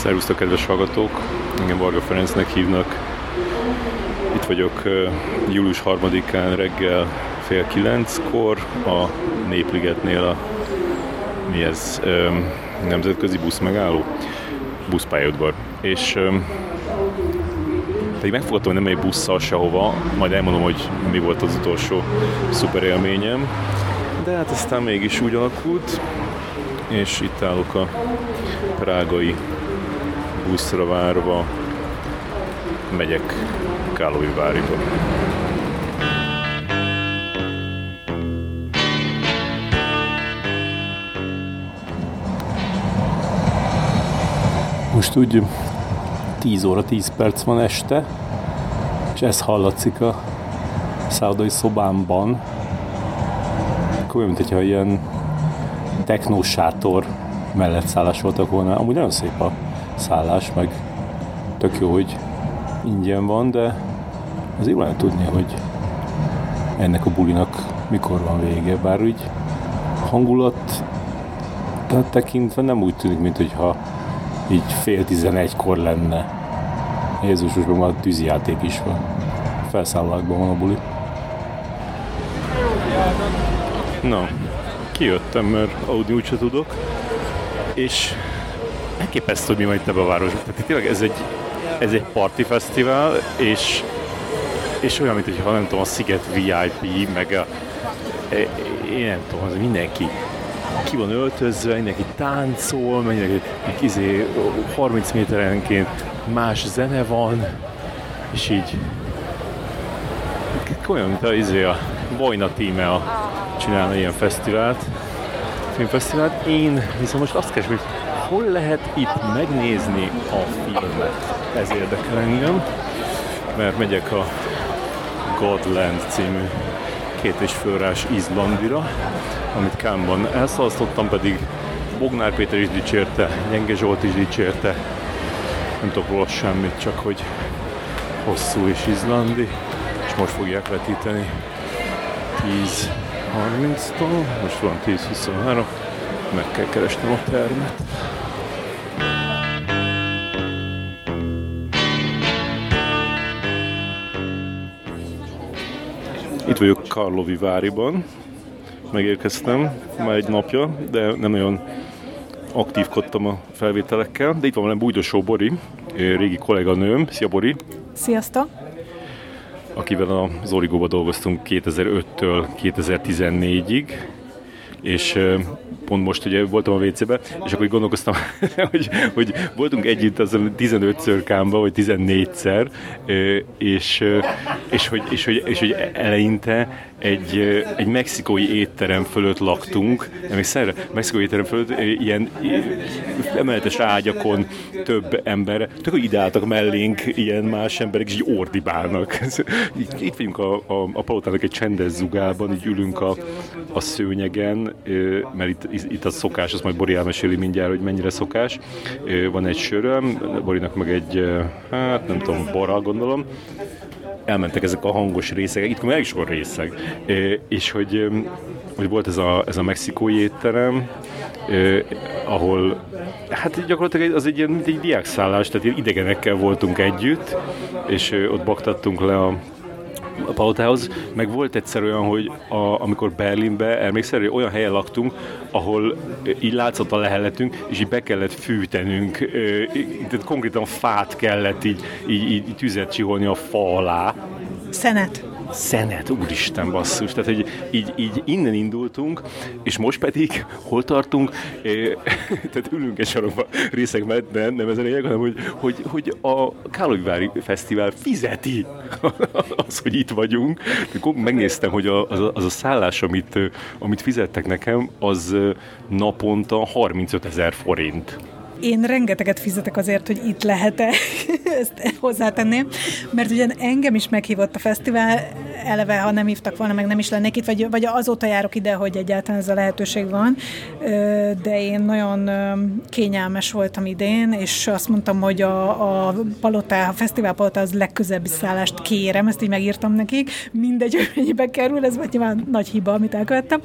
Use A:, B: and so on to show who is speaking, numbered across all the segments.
A: Szervusztok, kedves hallgatók! Engem Varga Ferencnek hívnak. Itt vagyok július 3-án reggel fél kilenckor a Népligetnél a mi ez, nemzetközi busz megálló, buszpályaudvar. És pedig megfogadtam, hogy nem egy busszal sehova, majd elmondom, hogy mi volt az utolsó szuper élményem. De hát aztán mégis úgy alakult, és itt állok a prágai buszra várva, megyek Váriba. Most úgy 10 óra 10 perc van este, és ez hallatszik a szállodai szobámban. Akkor mint hogyha ilyen technósátor mellett szállás voltak volna. Amúgy nagyon szép a szállás, meg tök jó, hogy ingyen van, de azért jó lenne tudni, hogy ennek a bulinak mikor van vége, bár úgy hangulat tekintve nem úgy tűnik, mint hogyha így fél tizenegykor lenne. Jézus, most már tűzijáték is van. Felszállókban van a buli. Na, kijöttem, mert Audi úgyse tudok, és elképesztő, hogy mi van itt ebben a városban. Tehát tényleg ez egy, ez egy party fesztivál, és, és olyan, mint hogyha nem tudom, a Sziget VIP, meg a, e, én nem tudom, az mindenki ki van öltözve, mindenki táncol, mindenki izé, 30 méterenként más zene van, és így olyan, mint a, izé, a Bojna tíme a, csinálna ilyen fesztivált, filmfesztivált. Én viszont most azt keresem, hogy hol lehet itt megnézni a filmet. Ez érdekel engem, mert megyek a Godland című két és fölrás Izlandira, amit Kámban elszalasztottam, pedig Bognár Péter is dicsérte, Gyenge Zsolt is dicsérte, nem tudok róla semmit, csak hogy hosszú és izlandi, és most fogják vetíteni 10.30-tól, most van 10.23, meg kell keresnem a termet. Itt vagyok Karlovi váriban, megérkeztem már egy napja, de nem olyan aktívkodtam a felvételekkel, de itt van velem Bújdosó Bori, régi kolléganőm. Szia Bori!
B: Sziasztok!
A: Akivel az Origóba dolgoztunk 2005-től 2014-ig, és pont most ugye voltam a WC-be, és akkor gondolkoztam, hogy, hogy voltunk együtt az 15-ször kámba, vagy 14-szer, és, és, hogy, és, hogy, és hogy eleinte egy, egy mexikói étterem fölött laktunk, szerre, mexikói étterem fölött ilyen emeletes ágyakon több ember, tök hogy ideáltak mellénk ilyen más emberek, és így ordibálnak. Itt vagyunk a, a, a palotának egy csendes zugában, így ülünk a, a szőnyegen, mert itt, itt a szokás, azt majd Bori elmeséli mindjárt, hogy mennyire szokás. Van egy söröm, Borinak meg egy, hát nem tudom, bora gondolom, elmentek ezek a hangos részek, itt meg is van részeg, és hogy, hogy volt ez a, ez a mexikói étterem, ahol hát gyakorlatilag az egy ilyen egy diákszállás, tehát idegenekkel voltunk együtt, és ott baktattunk le a a palotához, meg volt egyszer olyan, hogy a, amikor Berlinbe, emlékszel, hogy olyan helyen laktunk, ahol így látszott a leheletünk, és így be kellett fűtenünk, tehát konkrétan fát kellett így, így, így tüzet csiholni a fa alá.
B: Szenet
A: szenet, úristen basszus, tehát hogy így, így innen indultunk, és most pedig hol tartunk, é, tehát ülünk egy sarokban részek mellett, nem, nem ez a lényeg, hanem hogy, hogy, hogy a Kálogyvári Fesztivál fizeti az, hogy itt vagyunk. Megnéztem, hogy az, a, az a szállás, amit, amit fizettek nekem, az naponta 35 ezer forint.
B: Én rengeteget fizetek azért, hogy itt lehet-e, ezt hozzátenném, mert ugye engem is meghívott a fesztivál, eleve, ha nem hívtak volna, meg nem is lennék itt, vagy, vagy azóta járok ide, hogy egyáltalán ez a lehetőség van, de én nagyon kényelmes voltam idén, és azt mondtam, hogy a, a palota, a fesztivál palota az legközelebbi szállást kérem, ezt így megírtam nekik, mindegy, hogy mennyibe kerül, ez vagy nyilván nagy hiba, amit elkövettem,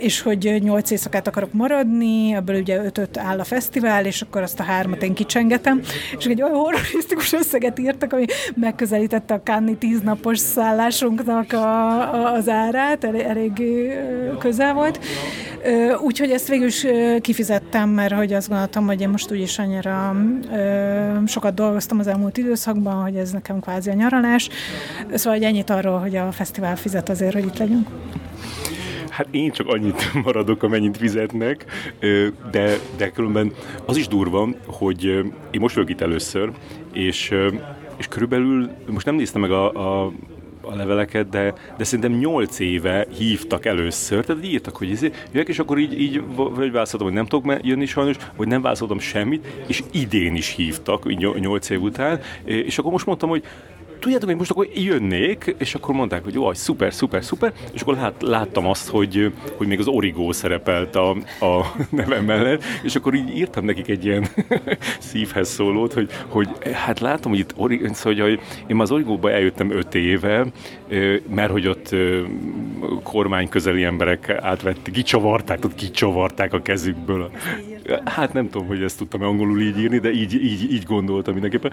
B: és hogy nyolc éjszakát akarok maradni, ebből ugye ötöt áll a fesztivál, fesztivál, és akkor azt a hármat én kicsengetem, és egy olyan horrorisztikus összeget írtak, ami megközelítette a Cannes tíznapos szállásunknak a, a, az árát, elég, elég közel volt. Úgyhogy ezt végül is kifizettem, mert hogy azt gondoltam, hogy én most úgyis annyira sokat dolgoztam az elmúlt időszakban, hogy ez nekem kvázi a nyaralás. Szóval hogy ennyit arról, hogy a fesztivál fizet azért, hogy itt legyünk.
A: Hát én csak annyit maradok, amennyit fizetnek, de, de különben az is durva, hogy én most vagyok itt először, és, és körülbelül, most nem néztem meg a, a a leveleket, de, de szerintem 8 éve hívtak először, tehát írtak, hogy izé, jöjjek, és akkor így, így vagy válaszoltam, hogy nem tudok jönni sajnos, vagy nem válaszoltam semmit, és idén is hívtak, 8 év után, és akkor most mondtam, hogy tudjátok, hogy most akkor jönnék, és akkor mondták, hogy jó, szuper, szuper, szuper, és akkor lát, láttam azt, hogy, hogy még az Origo szerepelt a, a nevem mellett, és akkor így írtam nekik egy ilyen szívhez szólót, hogy, hogy hát látom, hogy itt Origo, szóval, hogy én már az Origóba eljöttem öt éve, mert hogy ott kormány közeli emberek átvették, kicsavarták, ott kicsavarták a kezükből. Hát nem tudom, hogy ezt tudtam angolul így írni, de így, így, így gondoltam mindenképpen,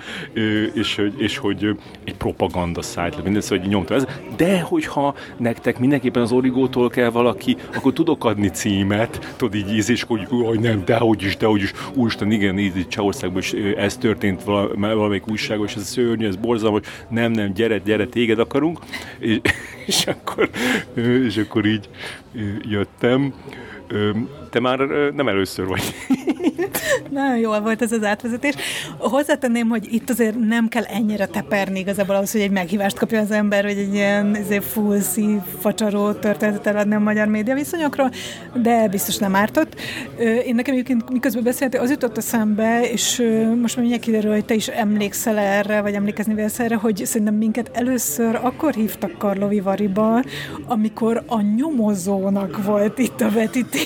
A: és, és hogy egy propaganda szájt, minden szóval, hogy nyomtam ez. De hogyha nektek mindenképpen az origótól kell valaki, akkor tudok adni címet, tudod így íz, és hogy, hogy nem, dehogy is, dehogy is, úristen, igen, így Csehországban is ez történt valamelyik újságos, ez szörnyű, ez borzalmas, nem, nem, gyere, gyere, téged akarunk, és, és akkor, és akkor így jöttem. Te már nem először vagy.
B: Nagyon jól volt ez az átvezetés. Hozzátenném, hogy itt azért nem kell ennyire teperni igazából ahhoz, hogy egy meghívást kapja az ember, hogy egy ilyen azért full szív, facsaró történetet eladni a magyar média viszonyokról, de biztos nem ártott. Én nekem egyébként miközben beszéltél, az jutott a szembe, és most már mindjárt kiderül, hogy te is emlékszel erre, vagy emlékezni vélsz erre, hogy szerintem minket először akkor hívtak Karlovi Variba, amikor a nyomozónak volt itt a vetítése,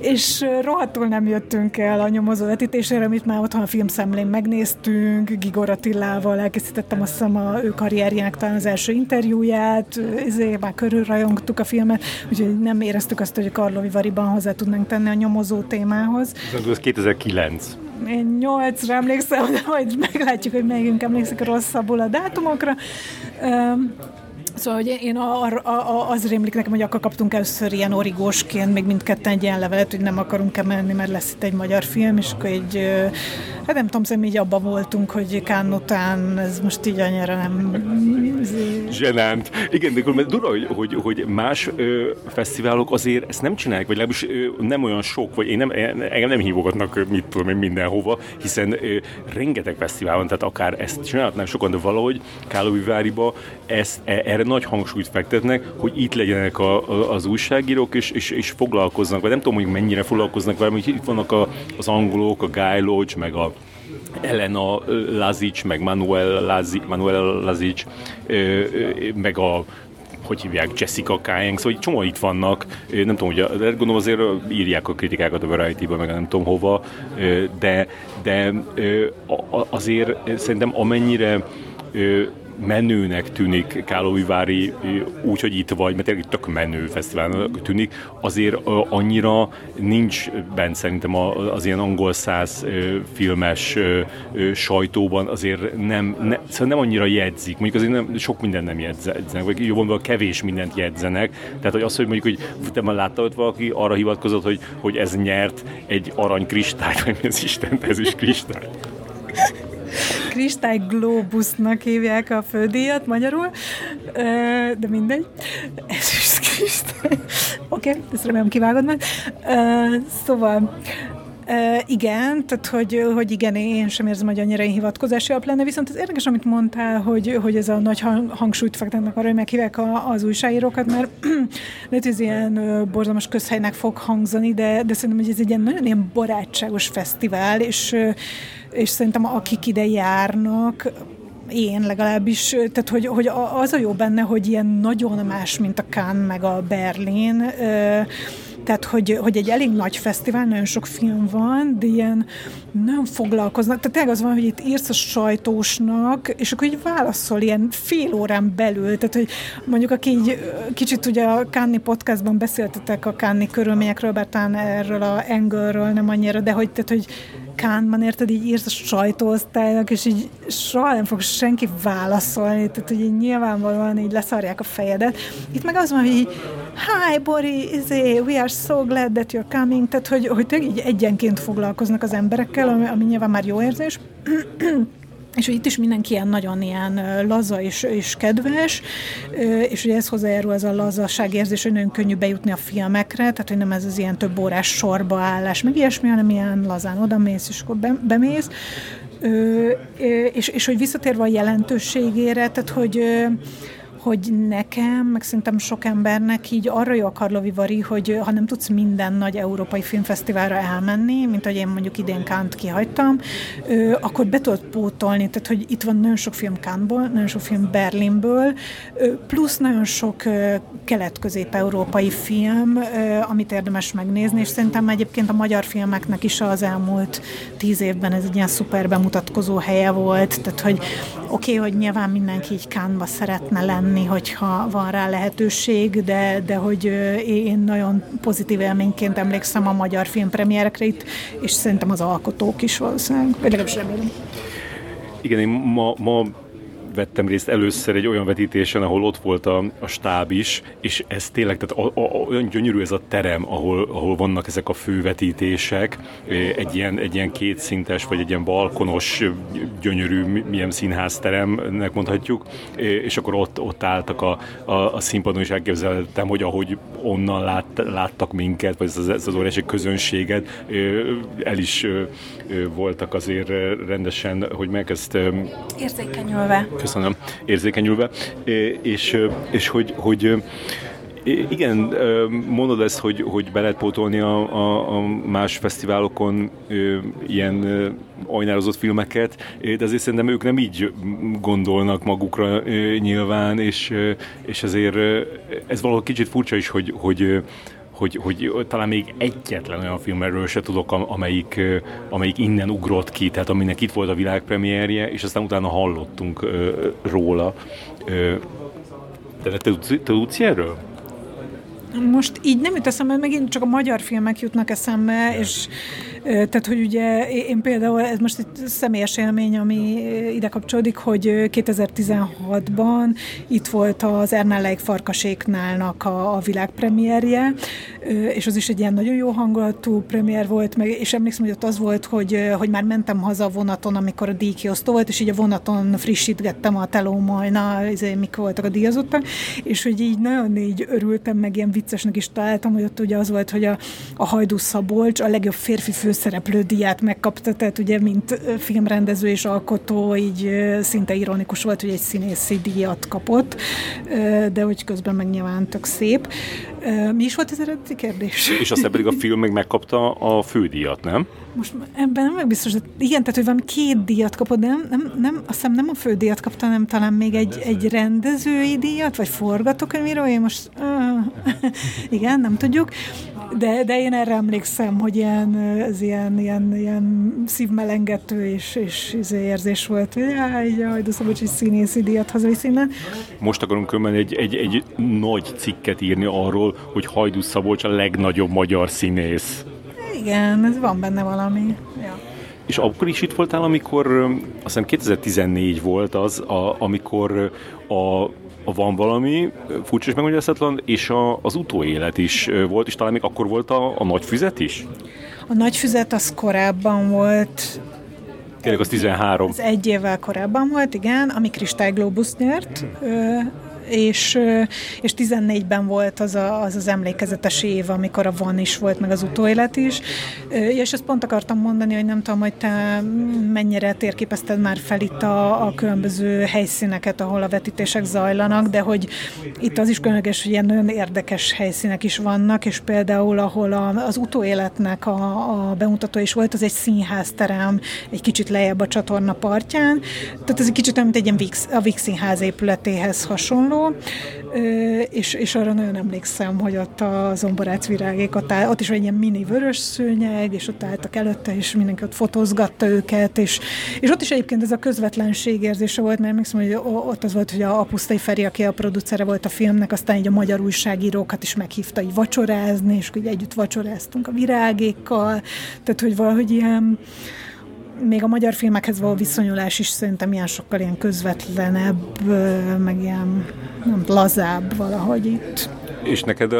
B: és rohadtul nem jöttünk el a nyomozó vetítésére, amit már otthon a filmszemlén megnéztünk, Gigor Attilával elkészítettem azt hiszem a ő karrierjének talán az első interjúját, ezért már körülrajongtuk a filmet, úgyhogy nem éreztük azt, hogy a Karlovi Variban hozzá tudnánk tenni a nyomozó témához.
A: Ez 2009
B: én nyolcra emlékszem, de majd meglátjuk, hogy melyikünk emlékszik rosszabbul a dátumokra. Szóval, hogy én ar, a, az rémlik nekem, hogy akkor kaptunk először ilyen origósként, még mindketten egy ilyen levelet, hogy nem akarunk-e menni, mert lesz itt egy magyar film, és akkor egy, hát nem tudom, szerintem így abban voltunk, hogy Kán után ez most így annyira nem...
A: Zsenánt. Igen, de durva, hogy, hogy, hogy más ö, fesztiválok azért ezt nem csinálják, vagy legalábbis ö, nem olyan sok, vagy én nem, engem nem hívogatnak, mit tudom én, mindenhova, hiszen ö, rengeteg fesztivál van, tehát akár ezt csinálhatnánk sokan, de valahogy Káloviváriba ezt, e, erre nagy hangsúlyt fektetnek, hogy itt legyenek a, a, az újságírók, és, és, és foglalkoznak, vagy nem tudom, hogy mennyire foglalkoznak vele, hogy itt vannak a, az angolok, a Guy Lodge, meg a Elena Lazic, meg Manuel Lazic, Manuel Lazic, meg a hogy hívják, Jessica Kaeng, szóval csomó itt vannak, nem tudom, hogy gondolom azért írják a kritikákat a Variety-ba, meg nem tudom hova, de, de azért szerintem amennyire menőnek tűnik Kálovivári úgy, hogy itt vagy, mert tényleg tök menő fesztiválnak tűnik, azért annyira nincs bent szerintem az ilyen angol száz filmes sajtóban azért nem, ne, szóval nem annyira jegyzik, mondjuk azért nem, sok minden nem jegyzenek, vagy jobban kevés mindent jegyzenek, tehát hogy az, hogy mondjuk, hogy te már láttad, hogy valaki arra hivatkozott, hogy, hogy ez nyert egy arany kristályt, vagy mi az Isten, ez is kristály
B: kristály globusnak hívják a földíjat magyarul, de mindegy. Ez is kristály. Oké, okay, ezt remélem kivágod meg. Szóval igen, tehát hogy, hogy igen, én sem érzem, hogy annyira én hivatkozási alap lenne, viszont ez érdekes, amit mondtál, hogy, hogy ez a nagy hangsúlyt fektetnek arra, hogy meghívják a, az újságírókat, mert lehet, hogy ez ilyen uh, borzalmas közhelynek fog hangzani, de, de szerintem, hogy ez egy ilyen nagyon ilyen barátságos fesztivál, és, uh, és szerintem akik ide járnak, én legalábbis, tehát hogy, hogy az a jó benne, hogy ilyen nagyon más, mint a Cannes meg a Berlin, tehát hogy, hogy egy elég nagy fesztivál, nagyon sok film van, de ilyen nem foglalkoznak. Tehát tényleg az van, hogy itt írsz a sajtósnak, és akkor így válaszol ilyen fél órán belül. Tehát, hogy mondjuk aki így kicsit ugye a Kanni podcastban beszéltetek a Kanni körülményekről, bár talán erről a Engelről nem annyira, de hogy, tehát, hogy Kánban, érted, így írsz a sajtóosztálynak, és így soha nem fog senki válaszolni, tehát hogy így nyilvánvalóan így leszarják a fejedet. Itt meg az van, hogy így, hi, Bori, izé, we are so glad that you're coming, tehát hogy, hogy így egyenként foglalkoznak az emberekkel, ami, ami nyilván már jó érzés. És hogy itt is mindenki ilyen nagyon ilyen laza és, és kedves, és hogy ez hozzájárul ez a lazaságérzés, hogy nagyon könnyű bejutni a filmekre, tehát hogy nem ez az ilyen több órás sorba állás, meg ilyesmi, hanem ilyen lazán odamész, és akkor bemész. És, és hogy visszatérve a jelentőségére, tehát hogy hogy nekem, meg szerintem sok embernek így arra jó a Karlovi Vari, hogy ha nem tudsz minden nagy európai filmfesztiválra elmenni, mint ahogy én mondjuk idén Kánt kihagytam, akkor be tudod pótolni, tehát hogy itt van nagyon sok film Kántból, nagyon sok film Berlinből, plusz nagyon sok kelet-közép-európai film, amit érdemes megnézni, és szerintem egyébként a magyar filmeknek is az elmúlt tíz évben ez egy ilyen szuper bemutatkozó helye volt, tehát hogy oké, okay, hogy nyilván mindenki így Kánba szeretne lenni, tenni, hogyha van rá lehetőség, de, de hogy én nagyon pozitív élményként emlékszem a magyar filmpremierekre itt, és szerintem az alkotók is valószínűleg, legalábbis remélem.
A: Igen, én ma, ma vettem részt először egy olyan vetítésen, ahol ott volt a, a stáb is, és ez tényleg, tehát a, a, olyan gyönyörű ez a terem, ahol, ahol vannak ezek a fővetítések, egy ilyen, egy ilyen kétszintes, vagy egy ilyen balkonos, gyönyörű, milyen színházteremnek mondhatjuk, és akkor ott, ott álltak a, a, a színpadon, és elképzeltem, hogy ahogy onnan lát, láttak minket, vagy ez az, ez az óriási közönséget, el is voltak azért rendesen, hogy meg ezt...
B: Érzékenyülve
A: köszönöm, érzékenyülve, és, és hogy, hogy igen, mondod ezt, hogy, hogy be lehet pótolni a, a, a más fesztiválokon ilyen ajnározott filmeket, de azért szerintem ők nem így gondolnak magukra nyilván, és, és ezért ez valahol kicsit furcsa is, hogy, hogy hogy, hogy talán még egyetlen olyan filmről se tudok, amelyik, amelyik innen ugrott ki, tehát aminek itt volt a világpremierje, és aztán utána hallottunk róla. De te, te, te tudsz erről?
B: Most így nem jut eszembe, megint csak a magyar filmek jutnak eszembe, és tehát, hogy ugye én például, ez most egy személyes élmény, ami ide kapcsolódik, hogy 2016-ban itt volt az Ernelleik Farkaséknálnak a, a világpremierje, és az is egy ilyen nagyon jó hangulatú premier volt, meg, és emlékszem, hogy ott az volt, hogy, hogy már mentem haza a vonaton, amikor a díjkiosztó volt, és így a vonaton frissítgettem a telómajna, izé, mik voltak a díjazottak, és hogy így nagyon így örültem, meg ilyen viccesnek is találtam, hogy ott ugye az volt, hogy a, a Hajdú Szabolcs a legjobb férfi főszereplő díját megkapta, tehát ugye mint filmrendező és alkotó, így szinte ironikus volt, hogy egy színészi díjat kapott, de hogy közben meg nyilván tök szép. Mi is volt az eredeti kérdés?
A: És aztán pedig a film meg megkapta a fődíjat, nem?
B: Most ebben nem meg biztos, de igen, tehát hogy valami két díjat kapott, de nem, nem, nem, azt hiszem nem a fődíjat kapta, hanem talán még egy, egy rendezői díjat, vagy forgatókönyvíró, én most uh, igen, nem tudjuk. De, de én erre emlékszem, hogy ilyen, ez ilyen, ilyen, ilyen szívmelengető és, és izé érzés volt, hogy jaj, jaj, de Szabolcsi színészi díjat hazaviszi innen.
A: Most akarunk különben egy, egy, egy nagy cikket írni arról, hogy Hajdú Szabolcs a legnagyobb magyar színész.
B: Igen, ez van benne valami. Ja.
A: És akkor is itt voltál, amikor, azt hiszem 2014 volt az, a, amikor a a Van valami, furcsa és megmagyarázatlan, és a, az utóélet is volt, és talán még akkor volt a, a nagy füzet is?
B: A nagy füzet az korábban volt,
A: Tényleg az 13.
B: Az egy évvel korábban volt, igen, ami Kristály Globus nyert. Hmm és, és 14-ben volt az, a, az az emlékezetes év, amikor a van is volt, meg az utóélet is. És ezt pont akartam mondani, hogy nem tudom, hogy te mennyire térképezted már fel itt a, a különböző helyszíneket, ahol a vetítések zajlanak, de hogy itt az is különleges, hogy ilyen nagyon érdekes helyszínek is vannak, és például ahol a, az utóéletnek a, a bemutató is volt, az egy színházterem, egy kicsit lejjebb a csatorna partján, tehát ez egy kicsit olyan, mint egy ilyen Vix, a Vix színház épületéhez hasonló, és, és arra nagyon emlékszem, hogy ott a zomborác virágék, ott, is egy ilyen mini vörös szőnyeg, és ott álltak előtte, és mindenki ott fotózgatta őket, és, és ott is egyébként ez a közvetlenség érzése volt, mert emlékszem, hogy ott az volt, hogy a Pusztai Feri, aki a producere volt a filmnek, aztán így a magyar újságírókat is meghívta így vacsorázni, és így együtt vacsoráztunk a virágékkal, tehát hogy valahogy ilyen még a magyar filmekhez való viszonyulás is szerintem ilyen sokkal ilyen közvetlenebb, meg ilyen nem, lazább valahogy itt.
A: És neked,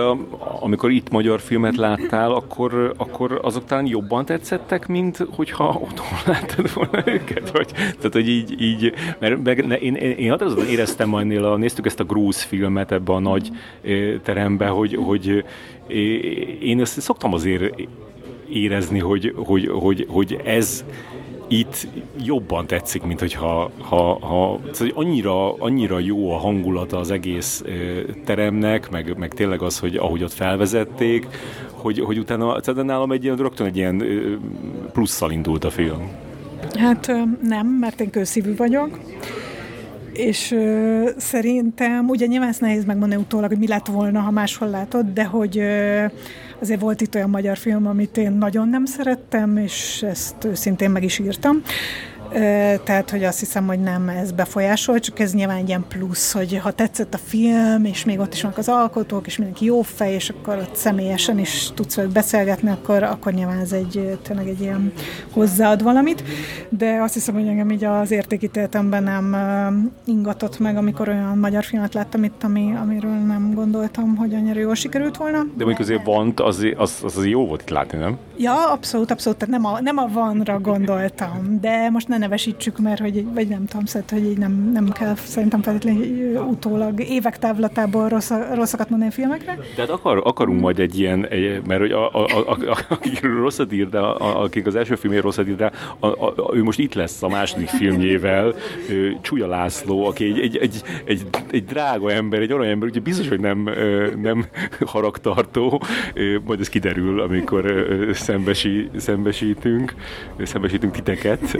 A: amikor itt magyar filmet láttál, akkor, akkor azok talán jobban tetszettek, mint hogyha otthon láttad volna őket? Vagy, tehát, hogy így, így mert meg, ne, én, én, én határozottan éreztem majd a, néztük ezt a grúz filmet ebbe a nagy terembe, hogy, hogy én ezt szoktam azért érezni, hogy, hogy, hogy, hogy ez itt jobban tetszik, mint hogyha ha, ha, szóval annyira, annyira jó a hangulata az egész teremnek, meg, meg tényleg az, hogy ahogy ott felvezették, hogy, hogy utána tehát nálam egy ilyen, rögtön egy ilyen plusszal indult a film.
B: Hát nem, mert én kőszívű vagyok és ö, szerintem, ugye nyilván ezt nehéz megmondani utólag, hogy mi lett volna, ha máshol látod, de hogy ö, azért volt itt olyan magyar film, amit én nagyon nem szerettem, és ezt őszintén meg is írtam. Tehát, hogy azt hiszem, hogy nem ez befolyásol, csak ez nyilván egy ilyen plusz, hogy ha tetszett a film, és még ott is vannak az alkotók, és mindenki jó fej, és akkor ott személyesen is tudsz velük beszélgetni, akkor, akkor nyilván ez egy, tényleg egy ilyen hozzáad valamit. De azt hiszem, hogy engem így az értékítéletemben nem ingatott meg, amikor olyan magyar filmet láttam itt, ami, amiről nem gondoltam, hogy annyira jól sikerült volna.
A: De mondjuk azért van, az, az, az jó volt itt látni, nem?
B: Ja, abszolút, abszolút. Tehát nem a, nem a vanra gondoltam, de most nem nevesítsük, mert hogy, vagy nem tudom, szóval, hogy így nem, nem kell szerintem feltétlenül utólag évek távlatából rossz, rosszakat mondani a filmekre.
A: Tehát akar, akarunk majd egy ilyen, egy, mert hogy a, a, a, a, akik rosszat ír, de a, akik az első filmért rosszat ír, de a, a, a, ő most itt lesz a második filmjével, Csúlya László, aki egy, egy, egy, egy, egy drága ember, egy olyan ember, ugye biztos, hogy nem, nem haragtartó, majd ez kiderül, amikor szembesi, szembesítünk, szembesítünk titeket,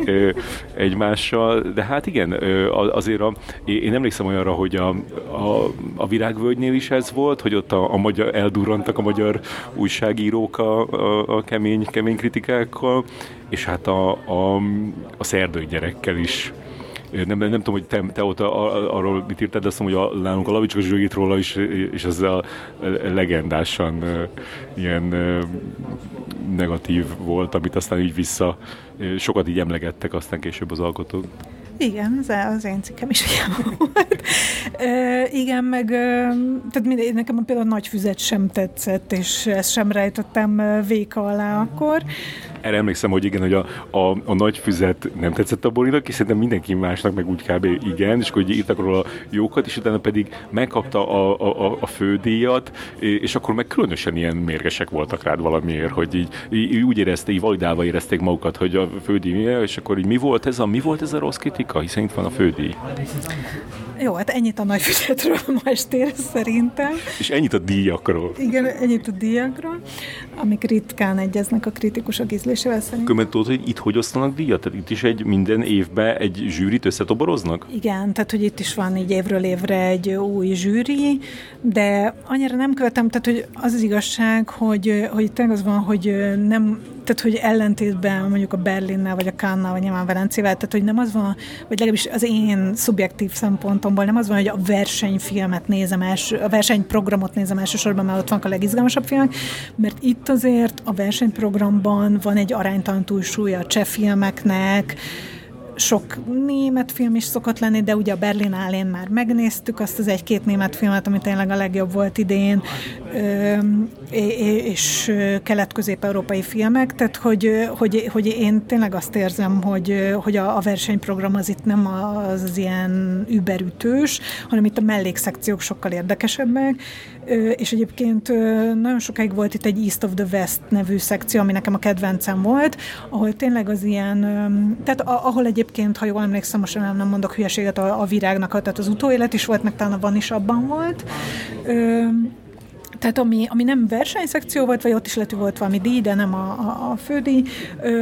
A: egymással, de hát igen, azért a, én emlékszem olyanra, hogy a, a, a Virágvölgynél is ez volt, hogy ott a, a magyar, eldurrantak a magyar újságírók a, a, a kemény, kemény kritikákkal, és hát a, a, a szerdői gyerekkel is nem, nem tudom, hogy te, te ott a, arról mit írtad, de azt mondom, hogy a, nálunk a Lavicska Zsőgit róla is, és ez a legendásan ilyen negatív volt, amit aztán így vissza sokat így emlegettek aztán később az alkotók.
B: Igen, az, az én cikkem is ilyen volt. E, igen, meg tehát mindegy, nekem például a nagy füzet sem tetszett, és ezt sem rejtettem véka alá akkor.
A: Erre emlékszem, hogy igen, hogy a, a, a nagy füzet nem tetszett a Borinak, és szerintem mindenki másnak meg úgy kb. igen, és akkor írtak róla jókat, és utána pedig megkapta a, a, a fődíjat, és akkor meg különösen ilyen mérgesek voltak rád valamiért, hogy így, így úgy érezték, így validálva érezték magukat, hogy a fődíj, és akkor így mi volt ez a, mi volt ez a rossz kritika, hiszen itt van a fődíj.
B: Jó, hát ennyit a nagy füzetről ma estére szerintem.
A: És ennyit a díjakról.
B: Igen, ennyit a díjakról, amik ritkán egyeznek a kritikusok ízlésével szerintem.
A: Kömet tudod, hogy itt hogy osztanak díjat? Tehát itt is egy minden évben egy zsűrit összetoboroznak?
B: Igen, tehát hogy itt is van így évről évre egy új zsűri, de annyira nem követem, tehát hogy az az igazság, hogy, hogy tényleg az van, hogy nem, tehát hogy ellentétben mondjuk a Berlinnel, vagy a Cannes-nal, vagy nyilván Velencével, tehát hogy nem az van, vagy legalábbis az én szubjektív szempontomból nem az van, hogy a versenyfilmet nézem els, a versenyprogramot nézem elsősorban, mert ott vannak a legizgalmasabb filmek, mert itt azért a versenyprogramban van egy aránytalan túlsúly a cseh filmeknek, sok német film is szokott lenni, de ugye a Berlin állén már megnéztük azt az egy-két német filmet, ami tényleg a legjobb volt idén, és kelet-közép-európai filmek, tehát hogy, hogy, hogy én tényleg azt érzem, hogy, hogy a, a versenyprogram az itt nem az ilyen überütős, hanem itt a mellékszekciók sokkal érdekesebbek, és egyébként nagyon sokáig volt itt egy East of the West nevű szekció, ami nekem a kedvencem volt, ahol tényleg az ilyen, tehát ahol egyébként, ha jól emlékszem, most nem, nem mondok hülyeséget, a, a virágnak, tehát az utóélet is volt, meg talán a van is abban volt, tehát ami, ami nem versenyszekció volt, vagy ott is lehet, volt valami díj, de nem a, a, a fődíj,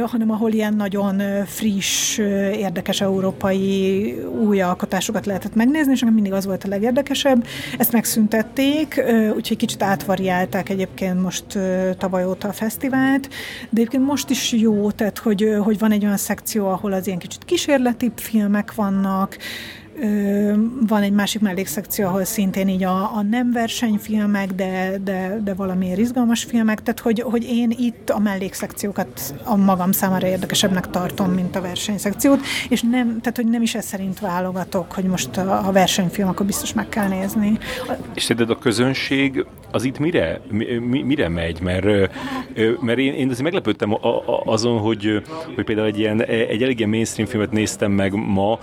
B: hanem ahol ilyen nagyon friss, érdekes európai új alkotásokat lehetett megnézni, és mindig az volt a legérdekesebb. Ezt megszüntették, úgyhogy kicsit átvariálták egyébként most ö, tavaly óta a fesztivált, de egyébként most is jó, tehát hogy, hogy van egy olyan szekció, ahol az ilyen kicsit kísérleti filmek vannak, van egy másik mellékszekció, ahol szintén így a, a nem versenyfilmek, de, de, de valamiért izgalmas filmek, tehát hogy, hogy én itt a mellékszekciókat a magam számára érdekesebbnek tartom, mint a versenyszekciót, és nem, tehát hogy nem is ez szerint válogatok, hogy most a, a versenyfilm, akkor biztos meg kell nézni.
A: És szerinted a közönség az itt mire, mi, mire megy? Mert, mert én, én azért meglepődtem azon, hogy, hogy például egy, ilyen, egy elég ilyen mainstream filmet néztem meg ma,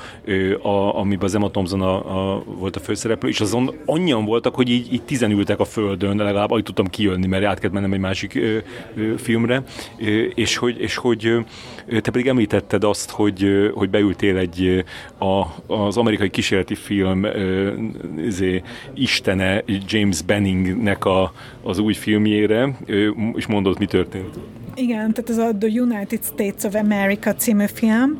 A: a, amiben az Emma Thompson a, a, volt a főszereplő, és azon annyian voltak, hogy így, így tizen ültek a földön, legalább alig tudtam kijönni, mert át kellett mennem egy másik ö, ö, filmre, ö, és hogy, és hogy ö, te pedig említetted azt, hogy, hogy beültél egy a, az amerikai kísérleti film ö, izé, istene James Benningnek a, az új filmjére, ö, és mondod, mi történt.
B: Igen, tehát ez a The United States of America című film,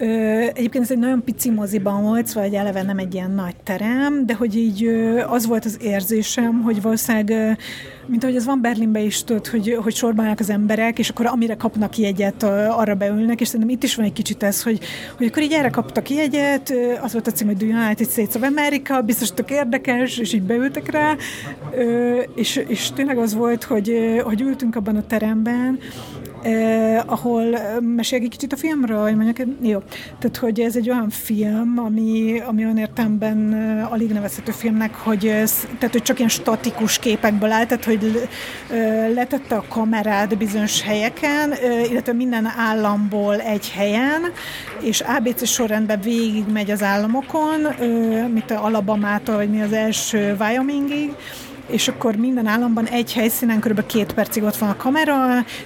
B: Egyébként ez egy nagyon pici moziban volt, szóval egy eleve nem egy ilyen nagy terem, de hogy így az volt az érzésem, hogy valószínűleg, mint ahogy az van Berlinben is tudod, hogy, hogy sorban állnak az emberek, és akkor amire kapnak jegyet, arra beülnek, és szerintem itt is van egy kicsit ez, hogy, hogy akkor így erre kaptak jegyet, az volt a cím, hogy The United States of America, biztos tök érdekes, és így beültek rá, és, és tényleg az volt, hogy, hogy ültünk abban a teremben, eh, ahol mesélj egy kicsit a filmről, hogy mondjuk, jó. Tehát, hogy ez egy olyan film, ami, ami olyan értemben alig nevezhető filmnek, hogy, tehát, hogy csak ilyen statikus képekből áll, tehát, hogy letette a kamerát bizonyos helyeken, illetve minden államból egy helyen, és ABC sorrendben végig megy az államokon, mint a Alabamától, vagy mi az első Wyomingig, és akkor minden államban egy helyszínen kb. két percig ott van a kamera,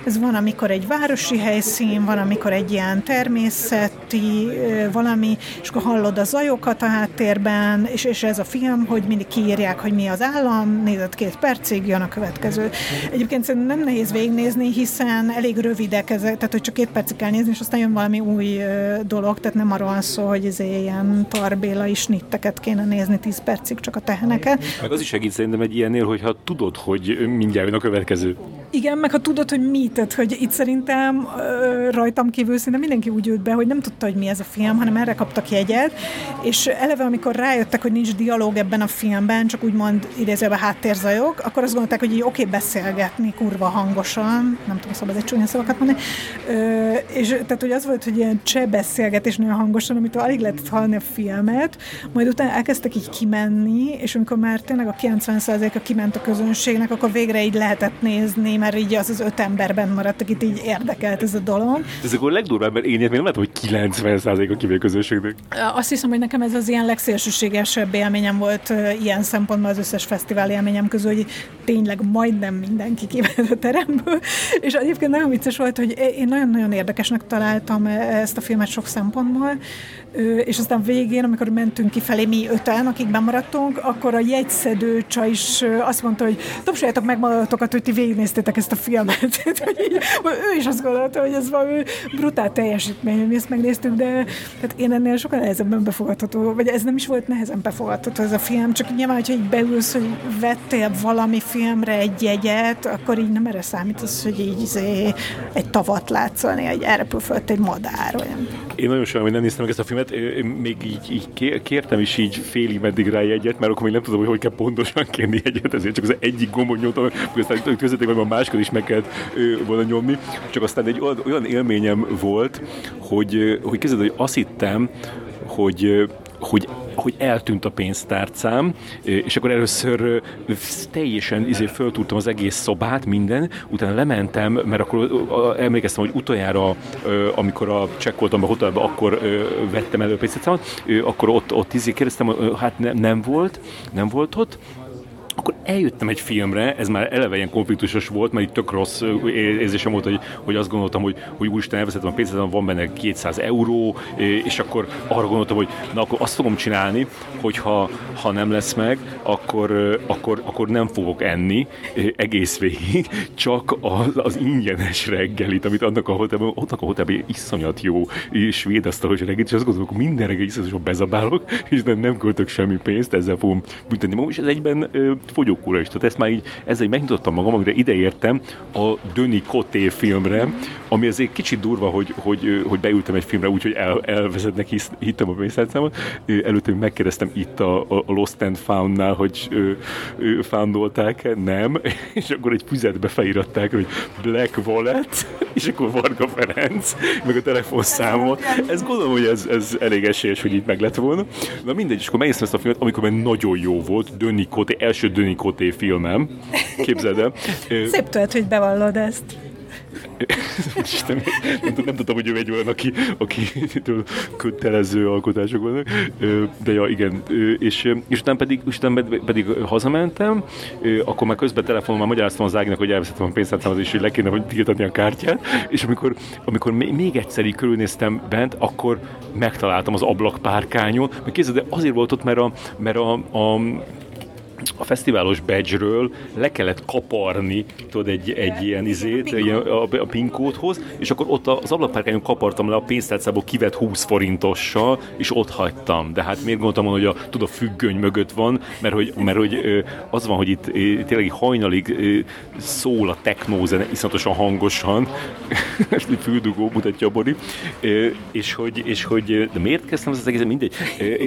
B: ez van, amikor egy városi helyszín, van, amikor egy ilyen természeti valami, és akkor hallod a zajokat a háttérben, és, és ez a film, hogy mindig kiírják, hogy mi az állam, nézed két percig, jön a következő. Egyébként szerintem nem nehéz végignézni, hiszen elég rövidek ezek, tehát hogy csak két percig kell nézni, és aztán jön valami új dolog, tehát nem arról szó, hogy ez ilyen tarbéla is nitteket kéne nézni tíz percig, csak a teheneket.
A: Meg az is segít szerintem egy ilyen ennél, hogyha tudod, hogy mindjárt jön a következő.
B: Igen, meg ha tudod, hogy mi, hogy itt szerintem rajtam kívül szinte mindenki úgy ült be, hogy nem tudta, hogy mi ez a film, hanem erre kaptak jegyet, és eleve amikor rájöttek, hogy nincs dialóg ebben a filmben, csak úgymond idézőben háttérzajok, akkor azt gondolták, hogy oké, okay, beszélgetni kurva hangosan, nem tudom, szabad egy csúnya szavakat mondani, és tehát, hogy az volt, hogy ilyen cseh beszélgetés nagyon hangosan, amit alig lehetett hallani a filmet, majd utána elkezdtek így kimenni, és amikor már tényleg a 90%-a kiment a közönségnek, akkor végre így lehetett nézni, mert így az az öt emberben maradt, akit így érdekelt ez a dolog.
A: Ez akkor a legdurvább, mert én még nem látom, hogy 90% a kivél közönségnek.
B: Azt hiszem, hogy nekem ez az ilyen legszélsőségesebb élményem volt ilyen szempontból az összes fesztivál élményem közül, hogy tényleg majdnem mindenki kiment a teremből, és egyébként nagyon vicces volt, hogy én nagyon-nagyon érdekesnek találtam ezt a filmet sok szempontból, és aztán végén, amikor mentünk kifelé mi öten, akik bemaradtunk, akkor a jegyszedő csaj is azt mondta, hogy tapsoljátok meg magatokat, hogy ti végignéztétek ezt a filmet. ő is azt gondolta, hogy ez valami brutál teljesítmény, mi ezt megnéztük, de hát én ennél sokkal nehezebben befogadható, vagy ez nem is volt nehezen befogadható ez a film, csak nyilván, hogyha így beülsz, hogy vettél valami filmre egy jegyet, akkor így nem erre számít az, hogy így izé, egy tavat látszani, egy fölött egy madár. Olyan.
A: Én nagyon sajnálom, hogy nem néztem meg ezt a filmet, én még így, így kértem is így félig meddig rá jegyet, mert akkor még nem tudom, hogy hogy kell pontosan kérni egyet, ezért csak az egyik gombot nyomtam, aztán közöttek, hogy a másikat is meg kellett volna nyomni. Csak aztán egy olyan élményem volt, hogy, hogy kezded, hogy azt hittem, hogy hogy, hogy eltűnt a pénztárcám, és akkor először teljesen izé föltúrtam az egész szobát, minden, utána lementem, mert akkor emlékeztem, hogy utoljára, amikor a csekkoltam a hotelbe, akkor vettem elő a pénztárcámat, akkor ott, ott izé kérdeztem, hát nem, nem volt, nem volt ott, akkor eljöttem egy filmre, ez már eleve ilyen konfliktusos volt, mert itt tök rossz érzésem volt, hogy, hogy azt gondoltam, hogy, hogy úristen elveszettem a pénzt, van benne 200 euró, és akkor arra gondoltam, hogy na akkor azt fogom csinálni, hogy ha, ha nem lesz meg, akkor, akkor, akkor nem fogok enni egész végig, csak az, az ingyenes reggelit, amit annak a hotelben, ott a hotelben iszonyat jó svéd asztalos reggelit, és azt gondolom, hogy minden reggel iszonyatosan bezabálok, és nem, nem költök semmi pénzt, ezzel fogom büntetni magam, és ez egyben fogyókúra is. Tehát ezt már így, ezzel megnyitottam magam, amire ideértem a Döni Koté filmre, ami azért kicsit durva, hogy, hogy, hogy beültem egy filmre úgy, hogy el, elvezetnek, hisz, hittem a pénztárcámat. Előtte megkérdeztem itt a, a Lost and Found-nál, hogy foundolták-e, nem, és akkor egy füzetbe feliratták, hogy Black Wallet, és akkor Varga Ferenc, meg a telefonszámot. Ez gondolom, hogy ez, ez elég esélyes, hogy itt meg lett volna. Na mindegy, és akkor megnéztem ezt a filmet, amikor már nagyon jó volt, Döni Koté, első Döni Koté filmem, képzeld el.
B: Szép tőled, hogy bevallod ezt.
A: Isten, nem, nem, tudtam, hogy ő egy olyan, aki, aki kötelező alkotások vannak. De ja, igen. És, és utána pedig, utána pedig hazamentem, akkor már közben telefonon már magyaráztam az Áginak, hogy elveszettem a pénztárcámat, és hogy le kéne, hogy tiltani a kártyát. És amikor, amikor még egyszer így körülnéztem bent, akkor megtaláltam az ablakpárkányon. Mert kézzel, de azért volt ott, mert a, mert a, a a fesztiválos badge-ről le kellett kaparni, tudod, egy, egy ilyen izét, a, a, a pinkódhoz, és akkor ott az ablakpárkányon kapartam le a pénztárcából kivett 20 forintossal, és ott hagytam. De hát miért gondoltam hogy a, tud, a függöny mögött van, mert hogy, mert hogy az van, hogy itt tényleg hajnalig szól a technózene iszonyatosan hangosan, ezt egy füldugó mutatja a Bori, és hogy, és hogy de miért kezdtem az egész, mindegy.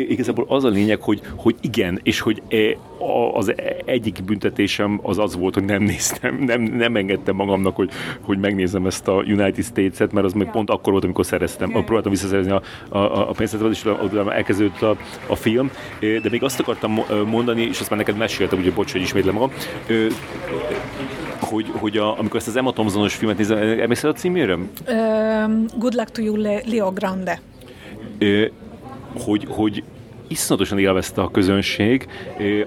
A: Igazából az a lényeg, hogy, hogy igen, és hogy az egyik büntetésem az az volt, hogy nem néztem, nem, nem engedtem magamnak, hogy, hogy megnézem ezt a United States-et, mert az még pont akkor volt, amikor szereztem, próbáltam visszaszerezni a, a, a pénzt, és utána elkezdődött a, a film, de még azt akartam mondani, és azt már neked meséltem, ugye bocs, hogy ismétlem magam, hogy, hogy a, amikor ezt az Emma Thompsonos filmet nézem, emlékszel a címére? Uh,
B: good luck to you, Leo Grande.
A: Hogy, hogy iszonyatosan élvezte a közönség,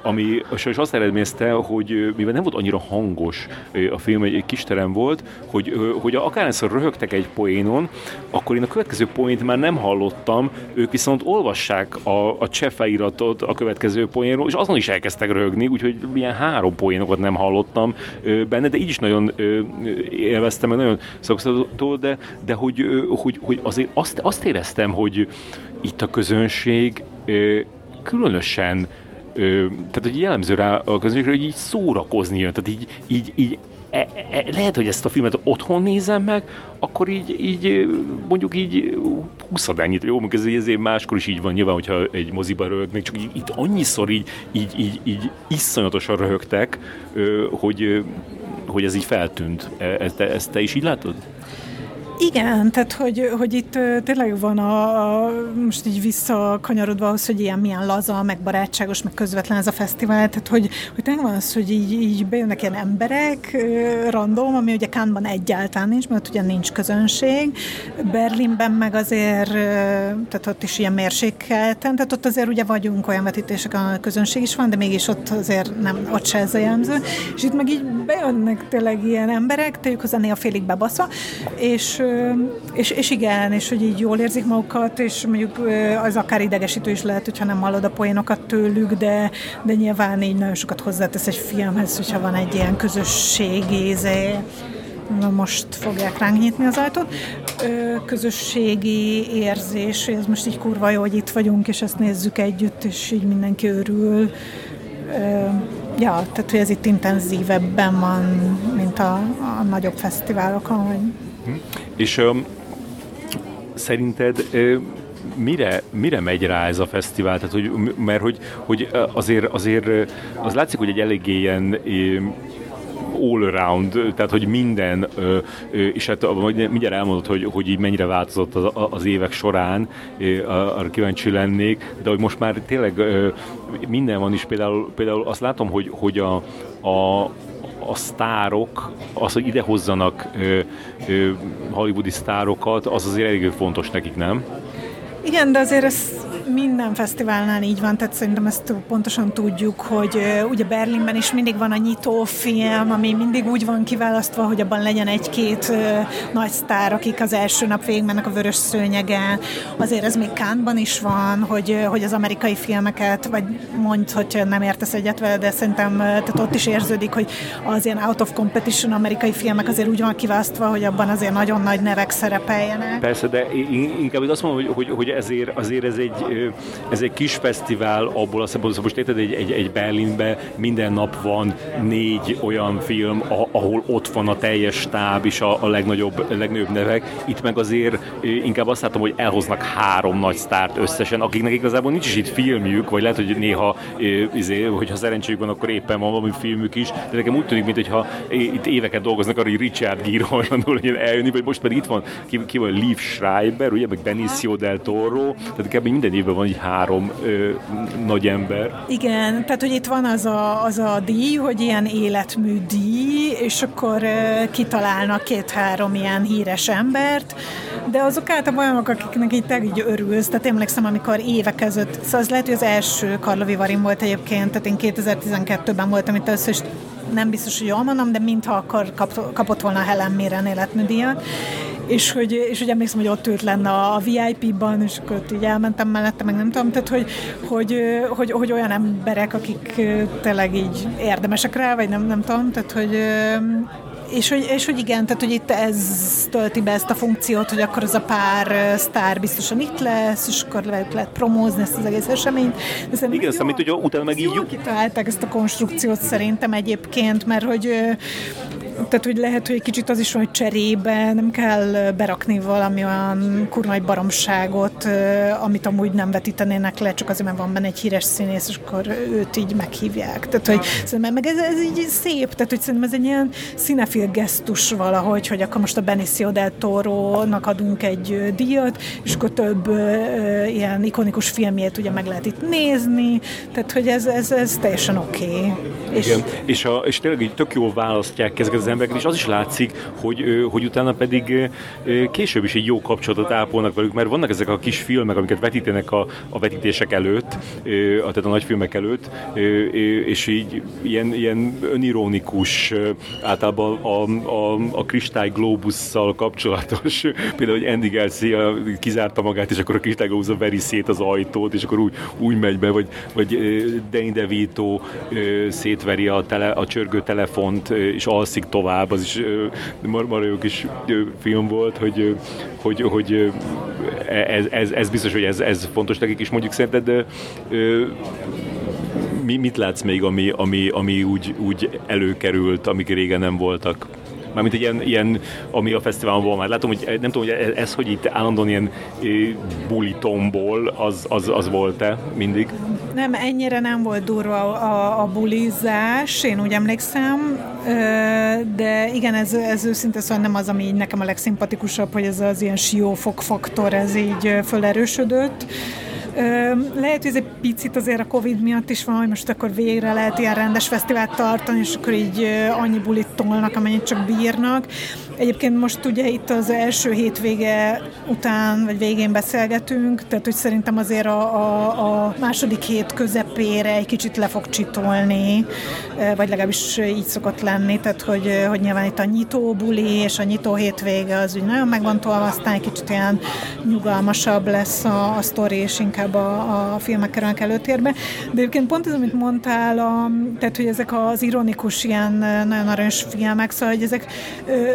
A: ami sajnos azt eredményezte, hogy mivel nem volt annyira hangos a film, egy, kis terem volt, hogy, hogy akárhányszor röhögtek egy poénon, akkor én a következő poént már nem hallottam, ők viszont olvassák a, a cseh a következő poénról, és azon is elkezdtek röhögni, úgyhogy ilyen három poénokat nem hallottam benne, de így is nagyon élveztem, meg nagyon szokszató, de, de hogy, hogy, hogy azért azt, azt éreztem, hogy itt a közönség különösen tehát hogy jellemző rá a közönségre, hogy így szórakozni jön, tehát így, így, így e, e, lehet, hogy ezt a filmet otthon nézem meg, akkor így, így mondjuk így húszad ennyit. Jó, ez ezért máskor is így van, nyilván, hogyha egy moziba röhögnek, csak így, itt annyiszor így, így, így, így iszonyatosan röhögtek, hogy, hogy ez így feltűnt. E, ezt ezt te is így látod?
B: Igen, tehát hogy, hogy itt tényleg van a, a most így visszakanyarodva ahhoz, hogy ilyen milyen laza, meg barátságos, meg közvetlen ez a fesztivál, tehát hogy, hogy tényleg van az, hogy így, így bejönnek ilyen emberek random, ami ugye Kánban egyáltalán nincs, mert ugye nincs közönség. Berlinben meg azért, tehát ott is ilyen mérsékelten, tehát ott azért ugye vagyunk olyan vetítések, a közönség is van, de mégis ott azért nem, ott se ez a jellemző. És itt meg így bejönnek tényleg ilyen emberek, tegyük hozzá néha félig bebaszva, és és, és igen, és hogy így jól érzik magukat, és mondjuk az akár idegesítő is lehet, hogyha nem hallod a poénokat tőlük, de, de nyilván így nagyon sokat hozzátesz egy filmhez, hogyha van egy ilyen közösségi most fogják ránk nyitni az ajtót. közösségi érzés, ez most így kurva jó, hogy itt vagyunk, és ezt nézzük együtt, és így mindenki örül. ja, tehát hogy ez itt intenzívebben van, mint a, a nagyobb fesztiválokon, vagy
A: és um, szerinted mire, mire megy rá ez a fesztivál? Tehát, hogy, mert hogy, hogy azért, azért az látszik, hogy egy eléggé ilyen all around, tehát hogy minden, és hát mindjárt elmondod, hogy, hogy így mennyire változott az, az évek során, arra kíváncsi lennék, de hogy most már tényleg minden van is, például, például azt látom, hogy, hogy a, a, a sztárok, az, hogy idehozzanak ö, ö, hollywoodi sztárokat, az azért elég fontos nekik, nem?
B: Igen, de azért ez minden fesztiválnál így van, tehát szerintem ezt pontosan tudjuk, hogy ugye Berlinben is mindig van a nyitó film, ami mindig úgy van kiválasztva, hogy abban legyen egy-két nagy sztár, akik az első nap végigmennek a vörös szőnyegen. Azért ez még Kánban is van, hogy, hogy az amerikai filmeket, vagy mondj, hogy nem értesz egyet vele, de szerintem tehát ott is érződik, hogy az ilyen out of competition amerikai filmek azért úgy van kiválasztva, hogy abban azért nagyon nagy nevek szerepeljenek.
A: Persze, de inkább azt mondom, hogy, hogy, hogy ezért, azért ez egy, ez egy kis fesztivál abból a szempontból, most érted, egy, egy, egy Berlinbe minden nap van négy olyan film, ahol ott van a teljes stáb és a, a legnagyobb, legnagyobb nevek. Itt meg azért inkább azt látom, hogy elhoznak három nagy sztárt összesen, akiknek igazából nincs is itt filmjük, vagy lehet, hogy néha, izé, hogyha szerencséjük van, akkor éppen van valami filmük is, de nekem úgy tűnik, mintha itt éveket dolgoznak arra, hogy Richard Gere hajlandó legyen eljönni, vagy most pedig itt van, ki, ki van Liv Schreiber, ugye, meg Benicio del Toro, tehát kb. minden évben van így három ö, nagy ember.
B: Igen, tehát hogy itt van az a, az a díj, hogy ilyen életmű díj, és akkor ö, kitalálnak két-három ilyen híres embert, de azok általában olyanok, akiknek így, így örülsz. Tehát emlékszem, amikor évek között, szóval az lehet, hogy az első Karlovi Varim volt egyébként, tehát én 2012-ben voltam itt és nem biztos, hogy jól mondom, de mintha akkor kap, kapott volna Helen Mirren életműdíjat, és hogy, és hogy emlékszem, hogy ott ült lenne a VIP-ban, és akkor ott így elmentem mellette, meg nem tudom, tehát hogy, hogy, hogy, hogy olyan emberek, akik tényleg így érdemesek rá, vagy nem, nem tudom, tehát hogy és hogy, és hogy igen, tehát hogy itt ez tölti be ezt a funkciót, hogy akkor az a pár sztár biztosan itt lesz, és akkor lehet, lehet promózni ezt az egész eseményt.
A: De igen, számít, hogy utána meg így...
B: Jól kitalálták ezt a konstrukciót szerintem egyébként, mert hogy tehát, hogy lehet, hogy egy kicsit az is van, hogy cserébe nem kell berakni valami olyan kurva baromságot, amit amúgy nem vetítenének le, csak azért, mert van benne egy híres színész, és akkor őt így meghívják. Tehát, hogy szerintem meg ez, ez így szép, tehát, hogy szerintem ez egy ilyen színefil gesztus valahogy, hogy akkor most a Benicio del Toro-nak adunk egy díjat, és akkor több ilyen ikonikus filmjét ugye meg lehet itt nézni, tehát, hogy ez, ez, ez teljesen oké. Okay.
A: És, Igen, és, a, és tényleg így tök jól választják ezeket az embereket, és az is látszik, hogy, hogy utána pedig később is egy jó kapcsolatot ápolnak velük, mert vannak ezek a kis filmek, amiket vetítenek a, a vetítések előtt, tehát a nagy filmek előtt, és így ilyen, ilyen önironikus, általában a, a, a kristály globusszal kapcsolatos, például, hogy Andy Garcia kizárta magát, és akkor a kristály globusz veri szét az ajtót, és akkor úgy, úgy megy be, vagy, vagy Danny DeVito szétveri a, tele, a csörgő telefont, és alszik tovább, az is marha jó kis film volt, hogy, hogy, hogy ez, ez, ez biztos, hogy ez, ez fontos nekik is mondjuk szerinted, de mi, mit látsz még, ami, ami, ami úgy, úgy előkerült, amik régen nem voltak? Mármint egy ilyen, ilyen, ami a fesztiválon van már. Látom, hogy nem tudom, hogy ez, hogy itt állandóan ilyen buli tombol, az, az, az volt-e mindig?
B: Nem, ennyire nem volt durva a, a bulizás, én úgy emlékszem, de igen, ez, ez őszinte szóval nem az, ami így nekem a legszimpatikusabb, hogy ez az ilyen siófok faktor, ez így fölerősödött. Lehet, hogy ez egy picit azért a Covid miatt is van, hogy most akkor végre lehet ilyen rendes fesztivált tartani, és akkor így annyi bulit tolnak, amennyit csak bírnak. Egyébként most ugye itt az első hétvége után, vagy végén beszélgetünk, tehát hogy szerintem azért a, a, a második hét közepére egy kicsit le fog csitolni, vagy legalábbis így szokott lenni, tehát hogy, hogy nyilván itt a nyitó buli és a nyitó hétvége az úgy nagyon meg van tolva, aztán egy kicsit ilyen nyugalmasabb lesz a, a sztori, és inkább a, a filmek kerülnek előtérbe. De egyébként pont ez, amit mondtál, a, tehát hogy ezek az ironikus ilyen nagyon aranyos filmek, szóval hogy ezek,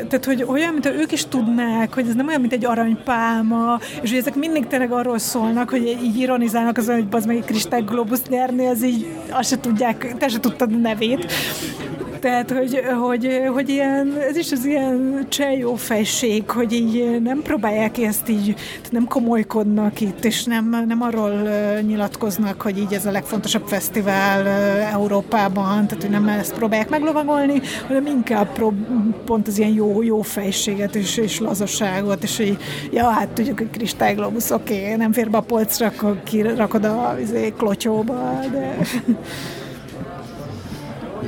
B: tehát hogy hogy olyan, mint ők is tudnák, hogy ez nem olyan, mint egy aranypálma, és hogy ezek mindig tényleg arról szólnak, hogy így ironizálnak azon, hogy az meg egy kristályglobus nyerni, az így azt se tudják, te se tudtad a nevét. Tehát, hogy, hogy, hogy ilyen, ez is az ilyen csejó fejség, hogy így nem próbálják ezt így, nem komolykodnak itt, és nem, nem arról nyilatkoznak, hogy így ez a legfontosabb fesztivál Európában, tehát hogy nem ezt próbálják meglovagolni, hanem inkább prób- pont az ilyen jó, jó fejséget és, és lazasságot, és hogy ja, hát tudjuk, hogy kristályglobusz, oké, okay, nem fér be a polcra, akkor kirakod a izé, klotyóba, de...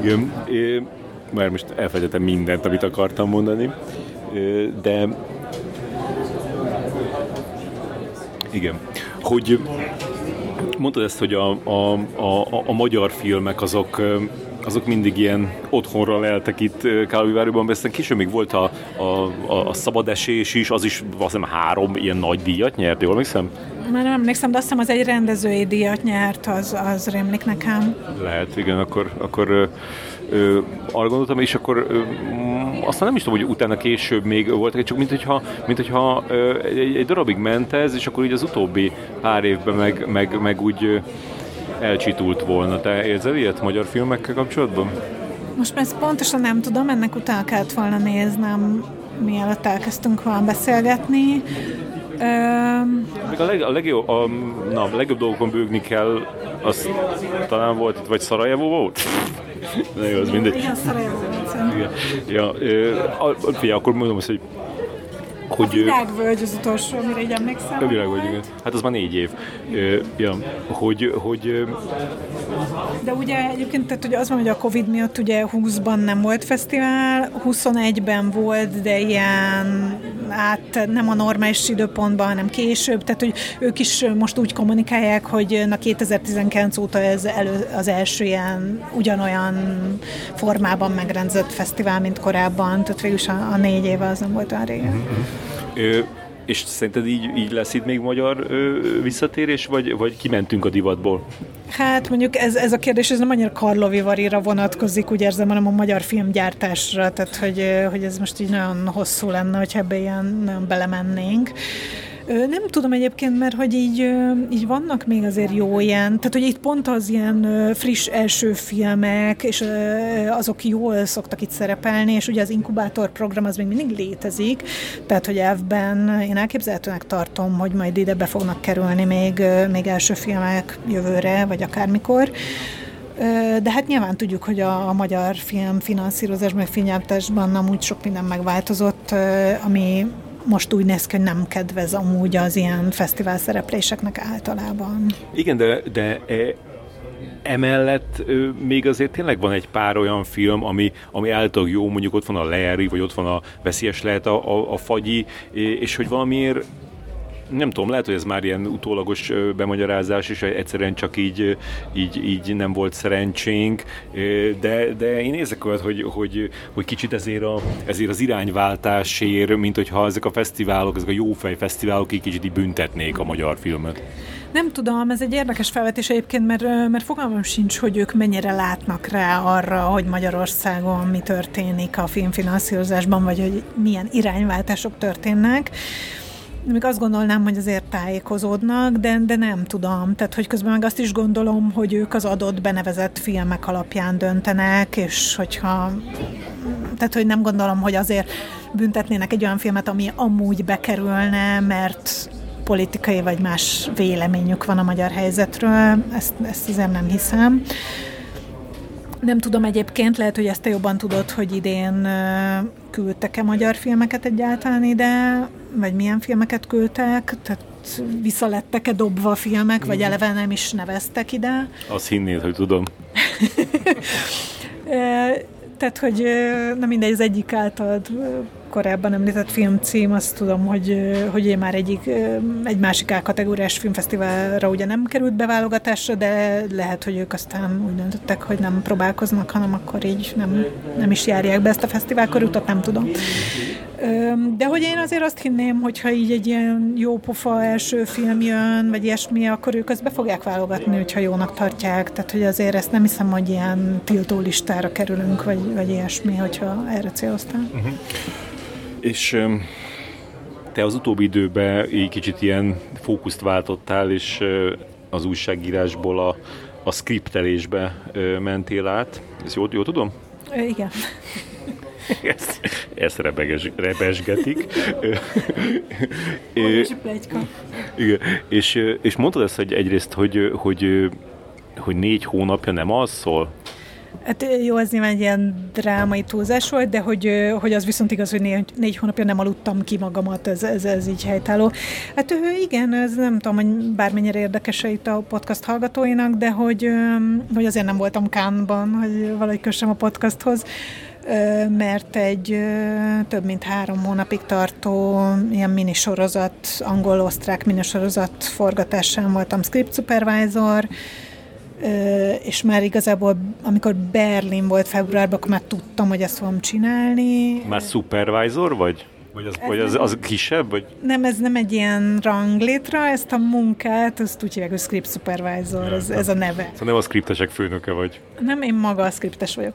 A: Igen, é, már most elfelejtettem mindent, amit akartam mondani, de igen, hogy Mondtad ezt, hogy a, a, a, a magyar filmek azok azok mindig ilyen otthonra leltek itt Kálóvárőben, de aztán később még volt a, a, a, a szabadesés is, az is azt hiszem három ilyen nagy díjat nyert, jól emlékszem?
B: Már nem emlékszem, de azt hiszem az egy rendezői díjat nyert, az, az rémlik nekem.
A: Lehet, igen, akkor, akkor ö, arra gondoltam, és akkor ö, aztán nem is tudom, hogy utána később még voltak, csak mint hogyha, mint hogyha ö, egy, egy darabig ment ez, és akkor így az utóbbi pár évben meg, meg, meg úgy elcsitult volna. Te érzel ilyet magyar filmekkel kapcsolatban?
B: Most már ezt pontosan nem tudom, ennek utána kellett volna néznem, mielőtt elkezdtünk volna beszélgetni.
A: Um, a, leg, a, legjobb, a, na, a legjobb dolgokon bőgni kell, az talán volt itt, vagy Szarajevó volt?
B: Na jó, az mindegy. Igen, Szarajevó volt.
A: Ja, ö, a, a, akkor mondom azt, hogy
B: hogy... A virágvölgy az utolsó, amire így emlékszem. A
A: virágvölgy, igen. Hát az már négy év. Ö, ja, hogy, hogy...
B: De ugye egyébként, tehát ugye az van, hogy a Covid miatt ugye 20-ban nem volt fesztivál, 21-ben volt, de ilyen át nem a normális időpontban, hanem később, tehát hogy ők is most úgy kommunikálják, hogy na 2019 óta ez elő, az első ilyen ugyanolyan formában megrendezett fesztivál, mint korábban, tehát végül is a, a négy éve az nem volt olyan régen.
A: Mm-hmm. És szerinted így, így lesz itt még magyar ö, visszatérés, vagy, vagy kimentünk a divatból?
B: Hát mondjuk ez, ez a kérdés ez nem annyira Karlovi Varira vonatkozik, úgy érzem, hanem a magyar filmgyártásra, tehát hogy, hogy ez most így nagyon hosszú lenne, hogy ebbe ilyen nagyon belemennénk. Nem tudom egyébként, mert hogy így, így vannak még azért jó ilyen, tehát hogy itt pont az ilyen friss első filmek, és azok jól szoktak itt szerepelni, és ugye az inkubátor program az még mindig létezik, tehát hogy elvben én elképzelhetőnek tartom, hogy majd ide be fognak kerülni még, még első filmek jövőre, vagy akármikor. De hát nyilván tudjuk, hogy a, a magyar film finanszírozásban, meg filmgyártásban amúgy sok minden megváltozott, ami most úgy néz ki, hogy nem kedvez amúgy az ilyen fesztivál szerepléseknek általában.
A: Igen, de, de e, emellett még azért tényleg van egy pár olyan film, ami, ami által jó, mondjuk ott van a Leeri, vagy ott van a Veszélyes lehet a, a, a Fagyi, és hogy valamiért nem tudom, lehet, hogy ez már ilyen utólagos bemagyarázás, és egyszerűen csak így, így, így nem volt szerencsénk, de, de én érzek olyat, hogy, hogy, hogy kicsit ezért, a, ezért az irányváltásért, mint hogyha ezek a fesztiválok, ezek a jófej fesztiválok így kicsit így büntetnék a magyar filmet.
B: Nem tudom, ez egy érdekes felvetés egyébként, mert, mert fogalmam sincs, hogy ők mennyire látnak rá arra, hogy Magyarországon mi történik a filmfinanszírozásban, vagy hogy milyen irányváltások történnek még azt gondolnám, hogy azért tájékozódnak, de, de nem tudom. Tehát, hogy közben meg azt is gondolom, hogy ők az adott benevezett filmek alapján döntenek, és hogyha tehát, hogy nem gondolom, hogy azért büntetnének egy olyan filmet, ami amúgy bekerülne, mert politikai vagy más véleményük van a magyar helyzetről, ezt, ezt azért nem hiszem. Nem tudom egyébként, lehet, hogy ezt te jobban tudod, hogy idén küldtek-e magyar filmeket egyáltalán ide, vagy milyen filmeket küldtek, tehát visszalettek-e dobva filmek, vagy eleve nem is neveztek ide.
A: Azt hinnéd, hogy tudom.
B: tehát, hogy na mindegy, az egyik általad korábban említett filmcím, azt tudom, hogy, hogy én már egyik, egy másik A-kategóriás filmfesztiválra ugye nem került beválogatásra, de lehet, hogy ők aztán úgy döntöttek, hogy nem próbálkoznak, hanem akkor így nem, nem is járják be ezt a fesztiválkorutat, nem tudom. De hogy én azért azt hinném, hogy ha így egy ilyen jó pofa első film jön, vagy ilyesmi, akkor ők ezt be fogják válogatni, hogyha jónak tartják. Tehát, hogy azért ezt nem hiszem, hogy ilyen tiltó listára kerülünk, vagy, vagy ilyesmi, hogyha erre céloztál. Uh-huh.
A: És te az utóbbi időben egy kicsit ilyen fókuszt váltottál, és az újságírásból a, a skriptelésbe mentél át. Ezt jól, jól tudom?
B: Igen.
A: ezt, ezt rebeges, rebesgetik. Igen. És, és mondtad ezt, hogy egyrészt, hogy, hogy, hogy négy hónapja nem alszol?
B: Hát jó, ez nyilván egy ilyen drámai túlzás volt, de hogy, hogy az viszont igaz, hogy négy, négy hónapja nem aludtam ki magamat, ez, ez, ez így helytálló. Hát igen, ez nem tudom, hogy bármennyire érdekes itt a podcast hallgatóinak, de hogy, hogy azért nem voltam Kánban, hogy valahogy kössem a podcasthoz. mert egy több mint három hónapig tartó ilyen minisorozat, angol-osztrák minisorozat forgatásán voltam script supervisor, és már igazából, amikor Berlin volt februárban, akkor már tudtam, hogy ezt fogom csinálni.
A: Már supervisor vagy? Vagy az, vagy az, az kisebb? Vagy?
B: Nem, ez nem egy ilyen ranglétra, ezt a munkát, azt úgy hívják, hogy script supervisor, ez, ez a neve.
A: Szóval nem a skriptesek főnöke vagy?
B: Nem, én maga a skriptes vagyok.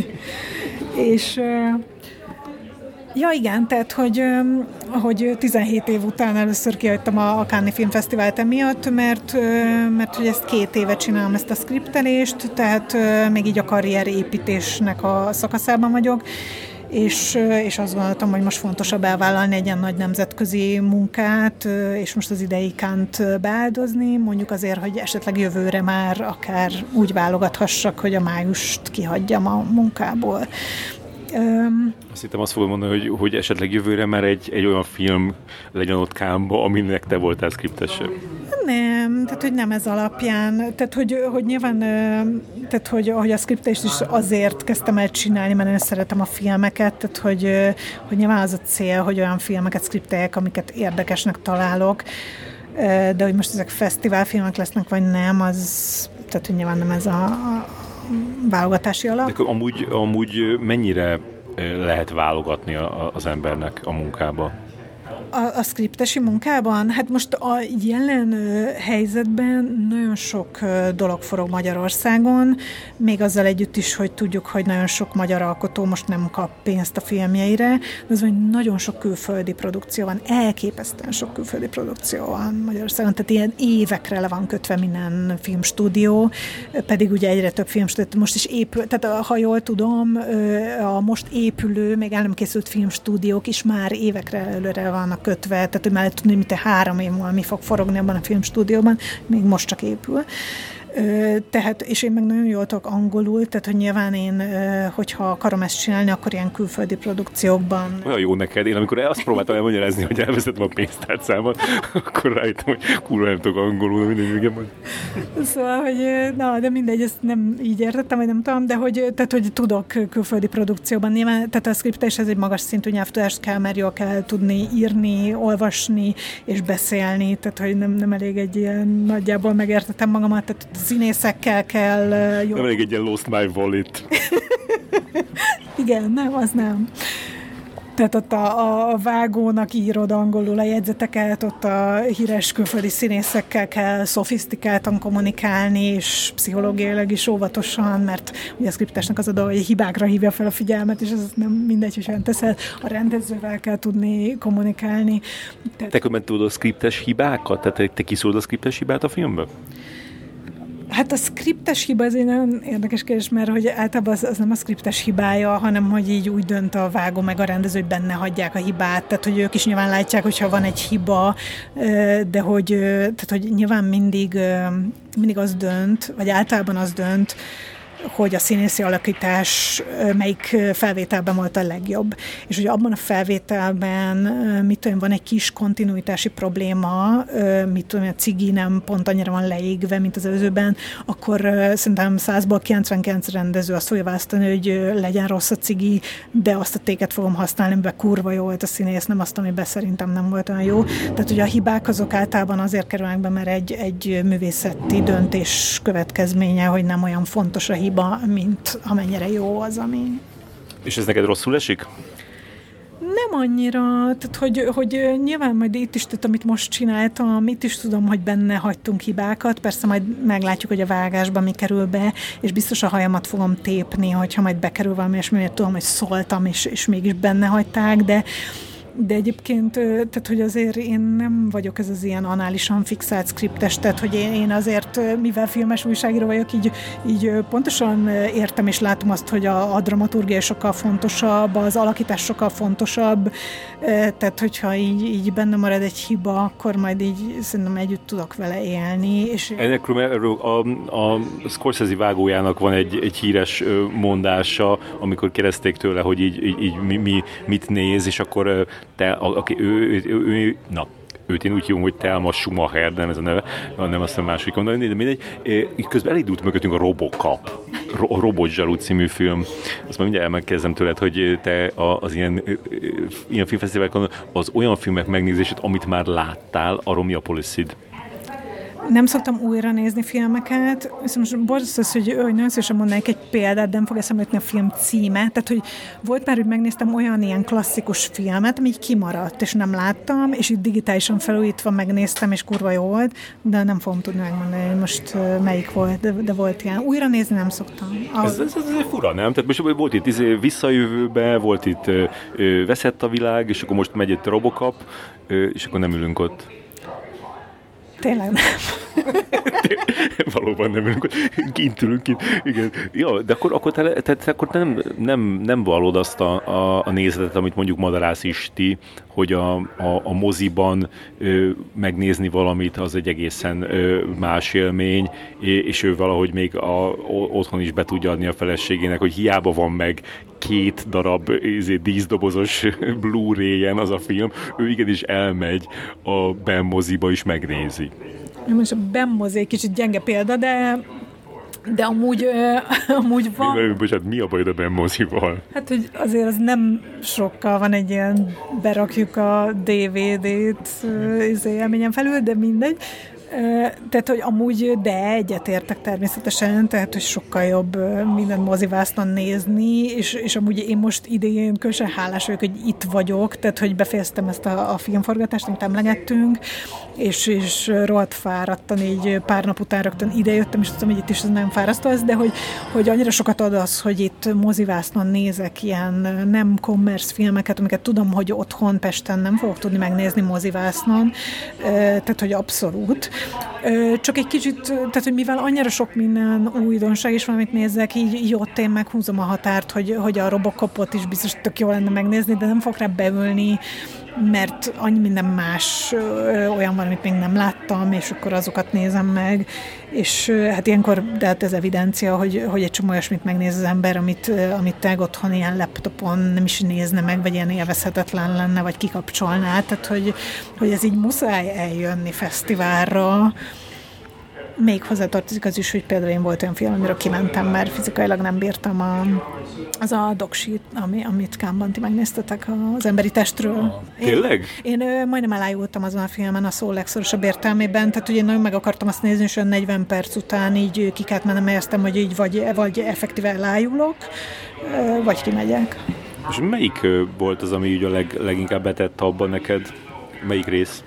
B: és Ja igen, tehát hogy, hogy 17 év után először kihagytam a Cannes Filmfesztivált emiatt, mert, mert hogy ezt két éve csinálom ezt a skriptelést, tehát még így a karrierépítésnek a szakaszában vagyok, és, és azt gondoltam, hogy most fontosabb elvállalni egy ilyen nagy nemzetközi munkát, és most az idei kánt beáldozni, mondjuk azért, hogy esetleg jövőre már akár úgy válogathassak, hogy a májust kihagyjam a munkából.
A: Um, azt hittem azt fogom mondani, hogy, hogy esetleg jövőre már egy, egy olyan film legyen ott Kámba, aminek te voltál skriptese.
B: Nem, tehát hogy nem ez alapján, tehát hogy, hogy nyilván, tehát hogy, hogy a skriptést is azért kezdtem el csinálni, mert én szeretem a filmeket, tehát hogy, hogy nyilván az a cél, hogy olyan filmeket skripteljek, amiket érdekesnek találok, de hogy most ezek fesztiválfilmek lesznek, vagy nem, az, tehát hogy nyilván nem ez a, a válogatási alap.
A: De amúgy, amúgy mennyire lehet válogatni az embernek a munkába?
B: A, a skriptesi munkában? Hát most a jelen helyzetben nagyon sok dolog forog Magyarországon, még azzal együtt is, hogy tudjuk, hogy nagyon sok magyar alkotó most nem kap pénzt a filmjeire, de az, hogy nagyon sok külföldi produkció van, elképesztően sok külföldi produkció van Magyarországon, tehát ilyen évekre le van kötve minden filmstúdió, pedig ugye egyre több filmstúdió, most is épül, tehát ha jól tudom, a most épülő, még el nem készült filmstúdiók is már évekre előre vannak kötve, tehát hogy már tudni, mint három év múlva mi fog forogni abban a filmstúdióban, még most csak épül. Tehát, és én meg nagyon jól tudok angolul, tehát hogy nyilván én, hogyha akarom ezt csinálni, akkor ilyen külföldi produkciókban.
A: Olyan jó neked. Én amikor azt próbáltam elmagyarázni, hogy elvezetem a pénztárcámat, akkor rájöttem, hogy kurva nem tudok angolul, mindig igen.
B: Szóval, hogy na, de mindegy, ezt nem így értettem, vagy nem tudom, de hogy, tehát, hogy tudok külföldi produkcióban. Nyilván, tehát a skriptes ez egy magas szintű nyelvtudást kell, mert jól kell tudni írni, olvasni és beszélni, tehát hogy nem, nem elég egy ilyen nagyjából megértettem magamat, tehát színészekkel kell...
A: Jó. Nem elég egy ilyen Lost My Wallet.
B: Igen, nem, az nem. Tehát ott a, a vágónak írod angolul a jegyzeteket, ott a híres külföldi színészekkel kell szofisztikáltan kommunikálni, és pszichológiailag is óvatosan, mert ugye a skriptesnek az a dolga, hogy hibákra hívja fel a figyelmet, és ez nem mindegy, hogy olyan teszed. A rendezővel kell tudni kommunikálni.
A: Tehát... Te tudod a skriptes hibákat? Tehát te kiszólod a skriptes hibát a filmből?
B: Hát a skriptes hiba az egy nagyon érdekes kérdés, mert hogy általában az, az nem a skriptes hibája, hanem hogy így úgy dönt a vágó meg a rendező, hogy benne hagyják a hibát, tehát hogy ők is nyilván látják, hogyha van egy hiba, de hogy, tehát, hogy nyilván mindig, mindig az dönt, vagy általában az dönt, hogy a színészi alakítás melyik felvételben volt a legjobb. És hogy abban a felvételben, mit tudom, van egy kis kontinuitási probléma, mit tudom, a cigi nem pont annyira van leégve, mint az előzőben, akkor szerintem 100-ból 99 rendező azt fogja választani, hogy legyen rossz a cigi, de azt a téket fogom használni, amiben kurva jó volt a színész, nem azt, amiben szerintem nem volt olyan jó. Tehát, hogy a hibák azok általában azért kerülnek be, mert egy, egy művészeti döntés következménye, hogy nem olyan fontos a hibák, hiba, mint amennyire jó az, ami...
A: És ez neked rosszul esik?
B: Nem annyira, tehát hogy, hogy nyilván majd itt is, tehát amit most csináltam, itt is tudom, hogy benne hagytunk hibákat, persze majd meglátjuk, hogy a vágásban mi kerül be, és biztos a hajamat fogom tépni, hogyha majd bekerül valami, és miért tudom, hogy szóltam, és, és mégis benne hagyták, de, de egyébként, tehát hogy azért én nem vagyok ez az ilyen análisan fixált skriptes, tehát hogy én, azért, mivel filmes újságíró vagyok, így, így pontosan értem és látom azt, hogy a, a dramaturgia sokkal fontosabb, az alakítás sokkal fontosabb, tehát hogyha így, így benne marad egy hiba, akkor majd így szerintem együtt tudok vele élni. És...
A: Ennek a, a Scorsese vágójának van egy, egy híres mondása, amikor kérdezték tőle, hogy így, így, így mi, mi, mit néz, és akkor te, aki ő, ő, ő, na, őt én úgy hívom, hogy Telma Schumacher, nem ez a neve, nem azt a másik mondani, de mindegy. Így közben elindult mögöttünk a Robocop, a Robot Zsaru című film. Azt már mindjárt megkezdem tőled, hogy te az ilyen, ilyen filmfesztiválokon az olyan filmek megnézését, amit már láttál, a policyd?
B: Nem szoktam újra nézni filmeket, viszont most borzasztó hogy, hogy nagyon szívesen mondanék egy példát, de nem fog eszembe jutni a film címe. Tehát, hogy volt már, hogy megnéztem olyan ilyen klasszikus filmet, ami így kimaradt, és nem láttam, és itt digitálisan felújítva megnéztem, és kurva jó volt, de nem fogom tudni megmondani, hogy most melyik volt, de, de volt ilyen. Újra nézni nem szoktam.
A: A... Ez, ez, ez, ez fura, nem? Tehát most volt itt izé, visszajövőbe, volt itt ö, ö, veszett a világ, és akkor most megy itt Robocop, ö, és akkor nem ülünk ott.
B: Tényleg nem.
A: Valóban nem ülünk, kint ülünk kint. Igen. Ja, de akkor, akkor, te, te, te, akkor nem, nem, nem vallod azt a, a, a nézetet, amit mondjuk Madarász Isti, hogy a, a, a moziban ö, megnézni valamit, az egy egészen ö, más élmény, és ő valahogy még a, otthon is be tudja adni a feleségének, hogy hiába van meg két darab izé, díszdobozos Blu-ray-en az a film, ő igenis elmegy a Ben moziba is megnézi.
B: Most a Ben mozi egy kicsit gyenge példa, de de amúgy, uh, amúgy van...
A: Mi, bocsánat, mi a baj a Ben mozival?
B: Hát, hogy azért az nem sokkal van egy ilyen, berakjuk a DVD-t uh, izé, élményen felül, de mindegy. Tehát, hogy amúgy, de egyetértek természetesen, tehát, hogy sokkal jobb minden mozivásznon nézni, és, és amúgy én most idén különösen hálás vagyok, hogy itt vagyok, tehát, hogy befejeztem ezt a, a filmforgatást, amit emlegettünk, és, és rohadt fáradtan, így pár nap után rögtön idejöttem, és tudom, hogy itt is ez nem fárasztó ez, de hogy, hogy annyira sokat ad az, hogy itt mozivásznon nézek ilyen nem commerce filmeket, amiket tudom, hogy otthon Pesten nem fogok tudni megnézni mozivásznon, tehát, hogy abszolút. Csak egy kicsit, tehát hogy mivel annyira sok minden újdonság is van, amit nézek, így, így ott én meghúzom a határt, hogy, hogy a Robocopot is biztos tök jó lenne megnézni, de nem fog rá beülni, mert annyi minden más olyan van, amit még nem láttam, és akkor azokat nézem meg, és hát ilyenkor, de hát ez evidencia, hogy, hogy egy csomó olyasmit megnéz az ember, amit, amit te otthon ilyen laptopon nem is nézne meg, vagy ilyen élvezhetetlen lenne, vagy kikapcsolná, tehát hogy, hogy ez így muszáj eljönni fesztiválra, még hozzátartozik az is, hogy például én volt olyan film, amiről kimentem, mert fizikailag nem bírtam a, az a doksit, ami, amit Kámban ti megnéztetek az emberi testről. Ah,
A: tényleg?
B: Én, én majd elájultam azon a filmen a szó legszorosabb értelmében, tehát ugye nagyon meg akartam azt nézni, és olyan 40 perc után így ki kellett mennem, éreztem, hogy így vagy, vagy effektíve elájulok, vagy kimegyek.
A: És melyik volt az, ami így a leg, leginkább betett abban neked? Melyik rész?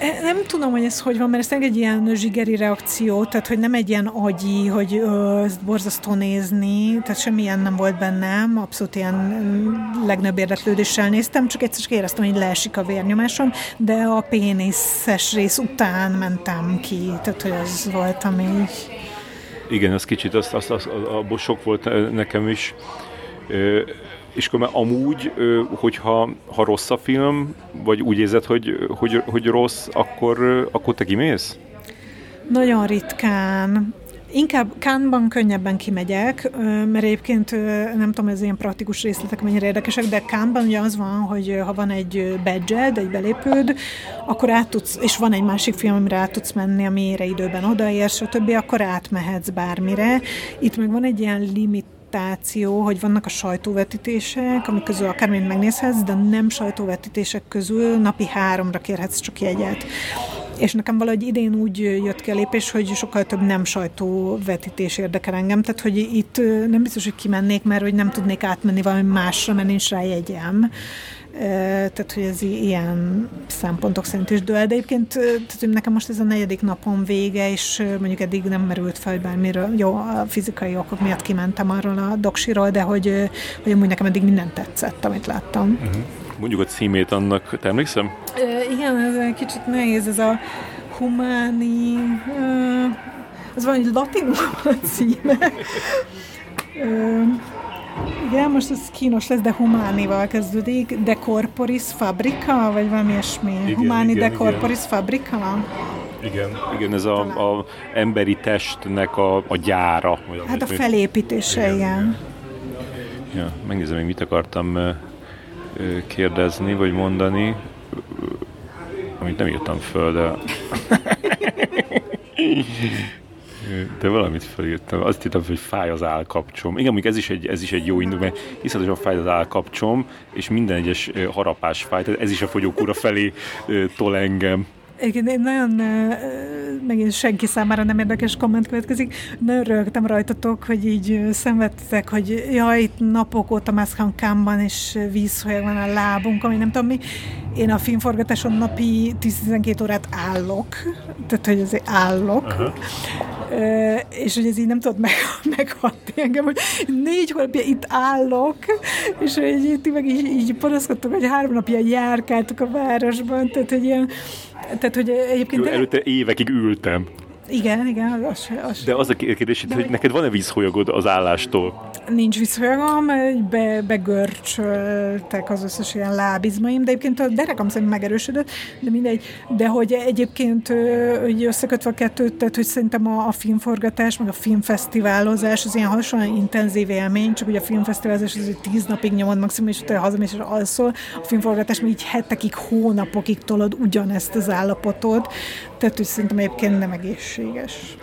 B: E, nem tudom, hogy ez hogy van, mert ez egy ilyen zsigeri reakció, tehát hogy nem egy ilyen agyi, hogy ö, borzasztó nézni, tehát semmilyen nem volt bennem, abszolút ilyen mm, legnagyobb érdeklődéssel néztem, csak egyszer csak éreztem, hogy leesik a vérnyomásom, de a péniszes rész után mentem ki, tehát hogy az volt, ami
A: Igen, az kicsit, az, az, az, abból sok volt nekem is. És már amúgy, hogyha ha rossz a film, vagy úgy érzed, hogy, hogy, hogy rossz, akkor, akkor te kimész?
B: Nagyon ritkán. Inkább Kánban könnyebben kimegyek, mert egyébként nem tudom, ez ilyen praktikus részletek mennyire érdekesek, de Kánban ugye az van, hogy ha van egy badge egy belépőd, akkor át tudsz, és van egy másik film, amire át tudsz menni, amire időben odaérsz, stb., akkor átmehetsz bármire. Itt meg van egy ilyen limit adaptáció, hogy vannak a sajtóvetítések, amik közül akármint megnézhetsz, de nem sajtóvetítések közül napi háromra kérhetsz csak jegyet. És nekem valahogy idén úgy jött ki a lépés, hogy sokkal több nem sajtóvetítés érdekel engem, tehát hogy itt nem biztos, hogy kimennék, mert hogy nem tudnék átmenni valami másra, mert nincs rá jegyem tehát hogy ez ilyen szempontok szerint is dől. De egyébként tehát, hogy nekem most ez a negyedik napon vége, és mondjuk eddig nem merült fel, hogy bármiről, jó, a fizikai okok miatt kimentem arról a doksiról, de hogy, hogy amúgy nekem eddig minden tetszett, amit láttam. Uh-huh.
A: Mondjuk a címét annak, te emlékszem?
B: Uh, igen, ez egy kicsit nehéz, ez a humáni... Ez van egy latin a címe. Uh, igen, most ez kínos lesz, de Humánival kezdődik. De Corporis Fabrica, vagy valami ilyesmi? Igen, Humáni igen, De Corporis igen. Fabrica?
A: Igen, igen, ez a, a emberi testnek a, a gyára.
B: Vagy hát a felépítése, igen. igen.
A: Ja, megnézem, még mit akartam kérdezni, vagy mondani. amit nem írtam föl, de... De valamit felírtam. Azt írtam, hogy fáj az állkapcsom. Igen, még ez is egy, ez is egy jó indul, mert iszonyatosan fáj az állkapcsom, és minden egyes harapás fáj. Tehát ez is a fogyókúra felé tol engem.
B: Igen, én nagyon, megint senki számára nem érdekes komment következik, nagyon rögtem rajtatok, hogy így szenvedtek, hogy jaj, itt napok óta mászkám kámban, és vízfolyag van a lábunk, ami nem tudom mi. Én a filmforgatáson napi 10-12 órát állok, tehát hogy azért állok, uh-huh. és hogy ez így nem tudod meg, meghatni engem, hogy négy hónapja itt állok, és hogy ti meg így, így panaszkodtok, hogy három napja járkáltok a városban, tehát hogy ilyen tehát, hogy egyébként...
A: Jó, előtte évekig ültem.
B: Igen, igen. Az, az,
A: De az a kérdés, hogy hogy neked van-e vízholyagod az állástól?
B: Nincs vízholyagom, be, begörcsöltek az összes ilyen lábizmaim, de egyébként a derekam szerintem megerősödött, de mindegy. De hogy egyébként hogy összekötve a kettőt, tehát hogy szerintem a, a filmforgatás, meg a filmfesztiválozás az ilyen hasonlóan intenzív élmény, csak ugye a filmfesztiválozás az tíz napig nyomod maximum, és utána hazamész és alszol. A filmforgatás még így hetekig, hónapokig tolod ugyanezt az állapotot, tehát hogy szerintem egyébként nem egészséges.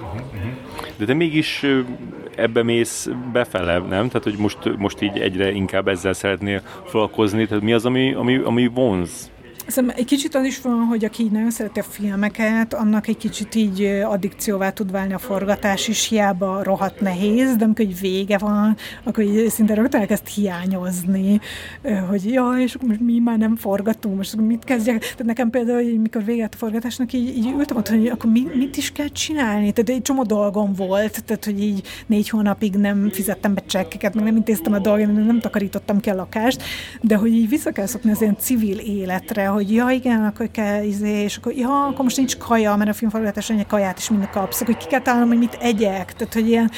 A: De te mégis ebbe mész befele, nem? Tehát, hogy most, most így egyre inkább ezzel szeretnél foglalkozni, tehát mi az, ami, ami, ami vonz?
B: Szerintem egy kicsit az is van, hogy aki nagyon szereti a filmeket, annak egy kicsit így addikcióvá tud válni a forgatás is, hiába rohadt nehéz, de amikor egy vége van, akkor így szinte rögtön elkezd hiányozni, hogy jaj, és most mi már nem forgatunk, most mit kezdjek? Tehát nekem például, hogy mikor véget a forgatásnak, így, így ültem ott, hogy akkor mi, mit is kell csinálni? Tehát egy csomó dolgom volt, tehát hogy így négy hónapig nem fizettem be csekkeket, meg nem intéztem a dolgom, nem takarítottam ki a lakást, de hogy így vissza kell szokni az ilyen civil életre, hogy ja igen, akkor kell, izé, és akkor ja, akkor most nincs kaja, mert a filmforgatáson egy kaját is mindig kapsz, akkor ki kell találnom, hogy mit egyek, tehát hogy ilyen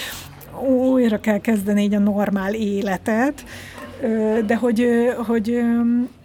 B: újra kell kezdeni így a normál életet, de hogy, hogy,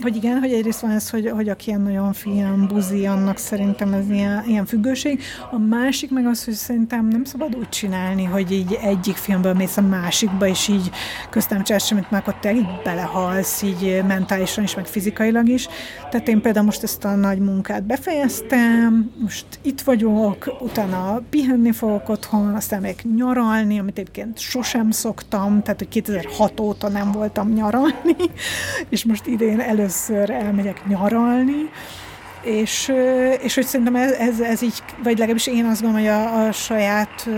B: hogy igen, hogy egyrészt van ez, hogy, hogy aki ilyen nagyon film, buzi, annak szerintem ez ilyen, ilyen függőség. A másik meg az, hogy szerintem nem szabad úgy csinálni, hogy így egyik filmből mész a másikba, és így köztem mint már ott így belehalsz, így mentálisan is, meg fizikailag is. Tehát én például most ezt a nagy munkát befejeztem, most itt vagyok, utána pihenni fogok otthon, aztán még nyaralni, amit egyébként sosem szoktam, tehát hogy 2006 óta nem voltam nyaralni, nyaralni, és most idén először elmegyek nyaralni, és, és hogy szerintem ez, ez, ez így, vagy legalábbis én azt gondolom, hogy a, a saját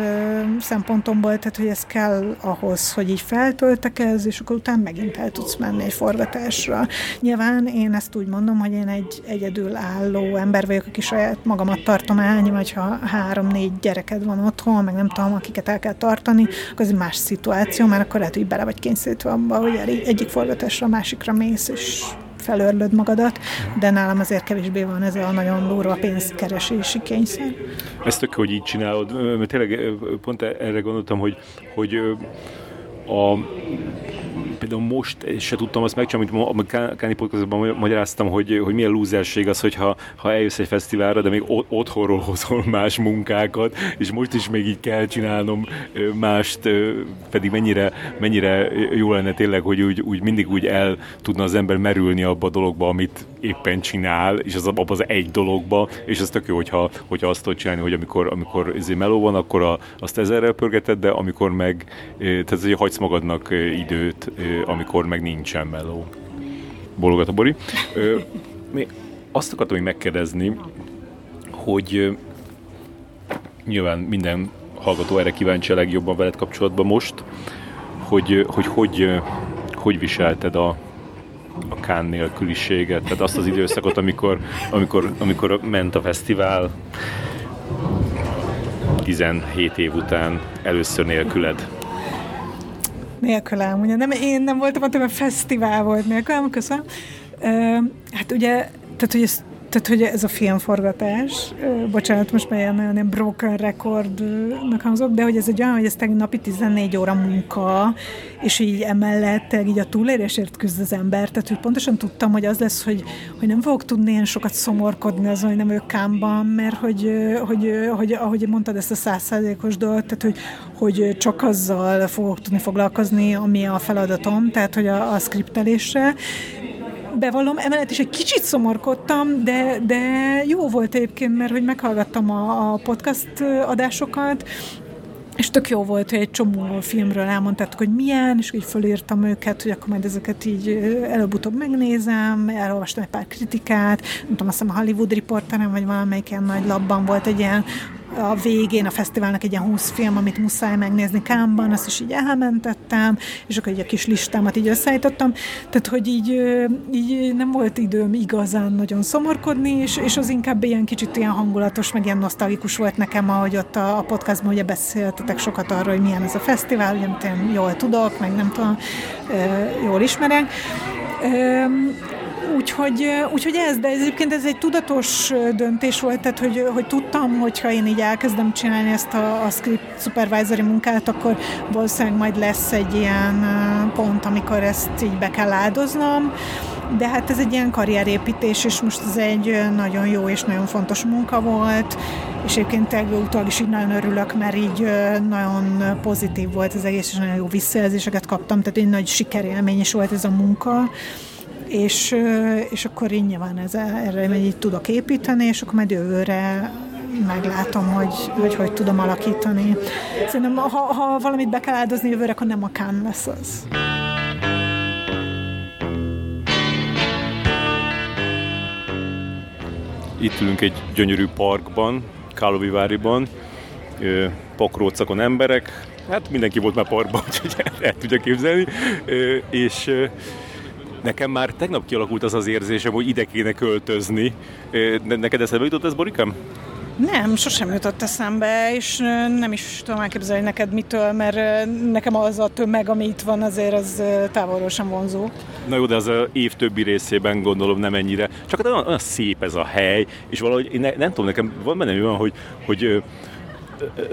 B: szempontomból, tehát hogy ez kell ahhoz, hogy így feltöltekez, és akkor utána megint el tudsz menni egy forgatásra. Nyilván én ezt úgy mondom, hogy én egy egyedül álló ember vagyok, aki saját magamat tartom elni, vagy ha három-négy gyereked van otthon, meg nem tudom, akiket el kell tartani, akkor ez egy más szituáció, mert akkor lehet, hogy bele vagy kényszerítve abba, hogy egyik forgatásra a másikra mész, és felörlöd magadat, de nálam azért kevésbé van ez a nagyon durva pénzkeresési kényszer.
A: Ezt tök, hogy így csinálod, tényleg pont erre gondoltam, hogy, hogy a például most se tudtam azt megcsinálni, amit a Káni podcastban magyaráztam, hogy, hogy milyen lúzerség az, hogyha ha eljössz egy fesztiválra, de még otthonról hozol más munkákat, és most is még így kell csinálnom mást, pedig mennyire, mennyire jó lenne tényleg, hogy úgy, úgy mindig úgy el tudna az ember merülni abba a dologba, amit éppen csinál, és az abba az egy dologba, és az tök jó, hogyha, hogyha azt tudod csinálni, hogy amikor, amikor ez meló van, akkor a, azt ezerrel pörgeted, de amikor meg, tehát hogy hagysz magadnak időt, amikor meg nincsen meló. Bologat a Bori. Még azt akartam még megkérdezni, hogy nyilván minden hallgató erre kíváncsi a legjobban veled kapcsolatban most, hogy hogy, hogy, hogy viselted a, a kán nélküliséget, tehát azt az időszakot, amikor, amikor, amikor ment a fesztivál 17 év után először nélküled
B: nélkülem. Ugye nem, én nem voltam ott, a fesztivál volt nélkülem, köszönöm. Hát ugye, tehát hogy ezt tehát, hogy ez a filmforgatás, bocsánat, most már ilyen, ilyen broken recordnak hangzok, de hogy ez egy olyan, hogy ez napi 14 óra munka, és így emellett így a túlérésért küzd az ember, tehát hogy pontosan tudtam, hogy az lesz, hogy, hogy nem fogok tudni ilyen sokat szomorkodni azon, hogy nem ők kámban, mert hogy, hogy, hogy, ahogy mondtad ezt a százszázalékos dolgot, tehát hogy, hogy csak azzal fogok tudni foglalkozni, ami a feladatom, tehát hogy a, a skriptelésre, bevallom, emellett is egy kicsit szomorkodtam, de, de jó volt egyébként, mert hogy meghallgattam a, a podcast adásokat, és tök jó volt, hogy egy csomó filmről elmondták, hogy milyen, és így fölírtam őket, hogy akkor majd ezeket így előbb-utóbb megnézem, elolvastam egy pár kritikát, nem tudom, azt hiszem a Hollywood Reporteren, vagy valamelyik ilyen nagy labban volt egy ilyen a végén a fesztiválnak egy ilyen 20 film, amit muszáj megnézni Kámban, azt is így elmentettem, és akkor egy kis listámat így összeállítottam, tehát hogy így, így nem volt időm igazán nagyon szomorkodni, és, és az inkább ilyen kicsit ilyen hangulatos, meg ilyen nosztalgikus volt nekem, ahogy ott a, a podcastban ugye beszéltetek sokat arról, hogy milyen ez a fesztivál, ugye, amit én jól tudok, meg nem tudom, jól ismerek. Úgyhogy, úgyhogy ez, de ez egyébként ez egy tudatos döntés volt, tehát hogy, hogy tudtam, hogy ha én így elkezdem csinálni ezt a, a script supervisory munkát, akkor valószínűleg majd lesz egy ilyen pont, amikor ezt így be kell áldoznom, de hát ez egy ilyen karrierépítés, és most ez egy nagyon jó és nagyon fontos munka volt, és egyébként utólag is így nagyon örülök, mert így nagyon pozitív volt az egész, és nagyon jó visszajelzéseket kaptam, tehát egy nagy sikerélmény is volt ez a munka, és, és akkor én nyilván ez, erre így tudok építeni, és akkor majd jövőre meglátom, hogy, hogy hogy tudom alakítani. Szerintem, ha, ha valamit be kell áldozni jövőre, akkor nem a kán lesz az.
A: Itt ülünk egy gyönyörű parkban, Káloviváriban, pakrócakon emberek, hát mindenki volt már parkban, úgyhogy el tudja képzelni, és Nekem már tegnap kialakult az az érzésem, hogy ide kéne költözni. Neked eszembe jutott ez, Borikám?
B: Nem, sosem jutott eszembe, és nem is tudom elképzelni neked mitől, mert nekem az a tömeg, ami itt van, azért az távolról sem vonzó.
A: Na jó, de az év többi részében gondolom nem ennyire. Csak hát olyan, olyan szép ez a hely, és valahogy én ne, nem tudom, nekem van bennem olyan, hogy, hogy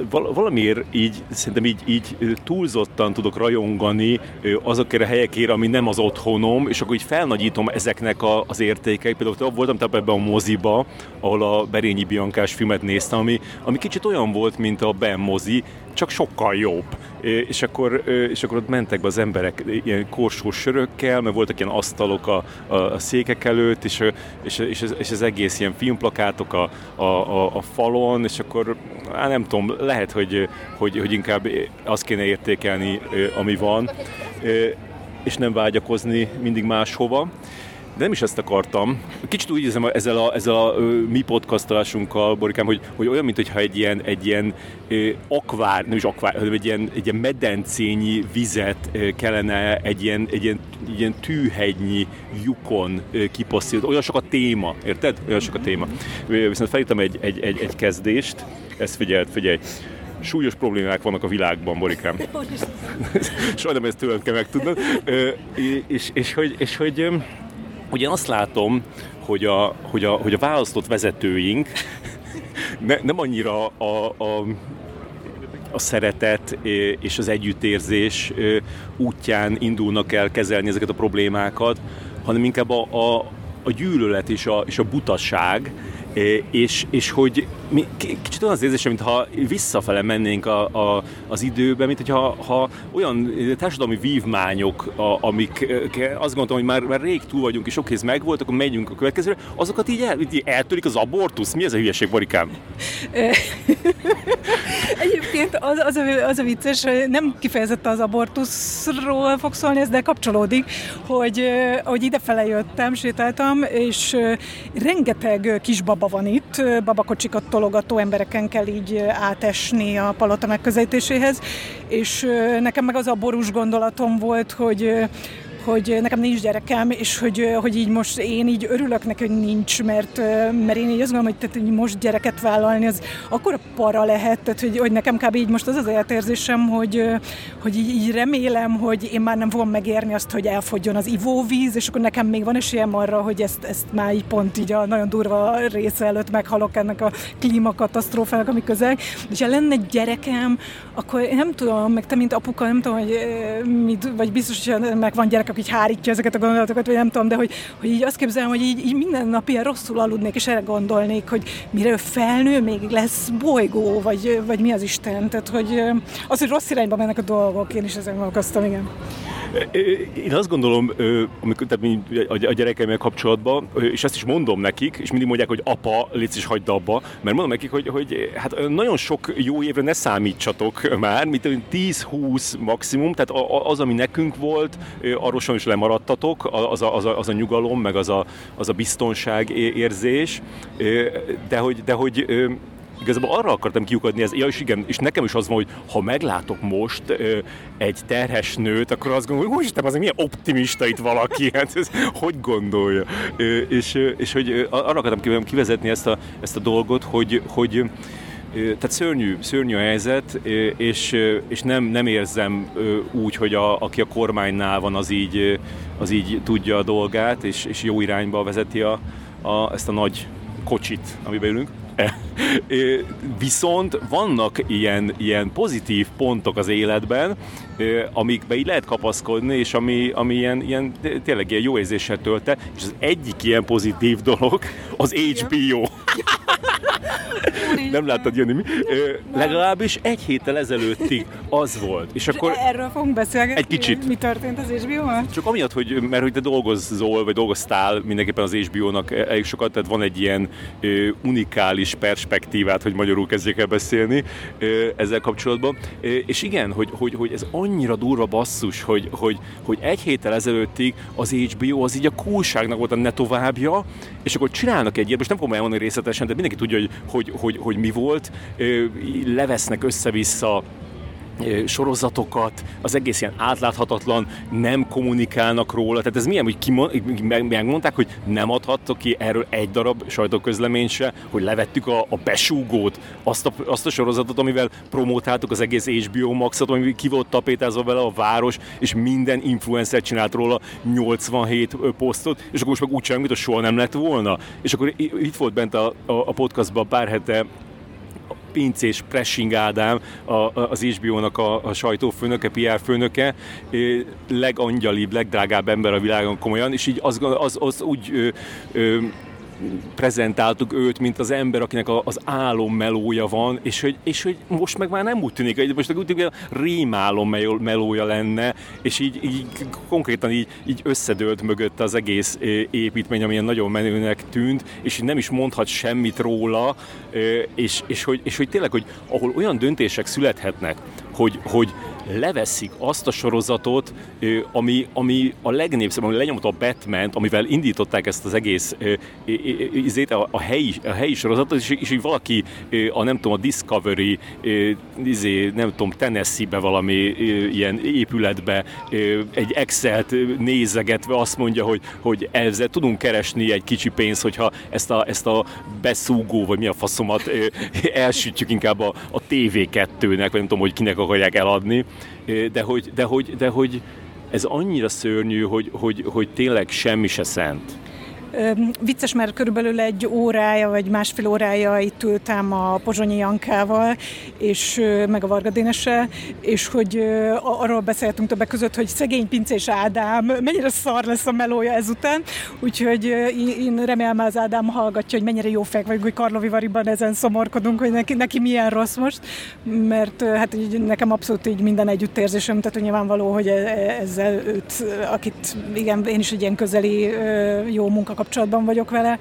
A: valamiért így, szerintem így, így túlzottan tudok rajongani azokért a helyekért, ami nem az otthonom, és akkor így felnagyítom ezeknek a, az értékeit. Például voltam tehát ebben a moziba, ahol a Berényi Biankás filmet néztem, ami, ami kicsit olyan volt, mint a Ben mozi, csak sokkal jobb. És akkor, és akkor ott mentek be az emberek ilyen korsós sörökkel, mert voltak ilyen asztalok a, a, a székek előtt, és, és, és, ez, és ez egész ilyen filmplakátok a, a, a, a falon, és akkor hát nem tudom, lehet, hogy, hogy, hogy inkább azt kéne értékelni, ami van, és nem vágyakozni mindig máshova. De nem is ezt akartam. Kicsit úgy érzem ezzel a, ezzel a mi podcastolásunkkal, Borikám, hogy, hogy olyan, mintha egy ilyen, egy ilyen akvár, nem is akvár, hanem egy ilyen, egy ilyen medencényi vizet kellene egy ilyen, egy ilyen, egy ilyen tűhegynyi lyukon kipasszítani. Olyan sok a téma, érted? Olyan sok a téma. Viszont felírtam egy, egy, egy, egy kezdést, ezt figyeld, figyelj súlyos problémák vannak a világban, Borikám. Sajnálom, ezt tőled kell megtudnod. És, és, és, hogy, és hogy Ugye azt látom, hogy a, hogy a, hogy a választott vezetőink ne, nem annyira a, a, a szeretet és az együttérzés útján indulnak el kezelni ezeket a problémákat, hanem inkább a, a, a gyűlölet és a, és a butaság, és, és hogy mi, kicsit olyan az érzésem, mintha visszafele mennénk a, a, az időbe, mint hogyha ha olyan társadalmi vívmányok, a, amik azt gondolom, hogy már, már rég túl vagyunk, és oké, ez megvolt, akkor megyünk a következőre, azokat így, el, így eltörik az abortusz? Mi ez a hülyeség, Borikám?
B: Egyébként az, az, a, az a vicces, nem kifejezetten az abortuszról fog szólni, ez de kapcsolódik, hogy, hogy idefele jöttem, sétáltam, és rengeteg kisbaba van itt, babakocsikat tologató embereken kell így átesni a palota megközelítéséhez, és nekem meg az a borús gondolatom volt, hogy hogy nekem nincs gyerekem, és hogy, hogy így most én így örülök neki, hogy nincs, mert, mert én így azt gondolom, hogy, tehát, hogy most gyereket vállalni, az akkor para lehet, tehát hogy, hogy nekem kb. így most az az életérzésem, hogy, hogy így, így remélem, hogy én már nem fogom megérni azt, hogy elfogjon az ivóvíz, és akkor nekem még van esélyem arra, hogy ezt, ezt már így pont így a nagyon durva része előtt meghalok ennek a klímakatasztrófának, ami közel. És ha lenne gyerekem, akkor én nem tudom, meg te, mint apuka, nem tudom, hogy mit, vagy biztos, hogy meg van gyerek, csak így hárítja ezeket a gondolatokat, vagy nem tudom, de hogy, hogy így azt képzelem, hogy így, így minden nap ilyen rosszul aludnék, és erre gondolnék, hogy mire ő felnő, még lesz bolygó, vagy, vagy mi az Isten. Tehát, hogy az, hogy rossz irányba mennek a dolgok, én is ezen gondolkoztam, igen.
A: Én azt gondolom, amikor tehát a gyerekeimmel kapcsolatban, és ezt is mondom nekik, és mindig mondják, hogy apa, légy is hagyd abba, mert mondom nekik, hogy, hogy hát nagyon sok jó évre ne számítsatok már, mint 10-20 maximum, tehát az, ami nekünk volt, arról is lemaradtatok, az a, az, a, az a nyugalom, meg az a, az a biztonság érzés, de hogy, de hogy igazából arra akartam kiukadni, ez, ja, és igen, és nekem is az van, hogy ha meglátok most ö, egy terhes nőt, akkor azt gondolom, hogy Istenem, az milyen optimista itt valaki, hát ez hogy gondolja? Ö, és, és hogy arra akartam kivezetni ezt a, ezt a dolgot, hogy, hogy tehát szörnyű, szörnyű a helyzet, és, és nem, nem érzem úgy, hogy a, aki a kormánynál van, az így, az így tudja a dolgát, és, és jó irányba vezeti a, a, ezt a nagy kocsit, amiben ülünk. Viszont vannak ilyen, ilyen pozitív pontok az életben, amikbe így lehet kapaszkodni, és ami, ami ilyen, ilyen tényleg ilyen jó érzéssel tölte, és az egyik ilyen pozitív dolog az HBO. nem láttad jönni mi? Ö, legalábbis egy héttel ezelőttig az volt.
B: És akkor erről fogunk beszélgetni?
A: Egy kicsit.
B: Mi történt az HBO-val?
A: Csak amiatt, hogy, mert hogy te dolgozol, vagy dolgoztál mindenképpen az HBO-nak elég sokat, tehát van egy ilyen ö, unikális perspektívát, hogy magyarul kezdjek el beszélni ö, ezzel kapcsolatban. Ö, és igen, hogy, hogy, hogy ez annyira durva basszus, hogy, hogy, hogy egy héttel ezelőttig az HBO az így a coolságnak volt a ne továbbja, és akkor csinálnak egy ilyet, most nem fogom elmondani részletesen, de mindenki tudja, hogy, hogy, hogy, hogy mi volt, levesznek össze-vissza sorozatokat, az egész ilyen átláthatatlan, nem kommunikálnak róla, tehát ez milyen, hogy megmondták, hogy nem adhattok ki erről egy darab sajtóközleményt se, hogy levettük a, a besúgót, azt a, azt a sorozatot, amivel promotáltuk az egész HBO Maxot, ami ki volt tapétázva vele a város, és minden influencer csinált róla 87 posztot, és akkor most meg úgy csinálunk, mint soha nem lett volna. És akkor itt volt bent a, a, a podcastban pár hete pincés Pressing Ádám, a, az HBO-nak a, a sajtófőnöke, PR főnöke, legangyalibb, legdrágább ember a világon komolyan, és így az, az, az úgy ö, ö, prezentáltuk őt, mint az ember, akinek az álom melója van, és hogy, és hogy most meg már nem úgy tűnik, hogy most úgy tűnik, hogy a rémálom melója lenne, és így, így konkrétan így, így összedőlt mögött az egész építmény, amilyen nagyon menőnek tűnt, és nem is mondhat semmit róla, és, és, hogy, és hogy tényleg, hogy ahol olyan döntések születhetnek, hogy, hogy leveszik azt a sorozatot, ami, ami a legnépszerűbb, ami lenyomta a batman amivel indították ezt az egész izét, a, a, helyi, a helyi sorozatot, és, és így valaki a nem tudom, a Discovery, izé, nem tudom, Tennessee-be valami ilyen épületbe egy Excel-t nézegetve azt mondja, hogy, hogy ezzel tudunk keresni egy kicsi pénzt, hogyha ezt a, ezt a beszúgó, vagy mi a faszomat elsütjük inkább a, a TV2-nek, vagy nem tudom, hogy kinek akarják eladni, de hogy, de hogy, de hogy ez annyira szörnyű, hogy, hogy, hogy tényleg semmi se szent.
B: Vicces, mert körülbelül egy órája, vagy másfél órája itt ültem a Pozsonyi Jankával, és meg a Varga Dénessel, és hogy arról beszéltünk többek között, hogy szegény pincés Ádám, mennyire szar lesz a melója ezután, úgyhogy én remélem az Ádám hallgatja, hogy mennyire jó fej vagy, hogy Karlovi Variban ezen szomorkodunk, hogy neki, neki milyen rossz most, mert hát így nekem abszolút így minden együttérzésem, tehát hogy nyilvánvaló, hogy e, e, ezzel őt, akit igen, én is egy ilyen közeli jó munka kapcsolatban vagyok vele,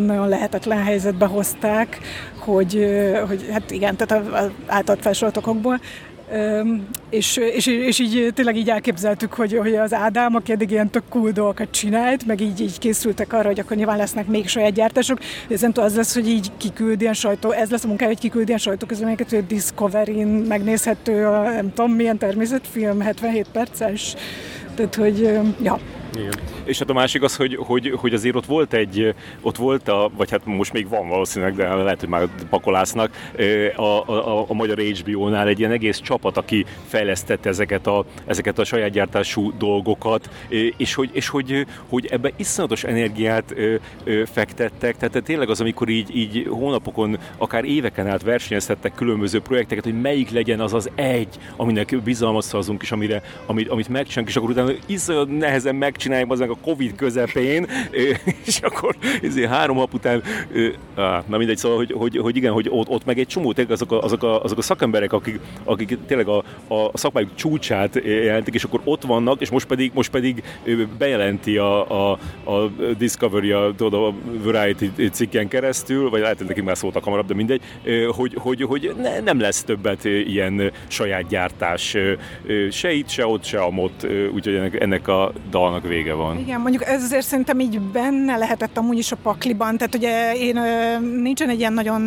B: nagyon lehetetlen helyzetbe hozták, hogy, hogy hát igen, tehát általad felsorolt okokból, és, és, és így tényleg így elképzeltük, hogy, hogy az Ádám, aki eddig ilyen tök cool dolgokat csinált, meg így, így készültek arra, hogy akkor nyilván lesznek még saját gyártások, ez nem tudom, az lesz, hogy így kiküld ilyen sajtó, ez lesz a munkája, hogy kiküld ilyen sajtóközleményeket, hogy Discovery-n megnézhető a nem tudom milyen természetfilm, 77 perces, tehát hogy, ja.
A: Igen. És hát a másik az, hogy, hogy, hogy azért ott volt egy, ott volt a, vagy hát most még van valószínűleg, de lehet, hogy már pakolásznak, a, a, a magyar HBO-nál egy ilyen egész csapat, aki fejlesztette ezeket a, ezeket a saját gyártású dolgokat, és hogy, és hogy, hogy ebbe iszonyatos energiát fektettek, tehát tényleg az, amikor így, így hónapokon, akár éveken át versenyeztettek különböző projekteket, hogy melyik legyen az az egy, aminek bizalmat szavazunk, és amire, amit, amit megcsinálunk, és akkor utána iszonyat nehezen meg megcsinálják az a Covid közepén, és akkor ezért három nap után, na mindegy, szóval, hogy, hogy, hogy igen, hogy ott, ott meg egy csomó, tényleg azok a, azok a, azok a szakemberek, akik, akik tényleg a, a szakmájuk csúcsát jelentik, és akkor ott vannak, és most pedig, most pedig bejelenti a, a, a Discovery, a, a Variety cikken keresztül, vagy lehet, hogy nekik már szóltak hamarabb, de mindegy, hogy, hogy, hogy ne, nem lesz többet ilyen saját gyártás se itt, se ott, se amott, úgyhogy ennek, ennek a dalnak vége van.
B: Igen, mondjuk ez azért szerintem így benne lehetett amúgy is a pakliban, tehát ugye én nincsen egy ilyen nagyon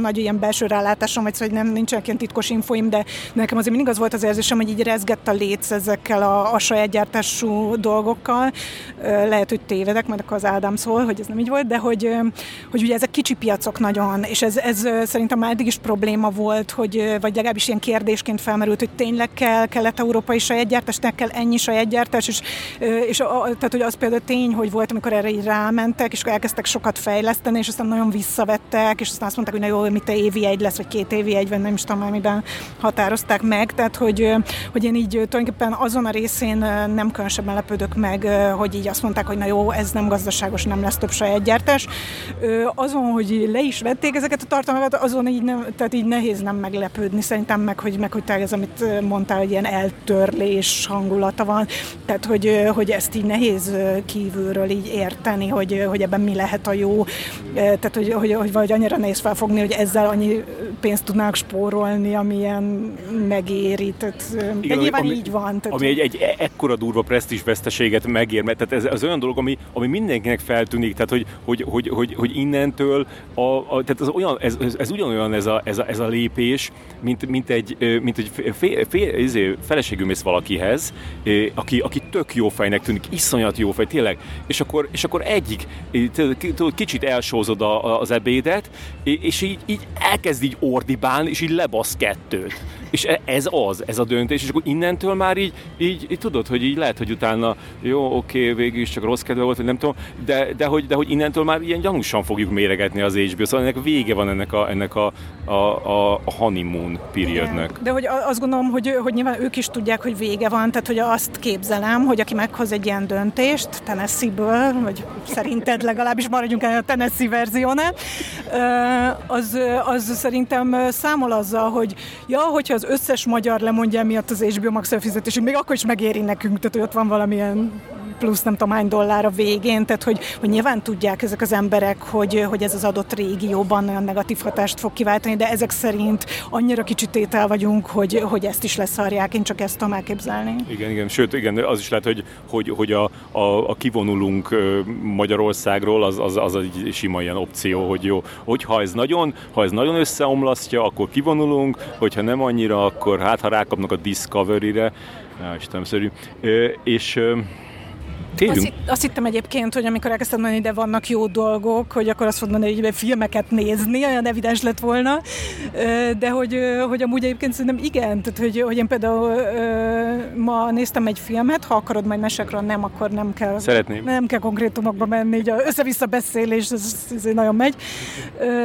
B: nagy ilyen belső rálátásom, vagy szóval nem nincsenek ilyen titkos infoim, de nekem azért mindig az volt az érzésem, hogy így rezgett a léc ezekkel a, a saját gyártású dolgokkal. Lehet, hogy tévedek, majd akkor az Ádám szól, hogy ez nem így volt, de hogy, hogy ugye ezek kicsi piacok nagyon, és ez, ez szerintem már eddig is probléma volt, hogy, vagy legalábbis ilyen kérdésként felmerült, hogy tényleg kell kelet-európai saját gyártás, kell ennyi saját gyártás, és, és a, tehát, hogy az például tény, hogy volt, amikor erre így rámentek, és akkor elkezdtek sokat fejleszteni, és aztán nagyon visszavettek, és aztán azt mondták, hogy na jó, mit te évi egy lesz, vagy két évi egy, vagy nem is tudom már miben határozták meg, tehát hogy, hogy én így tulajdonképpen azon a részén nem különösebben lepődök meg, hogy így azt mondták, hogy na jó, ez nem gazdaságos, nem lesz több saját gyártás. Azon, hogy le is vették ezeket a tartalmakat, azon így, nem, tehát így nehéz nem meglepődni, szerintem meg, hogy, meg, hogy te ez, amit mondtál, hogy ilyen eltörlés hangulata van, tehát hogy, hogy ezt így nehéz kívülről így érteni, hogy, hogy ebben mi lehet a jó, tehát hogy, hogy, hogy vagy annyira nehéz felfogni, hogy ezzel annyi pénzt tudnák spórolni, amilyen megéri, tehát Igen, nyilván ami, így van.
A: Tehát, ami egy, egy ekkora durva presztis veszteséget megér, mert tehát ez az olyan dolog, ami, ami mindenkinek feltűnik, tehát hogy, hogy, hogy, hogy, hogy innentől a, a, tehát az olyan, ez, ez, ez ugyanolyan ez a, ez a, ez a lépés, mint, mint egy, mint egy fél, fél, fél, izé, feleségű mész valakihez, aki, aki tök jó fejnek tűnik, iszonyat jó fej, tényleg, és akkor, és akkor egyik kicsit elsózod az ebédet, és így, így elkezd így ordibálni, és így lebasz kettőt. És e, ez az, ez a döntés, és akkor innentől már így, így, így tudod, hogy így lehet, hogy utána jó, oké, végül is csak rossz kedve volt, vagy nem tudom, de, de, hogy, de hogy innentől már ilyen gyanúsan fogjuk méregetni az HBO, szóval ennek vége van ennek a, ennek a, a, a, a honeymoon periodnek.
B: De hogy azt gondolom, hogy, hogy nyilván ők is tudják, hogy vége van, tehát hogy azt képzelem, hogy aki meghoz egy ilyen döntést, Tennessee-ből, vagy szerinted legalábbis maradjunk el a Tennessee verziónál, az, az szerintem számol azzal, hogy ja, hogyha az összes magyar lemondja miatt az HBO Max fizetésünk, még akkor is megéri nekünk, tehát hogy ott van valamilyen plusz nem tudom hány dollár a végén, tehát hogy, hogy nyilván tudják ezek az emberek, hogy, hogy ez az adott régióban olyan negatív hatást fog kiváltani, de ezek szerint annyira kicsit tétel vagyunk, hogy, hogy ezt is leszarják, én csak ezt tudom elképzelni.
A: Igen, igen, sőt, igen, az is lehet, hogy, hogy, hogy a, a, a kivonulunk Magyarországról, az, az, az egy sima ilyen opció, hogy jó, hogyha ez nagyon, ha ez nagyon összeomlasztja, akkor kivonulunk, hogyha nem annyira, akkor hát ha rákapnak a Discovery-re, Istenemszerű. És
B: Térjünk. Azt, azt hittem egyébként, hogy amikor elkezdtem mondani, de vannak jó dolgok, hogy akkor azt fogod mondani, hogy filmeket nézni, olyan evidens lett volna, de hogy, hogy amúgy egyébként szerintem igen, tehát hogy, hogy én például ma néztem egy filmet, ha akarod majd mesekről, nem, akkor nem kell.
A: Szeretném.
B: Nem kell konkrétumokba menni, így össze-vissza beszélés, ez, ez nagyon megy.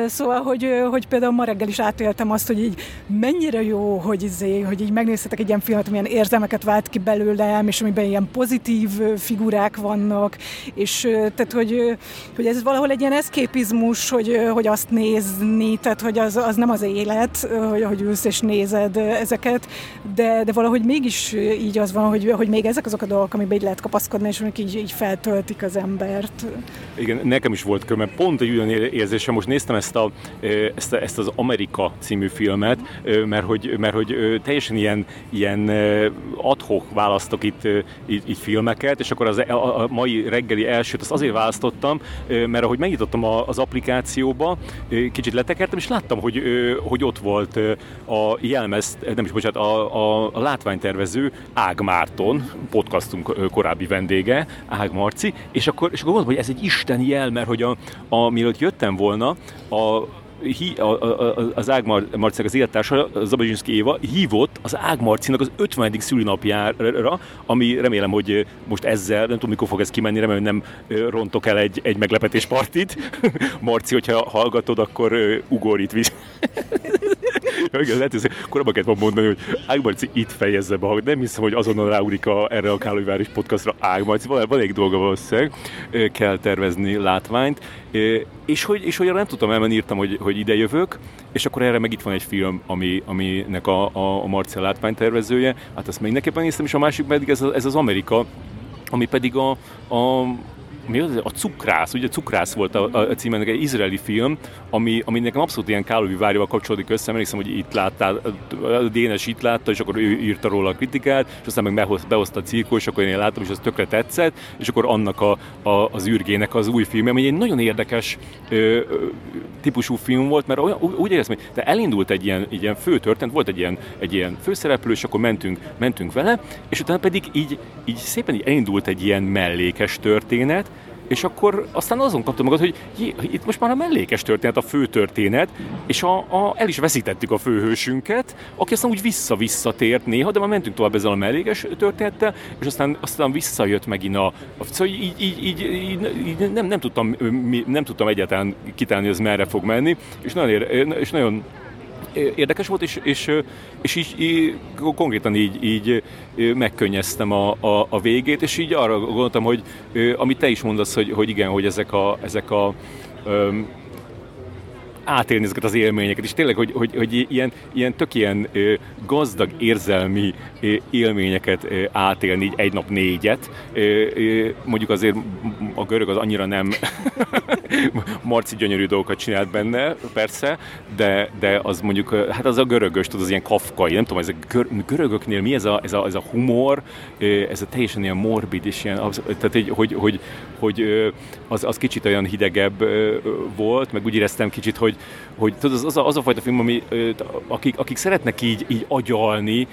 B: Szóval, hogy, hogy például ma reggel is átéltem azt, hogy így mennyire jó, hogy, izé, hogy így megnézhetek egy ilyen filmet, amilyen érzelmeket vált ki belőlem, és amiben ilyen pozitív figurák figurák vannak, és tehát, hogy, hogy ez valahol egy ilyen eszképizmus, hogy, hogy azt nézni, tehát, hogy az, az nem az élet, hogy, hogy ülsz és nézed ezeket, de, de valahogy mégis így az van, hogy, hogy még ezek azok a dolgok, amiben így lehet kapaszkodni, és amik így, így feltöltik az embert.
A: Igen, nekem is volt köme. Pont egy olyan érzésem, most néztem ezt, a, ezt, a, ezt az Amerika című filmet, mert hogy, mert hogy teljesen ilyen, ilyen adhok választok itt, itt, itt filmeket, és akkor az a, a mai reggeli elsőt azt azért választottam, mert ahogy megnyitottam az applikációba, kicsit letekertem, és láttam, hogy, hogy ott volt a jelmez, nem is bocsánat, a, a, a látványtervező Ág Márton, podcastunk korábbi vendége, Ág Marci, és akkor, és akkor gondoltam, hogy ez egy isteni jel, mert hogy a, a, mielőtt jöttem volna, a, a, a, a, az Ág Marcinak az élettársa, Zabazsinszki Éva hívott az Ág Marcinak az 50. szülinapjára, ami remélem, hogy most ezzel, nem tudom mikor fog ez kimenni, remélem, nem rontok el egy, egy meglepetéspartit. Marci, hogyha hallgatod, akkor ugorít visz. igen, lehet, hogy korábban kellett mondani, hogy Ágmarci itt fejezze be, nem hiszem, hogy azonnal ráugrik a, erre a Kálóváros podcastra. Ágmarci, van, van egy dolga valószínűleg, kell tervezni látványt, és hogy, és hogy nem tudtam elmenni, írtam, hogy, hogy ide jövök, és akkor erre meg itt van egy film, ami, aminek a, a, a Marcia látványtervezője, hát ezt még mindenképpen néztem, és a másik pedig ez, ez az Amerika, ami pedig a, a mi az, a cukrász, ugye cukrász volt a, a címenek egy izraeli film, ami, ami nekem abszolút ilyen Kálovi várjával kapcsolódik össze, mert hiszem, hogy itt láttál, a Dénes itt látta, és akkor ő írta róla a kritikát, és aztán meg behoz, behozta a cirkó, és akkor én láttam, és az tökre tetszett, és akkor annak a, a, az űrgének az új filmje, ami egy nagyon érdekes ö, típusú film volt, mert olyan, úgy éreztem, hogy de elindult egy ilyen, ilyen fő történet, volt egy ilyen, egy ilyen főszereplő, és akkor mentünk, mentünk vele, és utána pedig így, így szépen így elindult egy ilyen mellékes történet, és akkor aztán azon kaptam magad, hogy jé, itt most már a mellékes történet, a fő történet, és a, a, el is veszítettük a főhősünket, aki aztán úgy vissza-visszatért néha, de már mentünk tovább ezzel a mellékes történettel, és aztán, aztán visszajött megint a... a szóval így, így, így, így, így nem, nem, tudtam, nem tudtam egyáltalán kitálni, hogy ez merre fog menni, és nagyon, és nagyon érdekes volt, és, és, és így, így konkrétan így, így megkönnyeztem a, a, a végét, és így arra gondoltam, hogy amit te is mondasz, hogy, hogy igen, hogy ezek a, ezek a átélni ezeket az élményeket, és tényleg, hogy, hogy, hogy ilyen, ilyen tök ilyen ö, gazdag érzelmi ö, élményeket ö, átélni így egy nap négyet. Ö, ö, mondjuk azért a görög az annyira nem marci gyönyörű dolgokat csinált benne, persze, de, de az mondjuk, hát az a görögös, tudod, az ilyen kafkai, nem tudom, ez a gör, görögöknél mi ez a, ez a, ez a humor, ez a teljesen ilyen morbid, és ilyen, tehát egy, hogy, hogy, hogy az, az kicsit olyan hidegebb volt, meg úgy éreztem kicsit, hogy, hogy tudod, az, az, a, az a fajta film, ami, akik, akik szeretnek így, így agyalni,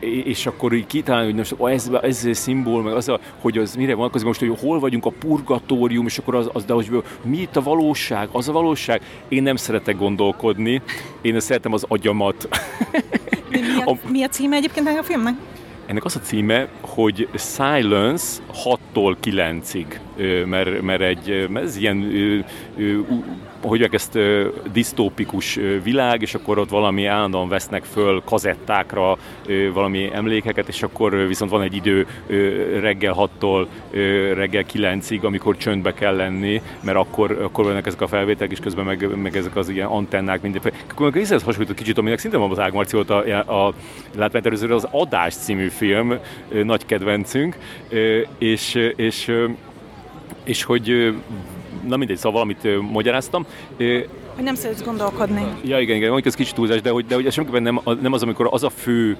A: és akkor így kitalálni, hogy most ez, ez szimbol, meg az, a, hogy az mire vonatkozik most, hogy hol vagyunk a purgatórium, és akkor az, az de hogy mi itt a valóság, az a valóság. Én nem szeretek gondolkodni, én szeretem az agyamat.
B: Mi a, mi a címe egyébként a filmnek?
A: Ennek az a címe, hogy Silence 6-tól 9-ig, mert, mert, egy, mert ez ilyen hogy ezt disztópikus világ, és akkor ott valami állandóan vesznek föl kazettákra valami emlékeket, és akkor viszont van egy idő reggel 6-tól reggel 9-ig, amikor csöndbe kell lenni, mert akkor, akkor vannak ezek a felvételek, és közben meg, meg ezek az ilyen antennák, mindenféle. Akkor ez hasonlít kicsit, aminek szintén van az Ágmarci volt a, a látványtervezőről, az Adás című film, nagy kedvencünk, és, és és hogy na mindegy, szóval valamit magyaráztam.
B: Hogy nem szeretsz gondolkodni.
A: Ja, igen, igen, ez kicsit túlzás, de hogy, de hogy ez semmiképpen nem, nem az, amikor az a fő,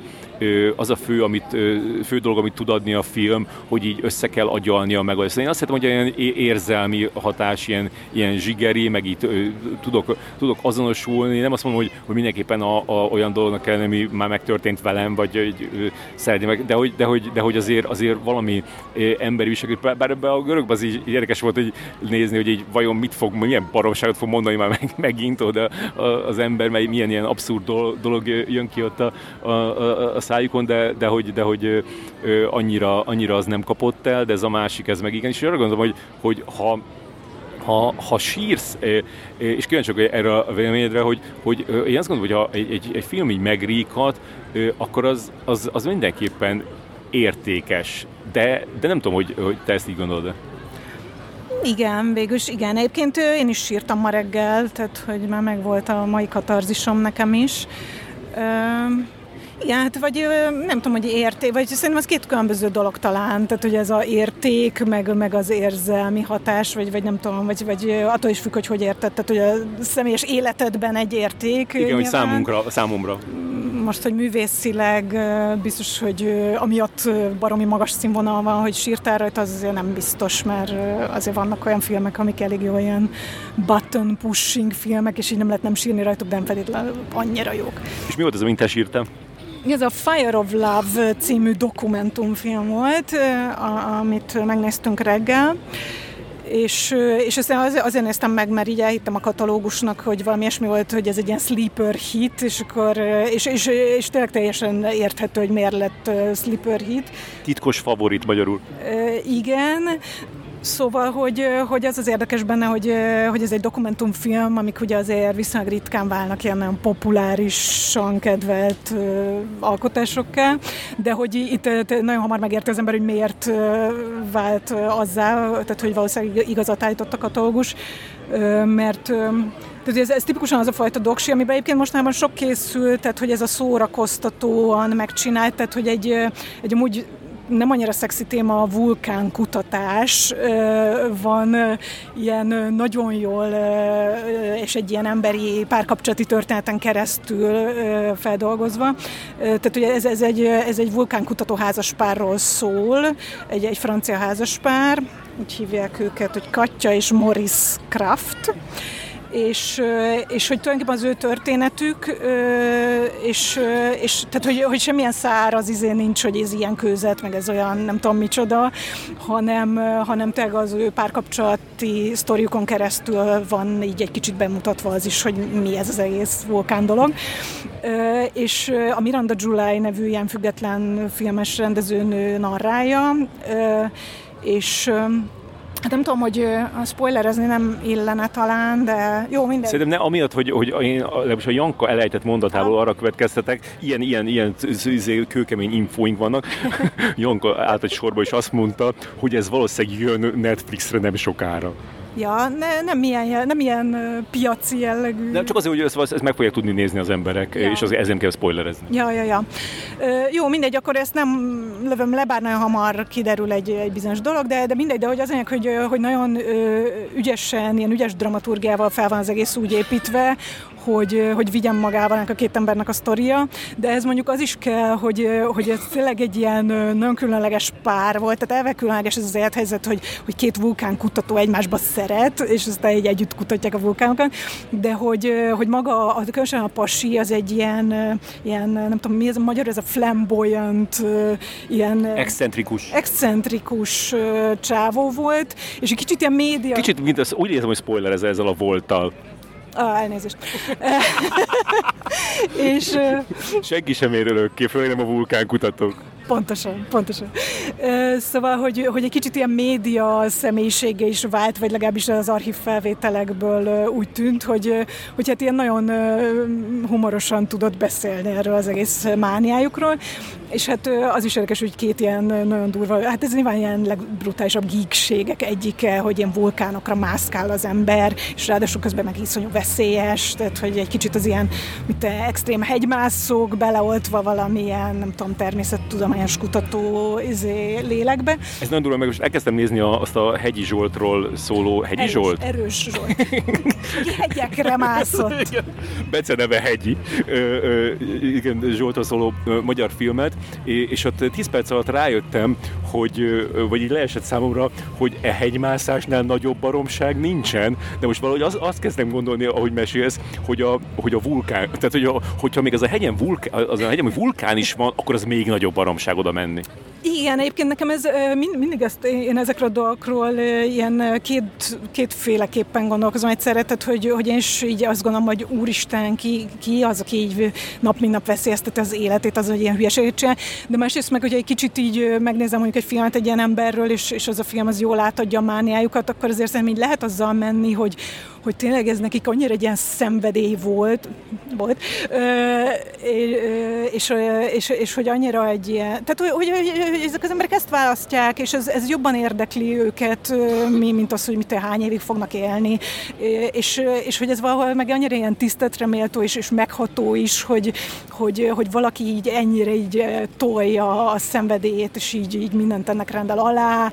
A: az a fő, amit, fő dolog, amit tud adni a film, hogy így össze kell agyalni a megoldást. Én azt hiszem, hogy ilyen érzelmi hatás, ilyen, ilyen zsigeri, meg itt tudok, tudok azonosulni. Nem azt mondom, hogy, hogy mindenképpen a, a, olyan dolognak kell, ami már megtörtént velem, vagy hogy szeretni meg, de hogy, de hogy, de hogy azért, azért valami emberi viselkedés, bár ebben a görögben az így érdekes volt, hogy nézni, hogy így vajon mit fog, milyen baromságot fog mondani már meg, megint oda az ember, mely milyen ilyen abszurd dolog jön ki ott a, a, a, a szájukon, de, de hogy, de hogy annyira, annyira az nem kapott el, de ez a másik, ez meg igen. És arra gondolom, hogy, hogy ha ha, ha sírsz, és kíváncsiak erre a véleményedre, hogy, hogy én azt gondolom, hogy ha egy, egy, egy film így megríkat, akkor az, az, az mindenképpen értékes. De, de nem tudom, hogy, hogy te ezt így gondolod -e.
B: Igen, végülis igen. Egyébként én is sírtam ma reggel, tehát hogy már megvolt a mai katarzisom nekem is. Igen, hát vagy nem tudom, hogy érték, vagy szerintem az két különböző dolog talán, tehát hogy ez a érték, meg, meg az érzelmi hatás, vagy, vagy nem tudom, vagy, vagy attól is függ, hogy hogy érted, tehát hogy a személyes életedben egy érték.
A: Igen, nyilván. hogy számunkra, számomra
B: most, hogy művészileg biztos, hogy amiatt baromi magas színvonal van, hogy sírtál rajta, az azért nem biztos, mert azért vannak olyan filmek, amik elég jó ilyen button pushing filmek, és így nem lehet nem sírni rajtuk, de nem feltétlenül annyira jók.
A: És mi volt ez, amit te sírtam?
B: Ez a Fire of Love című dokumentumfilm volt, amit megnéztünk reggel, és, és ezt azért néztem meg, mert így elhittem a katalógusnak, hogy valami ilyesmi volt, hogy ez egy ilyen sleeper hit, és akkor, és, és, és tényleg teljesen érthető, hogy miért lett sleeper hit.
A: Titkos favorit magyarul.
B: Igen, Szóval, hogy, hogy az az érdekes benne, hogy, hogy ez egy dokumentumfilm, amik ugye azért viszonylag ritkán válnak ilyen nagyon populárisan kedvelt alkotásokká, de hogy itt nagyon hamar megérte az ember, hogy miért vált azzá, tehát hogy valószínűleg igazat állított a katalógus, mert tehát ez, ez tipikusan az a fajta doksi, amiben egyébként mostanában sok készül, tehát hogy ez a szórakoztatóan megcsinált, tehát hogy egy, egy amúgy nem annyira szexi téma a vulkánkutatás. Van ilyen nagyon jól, és egy ilyen emberi párkapcsolati történeten keresztül feldolgozva. Tehát ugye ez, ez, egy, ez egy vulkánkutató házaspárról szól, egy, egy francia házaspár, úgy hívják őket, hogy Katja és Morris Kraft és, és hogy tulajdonképpen az ő történetük, és, és tehát, hogy, hogy semmilyen száraz izé nincs, hogy ez ilyen kőzet, meg ez olyan nem tudom micsoda, hanem, hanem tényleg az ő párkapcsolati sztoriukon keresztül van így egy kicsit bemutatva az is, hogy mi ez az egész vulkán dolog. És a Miranda July nevű ilyen független filmes rendezőnő narrája, és Hát nem tudom, hogy a spoilerezni nem illene talán, de jó, minden.
A: Szerintem ne, amiatt, hogy, hogy én, legalábbis a Janka elejtett mondatából arra következtetek, ilyen, ilyen, ilyen izé, kőkemény infóink vannak. Janka állt egy sorba, és azt mondta, hogy ez valószínűleg jön Netflixre nem sokára.
B: Ja, ne, nem, ilyen, nem ilyen piaci jellegű.
A: Nem csak azért, hogy ezt, ezt meg fogják tudni nézni az emberek, ja. és az, ezért kell spoilerezni.
B: Ja, ja, ja. Jó, mindegy, akkor ezt nem lövöm le, bár nagyon hamar kiderül egy, egy bizonyos dolog, de, de mindegy, de hogy az anyag, hogy, hogy nagyon ügyesen, ilyen ügyes dramaturgiával fel van az egész úgy építve, hogy, hogy vigyen magával a két embernek a sztoria, de ez mondjuk az is kell, hogy, hogy ez tényleg egy ilyen nagyon különleges pár volt, tehát elve különleges ez az élethelyzet, hogy, hogy két vulkánkutató egymásba szeret, és aztán egy együtt kutatják a vulkánokat, de hogy, hogy maga, a, különösen a pasi az egy ilyen, ilyen, nem tudom mi ez a magyar, ez a flamboyant, ilyen...
A: Excentrikus.
B: Excentrikus csávó volt, és egy kicsit ilyen média...
A: Kicsit, mint az, úgy érzem, hogy spoiler ez ezzel a volttal.
B: Ah, elnézést.
A: és... Senki sem ér ki, főleg nem a vulkánkutatók.
B: Pontosan, pontosan. Szóval, hogy, hogy egy kicsit ilyen média személyisége is vált, vagy legalábbis az archív felvételekből úgy tűnt, hogy, hogy hát ilyen nagyon humorosan tudott beszélni erről az egész mániájukról, és hát az is érdekes, hogy két ilyen nagyon durva, hát ez nyilván ilyen legbrutálisabb geekségek egyike, hogy ilyen vulkánokra mászkál az ember, és ráadásul közben meg iszonyú veszélyes, tehát hogy egy kicsit az ilyen, mint extrém hegymászók beleoltva valamilyen, nem tudom, természettudományos kutató izé, lélekbe.
A: Ez nagyon durva, meg most elkezdtem nézni a, azt a Hegyi Zsoltról szóló Hegyi
B: erős,
A: Zsolt?
B: Erős Zsolt. Hegyekre mászott.
A: Bece neve Hegyi. Ö, ö, igen, Zsoltról szóló ö, magyar filmet, és ott 10 perc alatt rájöttem, hogy, vagy így leesett számomra, hogy e hegymászásnál nagyobb baromság nincsen, de most valahogy az, azt kezdem gondolni, ahogy mesélsz, hogy a, hogy a vulkán, tehát hogy a, hogyha még az a hegyen vulkán, az a hegyen, vulkán is van, akkor az még nagyobb baromság oda menni.
B: Igen, egyébként nekem ez mind, mindig ezt, én ezekről a dolgokról ilyen két, kétféleképpen gondolkozom egyszerre, tehát hogy, hogy én is így azt gondolom, hogy úristen, ki, ki az, aki így nap mint nap veszélyezteti az életét, az, hogy ilyen hülyeséget csinál, de másrészt meg, hogy egy kicsit így megnézem mondjuk egy filmet egy ilyen emberről, és, és az a film az jól átadja a mániájukat, akkor azért szerintem így lehet azzal menni, hogy, hogy tényleg ez nekik annyira egy ilyen szenvedély volt, volt és, és, és, hogy annyira egy ilyen, tehát hogy, hogy, hogy ezek az emberek ezt választják, és ez, ez jobban érdekli őket, mi, mint az, hogy mit hány évig fognak élni, és, és hogy ez valahol meg annyira ilyen tisztetre méltó és, és megható is, hogy, hogy, hogy valaki így ennyire így tolja a szenvedélyét, és így, így mindent ennek rendel alá,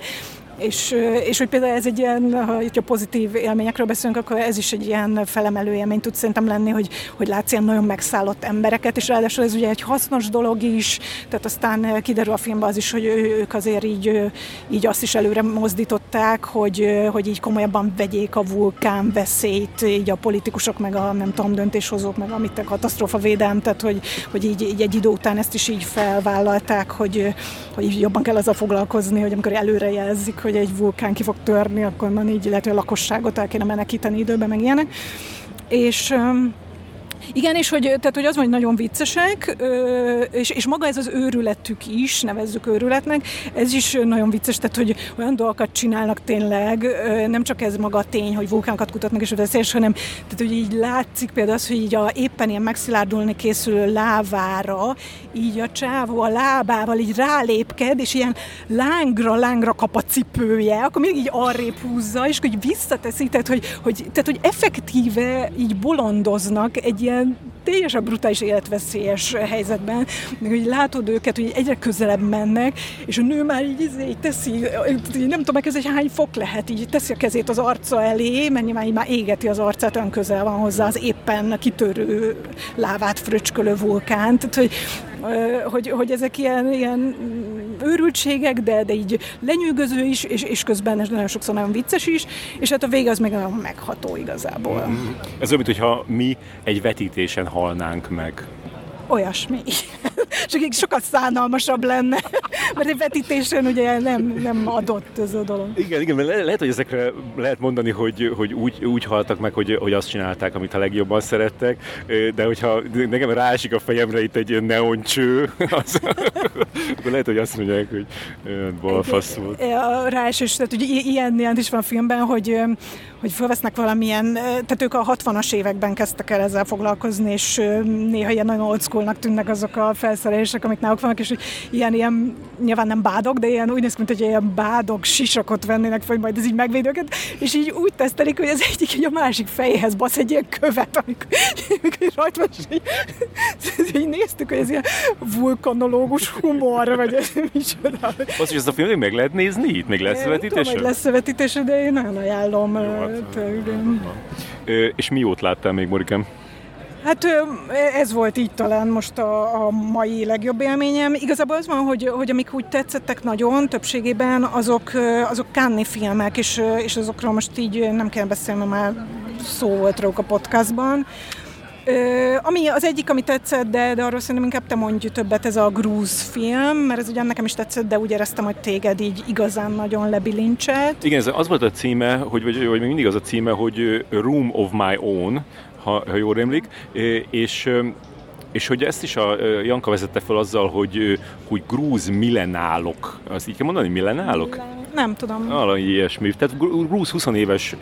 B: és, és hogy például ez egy ilyen, ha itt a pozitív élményekről beszélünk, akkor ez is egy ilyen felemelő élmény tud szerintem lenni, hogy, hogy látsz ilyen nagyon megszállott embereket, és ráadásul ez ugye egy hasznos dolog is, tehát aztán kiderül a filmben az is, hogy ők azért így, így azt is előre mozdították, hogy, hogy így komolyabban vegyék a vulkán veszélyt, így a politikusok, meg a nem tudom, döntéshozók, meg amit a katasztrófa védelm, tehát hogy, hogy így, így egy idő után ezt is így felvállalták, hogy, hogy jobban kell azzal foglalkozni, hogy amikor előre jelzik, hogy egy vulkán ki fog törni, akkor már így hogy a lakosságot el kéne menekíteni időben, meg ilyenek. És Igen, és hogy, tehát, hogy az van, hogy nagyon viccesek, és, és maga ez az őrületük is, nevezzük őrületnek, ez is nagyon vicces, tehát hogy olyan dolgokat csinálnak tényleg, nem csak ez maga a tény, hogy vulkánokat kutatnak és veszélyes, hanem tehát, hogy így látszik például az, hogy így a éppen ilyen megszilárdulni készülő lávára, így a csávó a lábával így rálépked, és ilyen lángra, lángra kap a cipője, akkor még így arrébb húzza, és hogy visszateszi, tehát hogy, hogy, tehát, hogy effektíve így bolondoznak egy ilyen teljesen brutális életveszélyes helyzetben, meg hogy látod őket, hogy egyre közelebb mennek, és a nő már így, izé, így teszi, nem tudom, ez egy hány fok lehet, így teszi a kezét az arca elé, mert nyilván így már égeti az arcát, olyan közel van hozzá az éppen kitörő lávát fröcskölő vulkán, tehát hogy hogy, hogy ezek ilyen, ilyen őrültségek, de, de így lenyűgöző is, és, és közben ez nagyon sokszor nagyon vicces is, és hát a vége az meg nagyon megható igazából. Mm-hmm.
A: Ez olyan, mintha mi egy vetítésen halnánk meg
B: olyasmi. Csak így sokkal szánalmasabb lenne, mert egy vetítésen ugye nem, nem adott ez a dolog.
A: Igen, igen, mert le, lehet, hogy ezekre lehet mondani, hogy, hogy úgy, úgy haltak meg, hogy, hogy azt csinálták, amit a legjobban szerettek, de hogyha nekem rásik a fejemre itt egy neoncső, az, akkor lehet, hogy azt mondják, hogy balfasz volt.
B: Ráesés, tehát ugye ilyen, ilyen is van a filmben, hogy, hogy felvesznek valamilyen, tehát ők a 60-as években kezdtek el ezzel foglalkozni, és néha ilyen nagyon old schoolnak tűnnek azok a felszerelések, amik náluk vannak, és hogy ilyen, ilyen, nyilván nem bádok, de ilyen úgy néz ki, mint hogy ilyen bádok sisakot vennének fel, majd ez így megvéd őket, és így úgy tesztelik, hogy az egyik így a másik fejhez basz egy ilyen követ, amikor, amikor rajta van, és így, így néztük, hogy ez ilyen vulkanológus humor, vagy ez micsoda.
A: Az, hogy ez a film meg lehet nézni itt? Még lesz szövetítése?
B: Tudom, lesz szövetítése, de én nagyon ajánlom. Jó,
A: Ö, és miót láttál még, Morikám?
B: Hát ez volt így talán most a, a mai legjobb élményem. Igazából az van, hogy, hogy amik úgy tetszettek nagyon, többségében azok, azok Cannes filmek, és, és azokról most így nem kell beszélni, már szó volt róluk a podcastban. Ö, ami az egyik, ami tetszett, de, de arról szerintem inkább te mondj többet, ez a grúz film, mert ez ugyan nekem is tetszett, de úgy éreztem, hogy téged így igazán nagyon lebilincselt.
A: Igen, ez az volt a címe, hogy, vagy, vagy még mindig az a címe, hogy Room of My Own, ha, ha jól emlik, és és hogy ezt is a Janka vezette fel azzal, hogy, hogy grúz millenálok, az így kell mondani, millenálok?
B: Nem tudom.
A: Valami ilyesmi. Tehát grúz 20 éves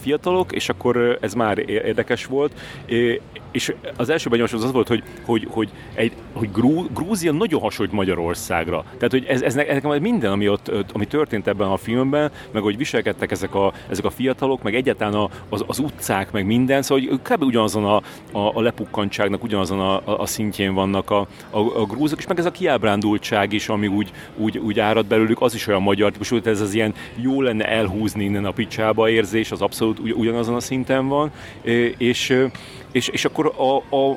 A: fiatalok, és akkor ez már érdekes volt. És az első benyomás az volt, hogy, hogy, hogy, egy, hogy Grú, Grúzia nagyon hasonlít Magyarországra. Tehát, hogy ez, ez nekem minden, ami, ott, ami történt ebben a filmben, meg hogy viselkedtek ezek a, ezek a fiatalok, meg egyáltalán az, az utcák, meg minden, szóval hogy kb. ugyanazon a, a, a lepukkantságnak, ugyanazon a, a, a szintjén vannak a, a, a grúzok, és meg ez a kiábrándultság is, ami úgy, úgy, úgy árad belőlük, az is olyan magyar típusú, ez az ilyen jó lenne elhúzni innen a picsába érzés, az abszolút ugyanazon a szinten van, és, és, és akkor a, a,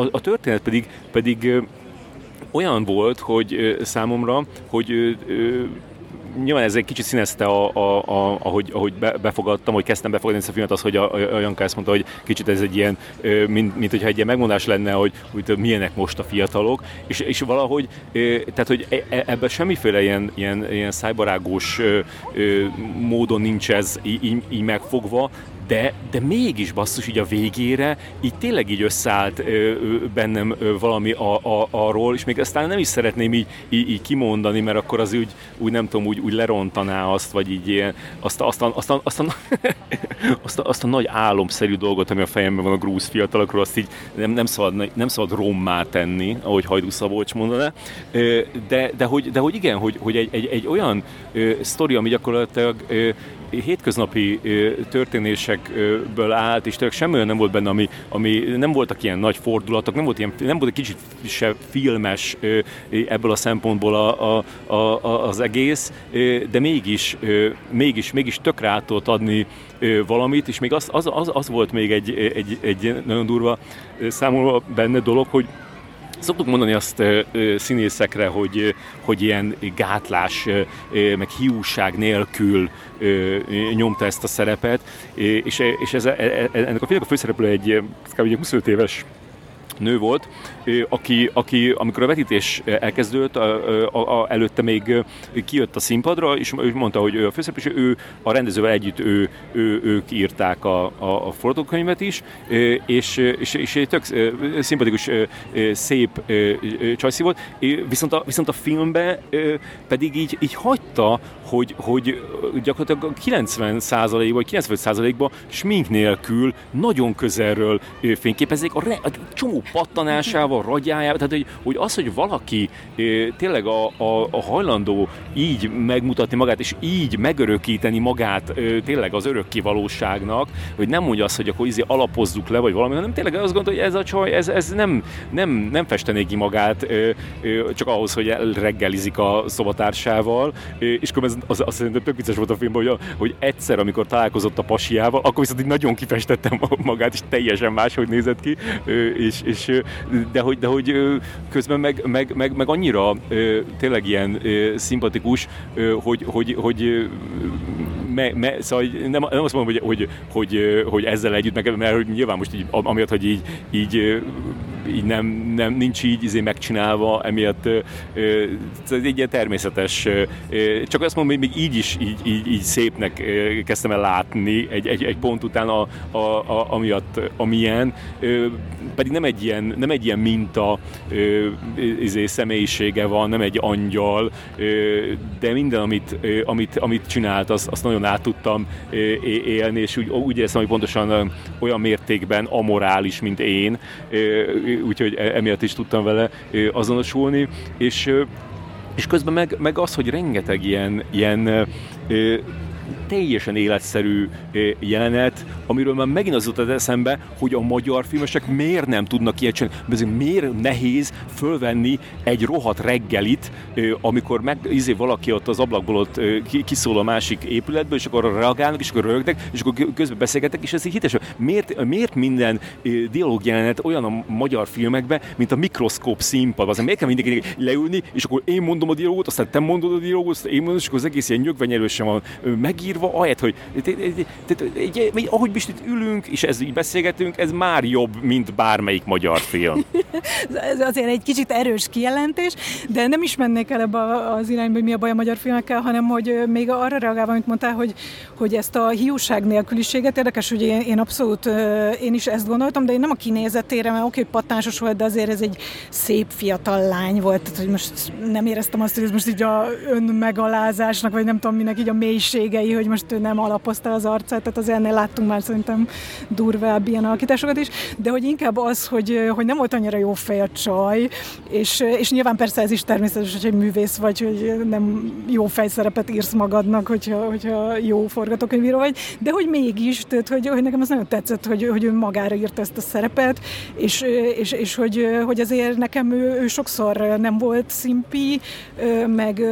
A: a, a történet pedig, pedig olyan volt, hogy számomra, hogy nyilván ez egy kicsit színezte, a, a, a, ahogy, ahogy be, befogadtam, hogy kezdtem befogadni ezt a filmet, az, hogy a, a Janka ezt mondta, hogy kicsit ez egy ilyen, mint, mint hogyha egy ilyen megmondás lenne, hogy, hogy milyenek most a fiatalok, és, és valahogy, tehát, hogy e, e, ebben semmiféle ilyen, ilyen, ilyen szájbarágós módon nincs ez így, így megfogva, de, de mégis basszus így a végére, így tényleg így összeállt ö, bennem ö, valami a, a, arról, és még aztán nem is szeretném így, így, így kimondani, mert akkor az úgy, úgy nem tudom, úgy, úgy lerontaná azt, vagy így ilyen, azt, azt, azt, azt, azt, azt, a, azt a nagy álomszerű dolgot, ami a fejemben van a grúz fiatalokról, azt így nem, nem, szabad, nem szabad rommá tenni, ahogy Hajdú Szabolcs mondaná, de, de, hogy, de hogy igen, hogy, hogy egy, egy, egy olyan sztori, ami gyakorlatilag hétköznapi történésekből állt, és tényleg semmi olyan nem volt benne, ami, ami nem voltak ilyen nagy fordulatok, nem volt, ilyen, nem volt egy kicsit se filmes ebből a szempontból a, a, a, az egész, de mégis, mégis, mégis tökre át tudott adni valamit, és még az, az, az, az volt még egy, egy, egy nagyon durva számomra benne dolog, hogy Szoktuk mondani azt színészekre, hogy, hogy ilyen gátlás, meg hiúság nélkül nyomta ezt a szerepet, és, és ez, e, e, ennek a filmnek a főszereplő egy kb. 25 éves nő volt, aki, aki amikor a vetítés elkezdődött, a, a, a, előtte még kijött a színpadra, és mondta, hogy ő a főszereplő, ő a rendezővel együtt ő, ő, ők írták a, a, a forgatókönyvet is, és, és, és egy tök szimpatikus, szép csajszi volt, viszont a, viszont a filmben pedig így, így hagyta, hogy, hogy gyakorlatilag 90% vagy 95 ba smink nélkül nagyon közelről fényképezik, a, re, a csomó pattanásával, ragyájával, tehát hogy, hogy az, hogy valaki tényleg a, a, a hajlandó így megmutatni magát, és így megörökíteni magát tényleg az örökké valóságnak, hogy nem mondja azt, hogy akkor izé alapozzuk le, vagy valami, hanem tényleg azt gondolja, hogy ez a csaj, ez, ez nem, nem, nem festené ki magát csak ahhoz, hogy reggelizik a szobatársával, és akkor ez az, azt szerintem tök vicces volt a filmben, hogy, a, hogy egyszer, amikor találkozott a pasiával, akkor viszont így nagyon kifestettem magát, és teljesen máshogy nézett ki, és, és de, hogy, de hogy közben meg, meg, meg, meg annyira tényleg ilyen szimpatikus, hogy, hogy, hogy me, me, szóval nem, nem azt mondom, hogy, hogy, hogy, hogy ezzel együtt, meg, mert nyilván most így, amiatt, hogy így, így így nem, nem nincs így izé megcsinálva, emiatt ez egy ilyen természetes, csak azt mondom, hogy még így is így, így, így szépnek kezdtem el látni egy, egy, egy pont után, a, a, a, amiatt, amilyen, pedig nem egy ilyen, nem egy ilyen minta izé, személyisége van, nem egy angyal, de minden, amit, amit, amit csinált, azt, azt nagyon át tudtam élni, és úgy, úgy éreztem, hogy pontosan olyan mértékben amorális, mint én, úgyhogy e, emiatt is tudtam vele azonosulni, és és közben meg, meg az, hogy rengeteg ilyen, ilyen teljesen életszerű jelenet, amiről már megint az jutott eszembe, hogy a magyar filmesek miért nem tudnak ilyet csinálni, miért nehéz fölvenni egy rohadt reggelit, amikor meg izé valaki ott az ablakból ott kiszól a másik épületből, és akkor reagálnak, és akkor rögnek, és akkor közben beszélgetek, és ez így hites. Miért, miért minden dialógjelenet olyan a magyar filmekben, mint a mikroszkóp színpad? Az miért kell mindenkinek leülni, és akkor én mondom a dialógot, aztán te mondod a dialógot, aztán én mondom, és akkor az egész ilyen nyögvenyelősen van megírva, ahelyett, hogy ahogy most itt ülünk, és ez így beszélgetünk, ez már jobb, mint bármelyik magyar film.
B: ez azért egy kicsit erős kijelentés, de nem is mennék el ebbe az irányba, hogy mi a baj a magyar filmekkel, hanem hogy még arra reagálva, amit mondtál, hogy, hogy ezt a hiúság nélküliséget érdekes, hogy én, én abszolút én is ezt gondoltam, de én nem a kinézetére, mert oké, patásos volt, de azért ez egy szép fiatal lány volt, tehát hogy most nem éreztem azt, hogy ez most így a önmegalázásnak, vagy nem tudom minek így a mélységei, hogy most ő nem alapozta az arcát, tehát az ennél láttunk már szerintem durvább ilyen alakításokat is, de hogy inkább az, hogy, hogy nem volt annyira jó fej a csaj, és, és nyilván persze ez is természetes, hogy egy művész vagy, hogy nem jó fejszerepet írsz magadnak, hogyha, hogyha jó forgatókönyvíró vagy, de hogy mégis, tehát hogy, hogy nekem az nagyon tetszett, hogy, hogy ő magára írta ezt a szerepet, és, és, és hogy, hogy azért nekem ő, ő sokszor nem volt szimpi, meg,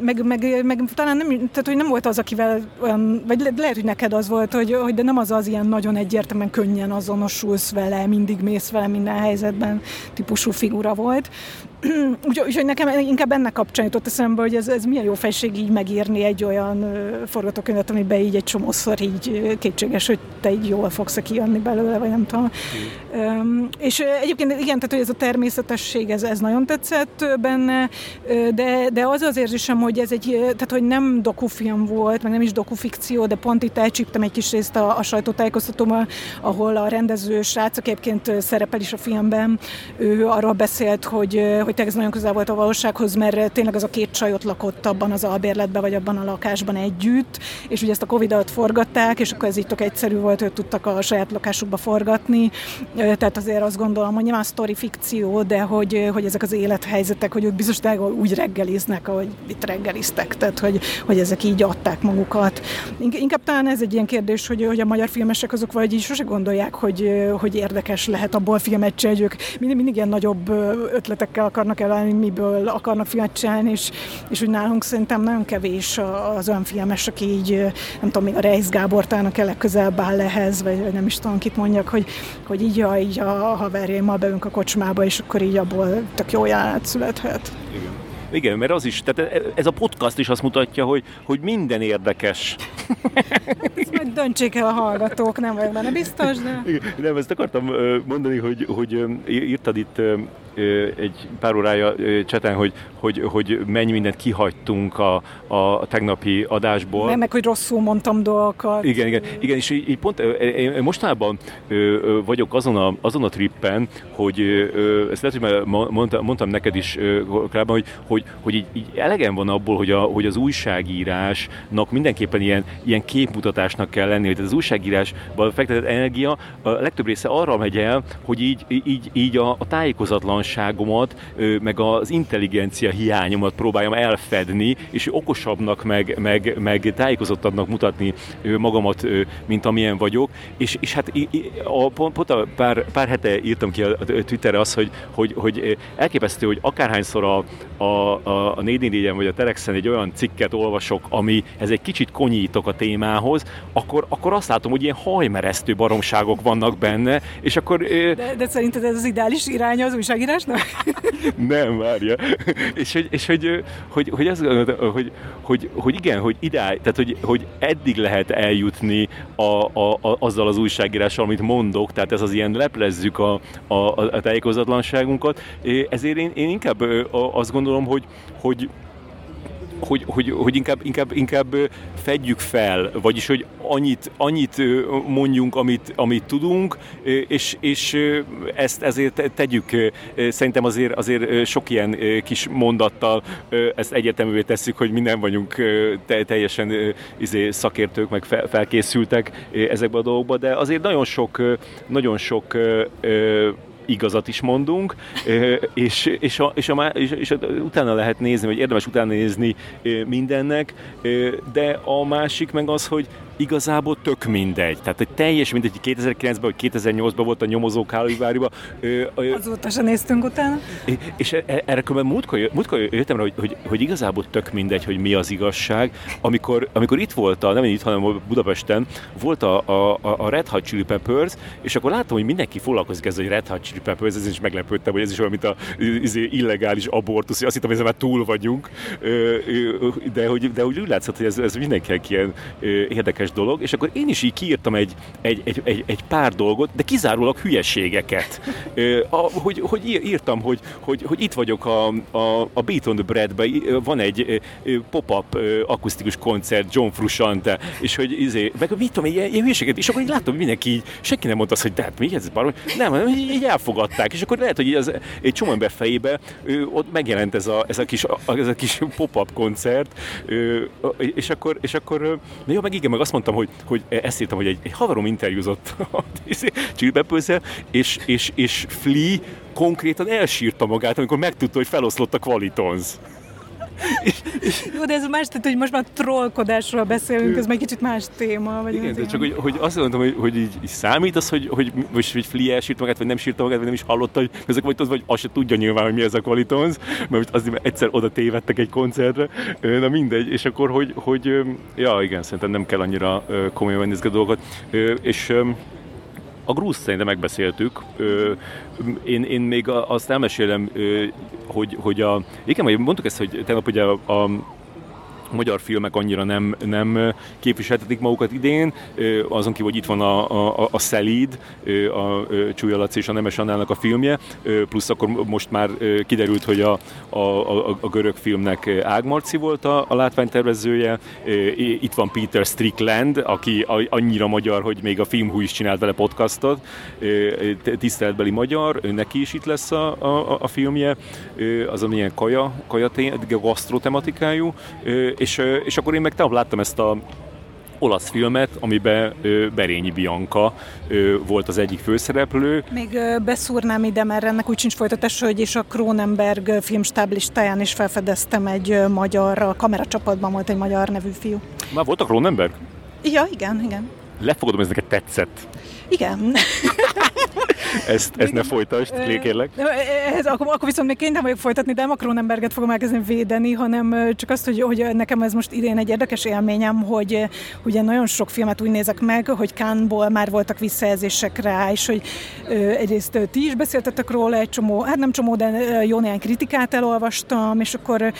B: meg, meg, meg talán nem, tehát hogy nem volt az, akivel olyan, vagy le, lehet, hogy neked az volt, hogy, hogy de nem az az ilyen nagyon egyértelműen könnyen azonosulsz vele, mindig mész vele minden helyzetben típusú figura volt. Úgyhogy úgy, nekem inkább ennek kapcsán jutott eszembe, hogy ez, ez milyen jó fejség így megírni egy olyan forgatókönyvet, amiben így egy csomószor így kétséges, hogy te így jól fogsz kijönni belőle, vagy nem tudom. Um, és egyébként igen, tehát hogy ez a természetesség, ez, ez nagyon tetszett benne, de, de az az érzésem, hogy ez egy, tehát hogy nem dokufilm volt, meg nem is dokufikció, de pont itt elcsíptem egy kis részt a, a sajtótájékoztatóban, ahol a rendező srác, szerepel is a filmben, ő arról beszélt, hogy, hogy hogy ez nagyon közel volt a valósághoz, mert tényleg az a két csaj ott lakott abban az albérletben, vagy abban a lakásban együtt, és ugye ezt a Covid alatt forgatták, és akkor ez így tök egyszerű volt, hogy tudtak a saját lakásukba forgatni, tehát azért azt gondolom, hogy nyilván sztori fikció, de hogy, hogy ezek az élethelyzetek, hogy ők biztos úgy reggeliznek, ahogy itt reggeliztek, tehát hogy, hogy ezek így adták magukat. Inkább talán ez egy ilyen kérdés, hogy, hogy a magyar filmesek azok vagy így sose gondolják, hogy, hogy érdekes lehet abból filmet csinálni, ők mindig, mindig ilyen nagyobb ötletekkel akar akarnak elállni, miből akarnak filmet csinálni, és, és úgy nálunk szerintem nagyon kevés az olyan filmes, aki így, nem tudom, még a Reis Gábor a legközelebb áll ehhez, vagy, vagy nem is tudom, kit mondjak, hogy, hogy így, a, így a haverjaimmal beünk a kocsmába, és akkor így abból tök jó jelenet születhet.
A: Igen. Igen, mert az is, tehát ez a podcast is azt mutatja, hogy, hogy minden érdekes.
B: Ezt majd döntsék el a hallgatók, nem vagyok benne biztos, de...
A: Igen, nem, ezt akartam mondani, hogy, hogy írtad itt egy pár órája cseten, hogy, hogy, hogy mennyi mindent kihagytunk a, a tegnapi adásból.
B: Meg, meg hogy rosszul mondtam dolgokat.
A: Igen, igen, igen és így, így pont én mostanában vagyok azon a, azon a trippen, hogy ezt lehet, hogy már mondtam, mondtam neked is korábban, hogy, hogy, hogy így, így elegem van abból, hogy, a, hogy az újságírásnak mindenképpen ilyen, ilyen képmutatásnak kell lenni, hogy az újságírásban fektetett energia a legtöbb része arra megy el, hogy így, így, így a, a tájékozatlan bizonytalanságomat, meg az intelligencia hiányomat próbáljam elfedni, és okosabbnak, meg, meg, meg tájékozottabbnak mutatni magamat, mint amilyen vagyok. És, és hát a, pont a pár, pár hete írtam ki a Twitterre azt, hogy, hogy, hogy elképesztő, hogy akárhányszor a, a, a, a 4 vagy a Telexen egy olyan cikket olvasok, ami ez egy kicsit konyítok a témához, akkor, akkor azt látom, hogy ilyen hajmeresztő baromságok vannak benne, és akkor...
B: De, de szerinted ez az ideális irány az újságírás?
A: Megoldásnak? Nem, várja. és hogy, és hogy, hogy, hogy, az, hogy, hogy, hogy igen, hogy idáig, tehát hogy, hogy eddig lehet eljutni a, a, a, azzal az újságírással, amit mondok, tehát ez az ilyen leplezzük a, a, a tájékozatlanságunkat. Ezért én, én inkább azt gondolom, hogy, hogy hogy, hogy, hogy inkább, inkább, inkább fedjük fel, vagyis hogy annyit, annyit mondjunk, amit, amit tudunk, és, és ezt ezért tegyük. Szerintem azért, azért sok ilyen kis mondattal ezt egyeteművé tesszük, hogy mi nem vagyunk teljesen izé, szakértők, meg felkészültek ezekbe a dolgokba, de azért nagyon sok, nagyon sok igazat is mondunk, és, és, a, és, a, és, és utána lehet nézni, vagy érdemes utána nézni mindennek, de a másik meg az, hogy igazából tök mindegy. Tehát egy teljes mindegy, hogy 2009-ben vagy 2008-ban volt a nyomozók Kálviváriba.
B: Azóta sem néztünk utána.
A: És e, e, erre különben múltkor, múltkor jöttem rá, hogy, hogy, hogy, igazából tök mindegy, hogy mi az igazság. Amikor, amikor itt volt, a, nem itt, hanem Budapesten, volt a, a, a Red Hot Chili Peppers, és akkor láttam, hogy mindenki foglalkozik ezzel, hogy Red Hot Chili Peppers, ez is meglepődtem, hogy ez is olyan, mint a izé, illegális abortusz, azt hittem, hogy ezzel már túl vagyunk, de hogy, de hogy úgy látszott, hogy ez, ez mindenkinek ilyen érdekes érdekes dolog, és akkor én is így kiírtam egy, egy, egy, egy, egy pár dolgot, de kizárólag hülyeségeket. hogy, hogy írtam, hogy, hogy, hogy itt vagyok a, a, a Beat on the Bread-ben, van egy pop-up akusztikus koncert John Frusciante, és hogy izé, meg mit tudom, ilyen, ilyen hülyeséget, és akkor így láttam, hogy mindenki így, senki nem mondta azt, hogy de hát mi ez barom, nem, így, így elfogadták, és akkor lehet, hogy az, egy csomó ember fejébe ott megjelent ez a, ez a kis, ez a kis pop-up koncert, és akkor, és akkor, jó, meg igen, meg azt mondtam, hogy, hogy ezt írtam, hogy egy, egy haverom interjúzott a Chili és, és, és Flea konkrétan elsírta magát, amikor megtudta, hogy feloszlott a Qualitons.
B: És, és... Jó, de ez más, tehát hogy most már trollkodásról beszélünk, ez meg kicsit más téma. Vagy
A: Igen, de csak hogy, hogy azt mondtam, hogy, hogy így, így számít az, hogy, hogy most hogy Flea elsírt magát, vagy nem sírta magát, vagy nem is hallotta, hogy ezek vagy vagy azt se tudja nyilván, hogy mi ez a Qualitons, mert azért egyszer oda tévedtek egy koncertre, na mindegy, és akkor, hogy, hogy ja igen, szerintem nem kell annyira komolyan venni ezeket a dolgokat, és a grúz szerintem megbeszéltük. Én, én még azt elmesélem, hogy, hogy a... Igen, mondtuk ezt, hogy tegnap ugye a, a magyar filmek annyira nem, nem képviseltetik magukat idén, azon kívül, hogy itt van a, a, a Szelíd, a Csúlya Laci és a Nemes Annának a filmje, plusz akkor most már kiderült, hogy a, a, a, a görög filmnek Ágmarci volt a, a látványtervezője, itt van Peter Strickland, aki annyira magyar, hogy még a Filmhú is csinált vele podcastot, tiszteletbeli magyar, neki is itt lesz a, a, a filmje, az a milyen kaja, kaja gasztro tematikájú, és, és akkor én meg tegnap láttam ezt a olasz filmet, amiben Berényi Bianca volt az egyik főszereplő.
B: Még beszúrnám ide, mert ennek úgy sincs folytatás, hogy és a Kronenberg filmstáb listáján is felfedeztem egy magyar, a kameracsapatban volt egy magyar nevű fiú.
A: Már volt a Kronenberg?
B: Ja, igen, igen.
A: Lefogadom, ez neked tetszett.
B: Igen.
A: ezt, ezt ne folytasd, kérlek.
B: Ez, akkor, akkor viszont még kénytelen vagyok folytatni, de nem a Cronenberget fogom elkezdeni védeni, hanem csak azt, hogy, hogy nekem ez most idén egy érdekes élményem, hogy ugye nagyon sok filmet úgy nézek meg, hogy Kánból már voltak visszajelzések rá, és hogy egyrészt ti is beszéltetek róla egy csomó, hát nem csomó, de jó néhány kritikát elolvastam, és akkor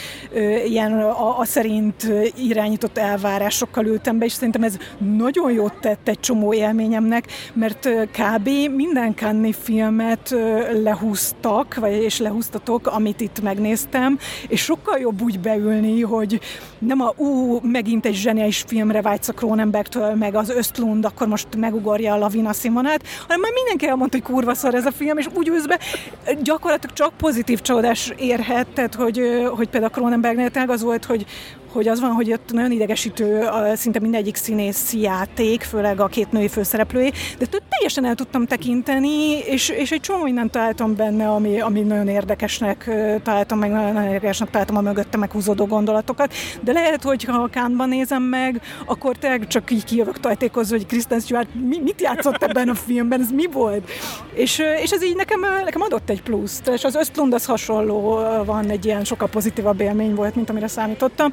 B: ilyen a, a szerint irányított elvárásokkal ültem be, és szerintem ez nagyon jót tett egy csomó élményemnek, mert kb. minden filmet lehúztak, vagy és lehúztatok, amit itt megnéztem, és sokkal jobb úgy beülni, hogy nem a ú, megint egy zseniális filmre vágysz a Cronenbergtől, meg az Östlund, akkor most megugorja a lavina színvonát, hanem már mindenki elmondta, hogy kurva szar ez a film, és úgy ülsz be, gyakorlatilag csak pozitív csodás érhet, tehát hogy, hogy például a Cronenbergnél az volt, hogy, hogy az van, hogy ott nagyon idegesítő szinte mindegyik színész játék, főleg a két női főszereplői, de teljesen el tudtam tekinteni, és, és egy csomó mindent találtam benne, ami, ami nagyon érdekesnek találtam, meg nagyon érdekesnek találtam a mögötte meghúzódó gondolatokat, de lehet, hogy ha a Kánban nézem meg, akkor tényleg csak így kijövök tajtékozva, hogy Kristen Stewart mi, mit játszott ebben a filmben, ez mi volt? És, és ez így nekem, nekem adott egy pluszt, és az Östlund az hasonló, van egy ilyen sokkal pozitívabb élmény volt, mint amire számítottam.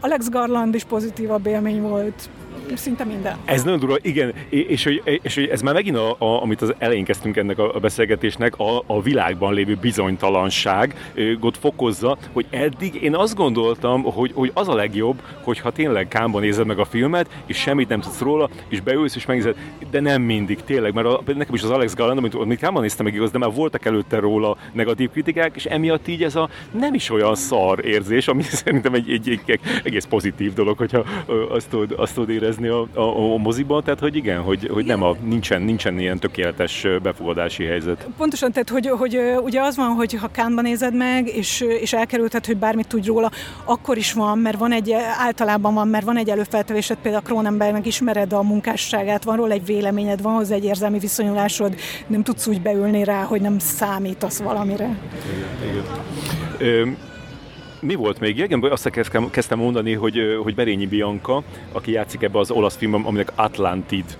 B: Alex Garland is pozitívabb élmény volt, szinte minden.
A: Ez nagyon durva, igen, és, hogy, és hogy ez már megint, a, a, amit az elején kezdtünk ennek a, beszélgetésnek, a, a világban lévő bizonytalanság ott fokozza, hogy eddig én azt gondoltam, hogy, hogy az a legjobb, hogyha tényleg kámban nézed meg a filmet, és semmit nem tudsz róla, és beülsz és megnézed, de nem mindig, tényleg, mert a, nekem is az Alex Garland, amit, amit kámban néztem meg igaz, de már voltak előtte róla negatív kritikák, és emiatt így ez a nem is olyan szar érzés, ami szerintem egy, egy, egy, egy egész pozitív dolog, hogyha azt tud, azt tud érezni érezni a, a, a moziban, tehát hogy igen, hogy, hogy nem a, nincsen, nincsen ilyen tökéletes befogadási helyzet.
B: Pontosan, tehát hogy, hogy ugye az van, hogy ha Kánban nézed meg, és, és elkerülted, hogy bármit tudj róla, akkor is van, mert van egy, általában van, mert van egy előfeltevésed, például a Cronenbergnek ismered a munkásságát, van róla egy véleményed, van hozzá egy érzelmi viszonyulásod, nem tudsz úgy beülni rá, hogy nem számítasz valamire. Igen,
A: igen mi volt még? Igen, azt kezdtem mondani, hogy, hogy Berényi Bianca, aki játszik ebbe az olasz filmben, aminek Atlantid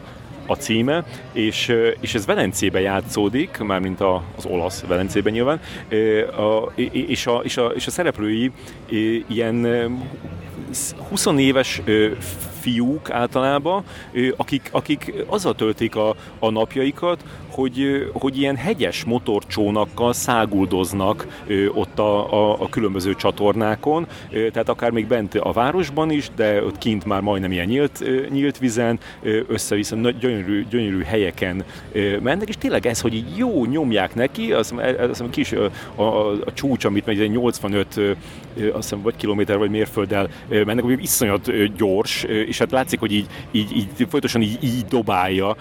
A: a címe, és, és ez Velencében játszódik, mármint az olasz Velencében nyilván, és a, és a, és a szereplői ilyen 20 éves fiúk általában, akik, akik azzal töltik a, a napjaikat, hogy, hogy ilyen hegyes motorcsónakkal száguldoznak ott a, a, a különböző csatornákon, tehát akár még bent a városban is, de ott kint már majdnem ilyen nyílt, nyílt vizen, össze-vissza gyönyörű, gyönyörű helyeken mennek, és tényleg ez, hogy így jó nyomják neki, az, az kis a, a, a csúcs, amit megy 85 azt hiszem, vagy kilométer, vagy mérfölddel mennek, ami iszonyat gyors, és hát látszik, hogy így, így, így folytosan így, így dobálja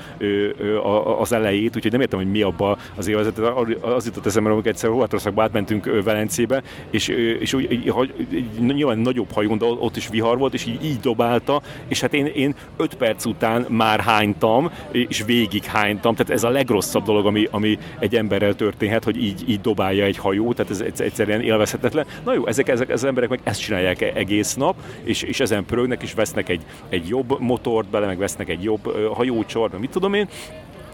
A: az elejét, úgyhogy nem értem, hogy mi abba az évezet. Az jutott eszembe, amikor egyszer Horvátországba átmentünk Velencébe, és, és úgy, nyilván nagyobb hajón, de ott is vihar volt, és így, így dobálta, és hát én, én öt perc után már hánytam, és végig hánytam, tehát ez a legrosszabb dolog, ami, ami egy emberrel történhet, hogy így, így dobálja egy hajó, tehát ez egyszerűen élvezhetetlen. Na jó, ezek, ezek az emberek meg ezt csinálják egész nap, és, és ezen pörögnek, és vesznek egy, egy jobb motort bele, meg vesznek egy jobb hajócsort, mit tudom én,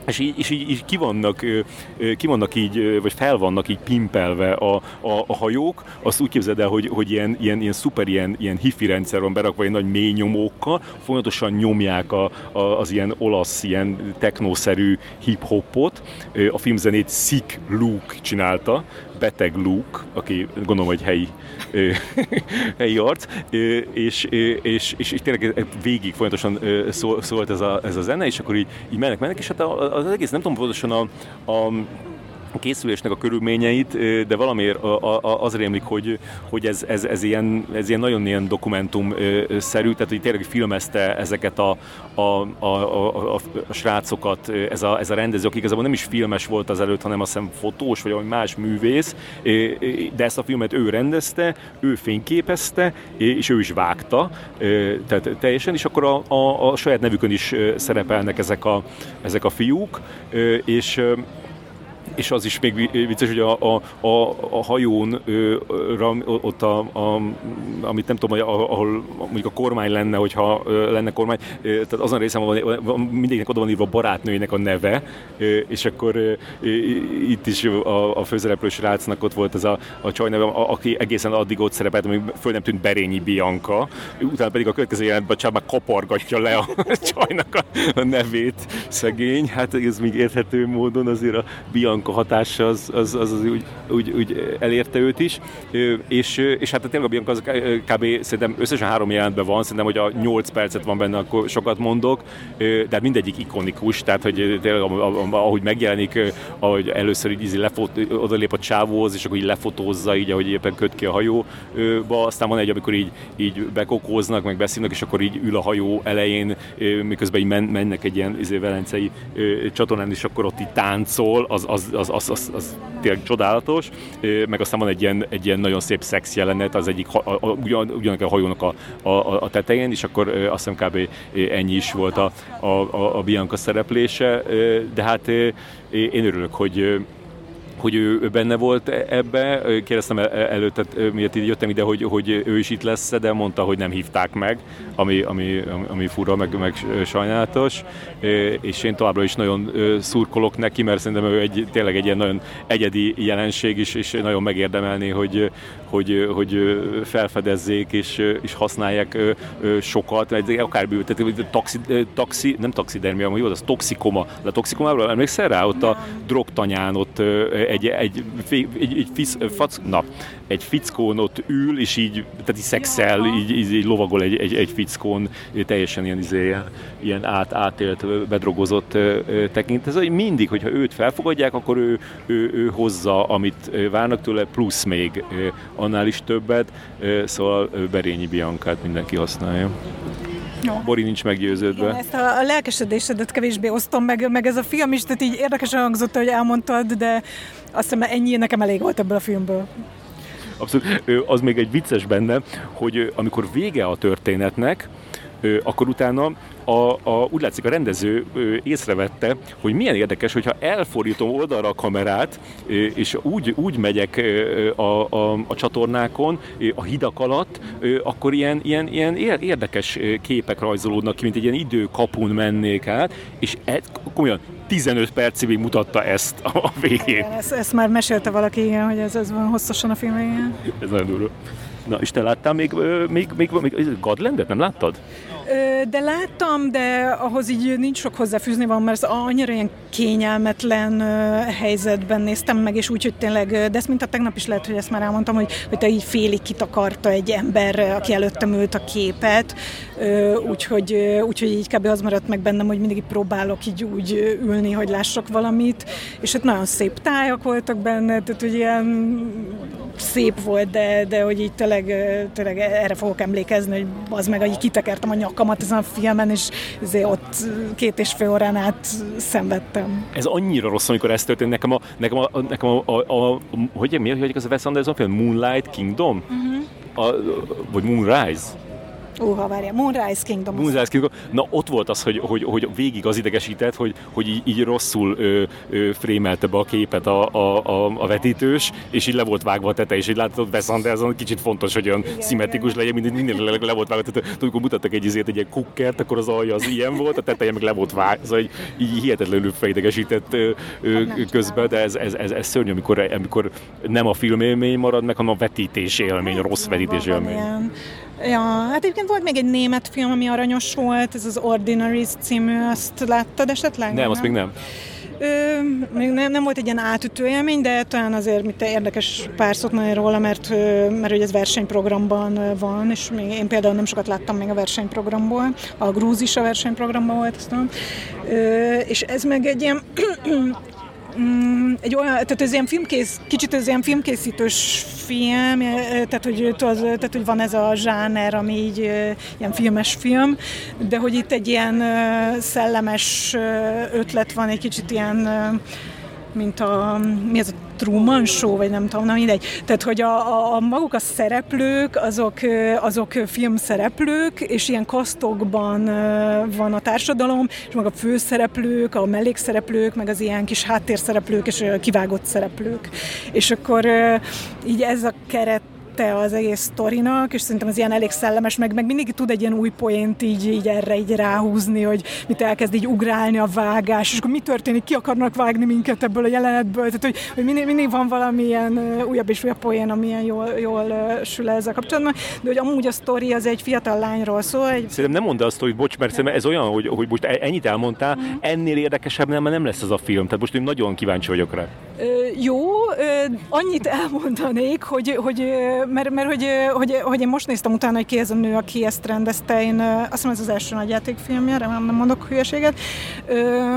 A: és így, és így, így ki, vannak, így, vagy fel vannak így pimpelve a, a, a hajók, azt úgy képzeld el, hogy, hogy ilyen, ilyen, ilyen szuper, ilyen, ilyen hifi rendszer van berakva, egy nagy mély nyomókkal, folyamatosan nyomják a, a, az ilyen olasz, ilyen technószerű hip-hopot. A filmzenét Sick Luke csinálta, beteg Luke, aki gondolom, hogy helyi, helyi arc, és, és, és, és tényleg végig folyamatosan szólt ez a, ez a zene, és akkor így, így mennek, mennek, és hát az egész nem tudom pontosan a, a készülésnek a körülményeit, de valamiért az rémlik, hogy, hogy ez, ez, ez, ilyen, ez ilyen nagyon ilyen dokumentumszerű, tehát hogy tényleg filmezte ezeket a, a, a, a, a, srácokat, ez a, ez a rendező, aki igazából nem is filmes volt az előtt, hanem azt hiszem fotós, vagy valami más művész, de ezt a filmet ő rendezte, ő fényképezte, és ő is vágta, tehát teljesen, és akkor a, a, a saját nevükön is szerepelnek ezek a, ezek a fiúk, és és az is még vicces, hogy a, a, a, a hajón ö, ott a, a, amit nem tudom, ahol mondjuk a kormány lenne, hogyha lenne kormány, tehát azon részen van, van mindegyiknek oda van írva a barátnőjének a neve, és akkor itt is a, a főszereplő srácnak ott volt ez a, a csaj neve, aki egészen addig ott szerepelt, amíg föl nem tűnt Berényi Bianca, utána pedig a következő jelentben a csaj már kapargatja le a csajnak a, a nevét, szegény, hát ez még érthető módon azért a Bianca hatása az, az, az, az úgy, úgy, úgy, elérte őt is, és, és hát tényleg a Bianca az kb. szerintem összesen három jelentben van, szerintem, hogy a nyolc percet van benne, akkor sokat mondok, de hát mindegyik ikonikus, tehát hogy tényleg ahogy megjelenik, ahogy először így, így lefot, odalép a csávóhoz, és akkor így lefotózza, így ahogy éppen köt ki a hajóba, aztán van egy, amikor így, így bekokóznak, meg beszélnek, és akkor így ül a hajó elején, miközben így men, mennek egy ilyen izé, velencei csatornán, és akkor ott így táncol, az, az, az, az, az, az tényleg csodálatos, meg aztán van egy ilyen, egy ilyen nagyon szép szex jelenet az egyik, a, a, ugyan, a hajónak a, a, a tetején, és akkor azt hiszem kb. ennyi is volt a, a, a Bianca szereplése, de hát én örülök, hogy hogy ő benne volt ebbe. Kérdeztem előtte, miért így jöttem ide, hogy, hogy ő is itt lesz, de mondta, hogy nem hívták meg, ami, ami, ami fura, meg, meg sajnálatos. És én továbbra is nagyon szurkolok neki, mert szerintem ő egy, tényleg egy ilyen nagyon egyedi jelenség is, és nagyon megérdemelné, hogy, hogy, hogy felfedezzék és, és használják sokat, akár tehát taxi, taxi, nem taxidermia, hogy jó, az toxikoma. De a toxikomáról emlékszel rá? Ott a drogtanyán ott egy, egy, egy, egy, fisz, fac, na, egy fickón ott ül, és így, tehát így szexel, így, így, így lovagol egy, egy, egy fickón, teljesen ilyen, izé, ilyen át, átélt, bedrogozott tekint. Ez hogy mindig, hogyha őt felfogadják, akkor ő, ő, ő hozza, amit várnak tőle, plusz még annál is többet, szóval Berényi Biancát mindenki használja. No. Bori nincs meggyőződve.
B: Igen, ezt a, a lelkesedésedet kevésbé osztom meg, meg ez a film is, tehát így érdekesen hangzott, hogy elmondtad, de azt hiszem ennyi nekem elég volt ebből a filmből.
A: Abszolút. Az még egy vicces benne, hogy amikor vége a történetnek, akkor utána a, a, úgy látszik a rendező észrevette, hogy milyen érdekes, hogyha elfordítom oldalra a kamerát, és úgy, úgy megyek a, a, a csatornákon, a hidak alatt, akkor ilyen, ilyen, ilyen érdekes képek rajzolódnak ki, mint egy ilyen időkapun mennék át, és ez, komolyan 15 percig mutatta ezt a végén.
B: Ezt, ezt már mesélte valaki, igen, hogy ez, ez van hosszasan a film végén.
A: Ez nagyon durva. Na, és te láttál még, még, még, még, Godlandet, nem láttad?
B: De láttam, de ahhoz így nincs sok hozzáfűzni van, mert annyira ilyen kényelmetlen helyzetben néztem meg, és úgy, hogy tényleg, de ezt mint a tegnap is lehet, hogy ezt már elmondtam, hogy, hogy te így félig kitakarta egy ember, aki előttem ült a képet, úgyhogy, úgyhogy így kb. az maradt meg bennem, hogy mindig próbálok így úgy ülni, hogy lássak valamit, és hát nagyon szép tájak voltak benne, tehát hogy ilyen szép volt, de, de hogy így tényleg, tényleg erre fogok emlékezni, hogy az meg, hogy kitekertem a nyakamat ezen a filmen, és ott két és fél órán át szenvedtem.
A: Ez annyira rossz, amikor ez történt. Nekem a, nekem a, nekem a, a, a hogy, mi, hogy az a Wes Anderson film? Moonlight Kingdom? Uh-huh. A, vagy Moonrise?
B: Óha, várja, Moonrise Kingdom.
A: Moonrise Kingdom. Na ott volt az, hogy, hogy, hogy végig az idegesített, hogy, hogy így, így rosszul ö, ö, frémelte be a képet a, a, a, a vetítős, és így le volt vágva a tete, és így látod, Wes Anderson kicsit fontos, hogy olyan igen, szimmetrikus igen. legyen, minden, minden le, le volt vágva. Tehát, amikor mutattak egy izét, egy ilyen kukkert, akkor az alja az ilyen volt, a teteje meg le volt vágva. Szóval így, így hihetetlenül felidegesített ö, ö, hát közben, de ez, ez, ez, ez szörnyű, amikor, amikor nem a filmélmény marad meg, hanem a vetítés élmény, a rossz vetítés élmény. Ilyen.
B: Ja, hát egyébként volt még egy német film, ami aranyos volt, ez az Ordinaries című, azt láttad esetleg?
A: Nem, azt még nem.
B: Ö, még nem, nem volt egy ilyen átütő élmény, de talán azért mit érdekes pár szót mondani róla, mert, mert hogy ez versenyprogramban van, és még én például nem sokat láttam még a versenyprogramból. A Grúz is a versenyprogramban volt, azt tudom. Ö, és ez meg egy ilyen Mm, egy olyan, tehát ez ilyen filmkész, kicsit ez ilyen filmkészítős film, tehát hogy, az, tehát, hogy van ez a zsáner, ami így ilyen filmes film, de hogy itt egy ilyen szellemes ötlet van, egy kicsit ilyen mint a, mi ez a Truman Show, vagy nem tudom, na mindegy. Tehát, hogy a, a, a maguk a szereplők, azok, azok filmszereplők, és ilyen kasztokban van a társadalom, és meg a főszereplők, a mellékszereplők, meg az ilyen kis háttérszereplők, és kivágott szereplők. És akkor így ez a keret te az egész sztorinak, és szerintem az ilyen elég szellemes, meg, meg mindig tud egy ilyen új poént így, így erre így ráhúzni, hogy mit elkezd így ugrálni a vágás, és akkor mi történik, ki akarnak vágni minket ebből a jelenetből, tehát hogy, hogy mindig, mindig van valami ilyen újabb és újabb poén, ami ilyen jól, jól sül ezzel kapcsolatban, de hogy amúgy a sztori az egy fiatal lányról szól. Egy...
A: Szerintem nem mondd azt, hogy bocs, mert ez olyan, hogy, hogy most e- ennyit elmondtál, mm. ennél érdekesebb nem, nem lesz az a film, tehát most én nagyon kíváncsi vagyok rá.
B: Ö, jó, ö, annyit elmondanék, hogy, hogy mert, mert hogy, hogy, hogy, én most néztem utána, hogy ki ez a nő, aki ezt rendezte, én azt hiszem ez az első nagyjátékfilmje, remélem nem mondok hülyeséget,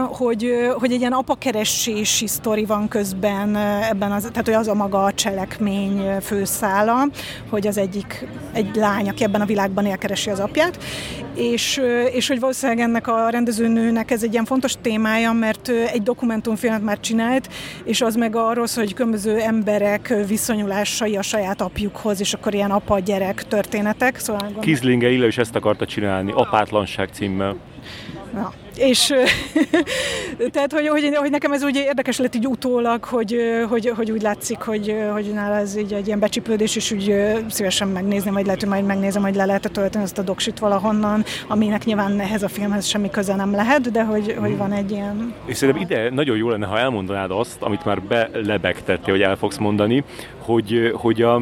B: hogy, hogy egy ilyen apakeresési sztori van közben ebben, az, tehát hogy az a maga a cselekmény főszála, hogy az egyik egy lány, aki ebben a világban elkeresi az apját, és, és hogy valószínűleg ennek a rendezőnőnek ez egy ilyen fontos témája, mert egy dokumentumfilmet már csinált, és az meg arról hogy különböző emberek viszonyulásai a saját apjukhoz, és akkor ilyen apa-gyerek történetek. Szóval
A: Kizlinge Illa is ezt akarta csinálni, Apátlanság címmel.
B: Ja. És tehát, hogy, hogy, hogy, nekem ez úgy érdekes lett így utólag, hogy, hogy, hogy úgy látszik, hogy, hogy nála ez így egy ilyen becsipődés, és úgy szívesen megnézni, vagy lehet, hogy majd megnézem, hogy le lehet tölteni ezt a doksit valahonnan, aminek nyilván ehhez a filmhez semmi köze nem lehet, de hogy, hogy hmm. van egy ilyen...
A: És szerintem ide nagyon jó lenne, ha elmondanád azt, amit már belebegtettél, hogy el fogsz mondani, hogy, hogy, a,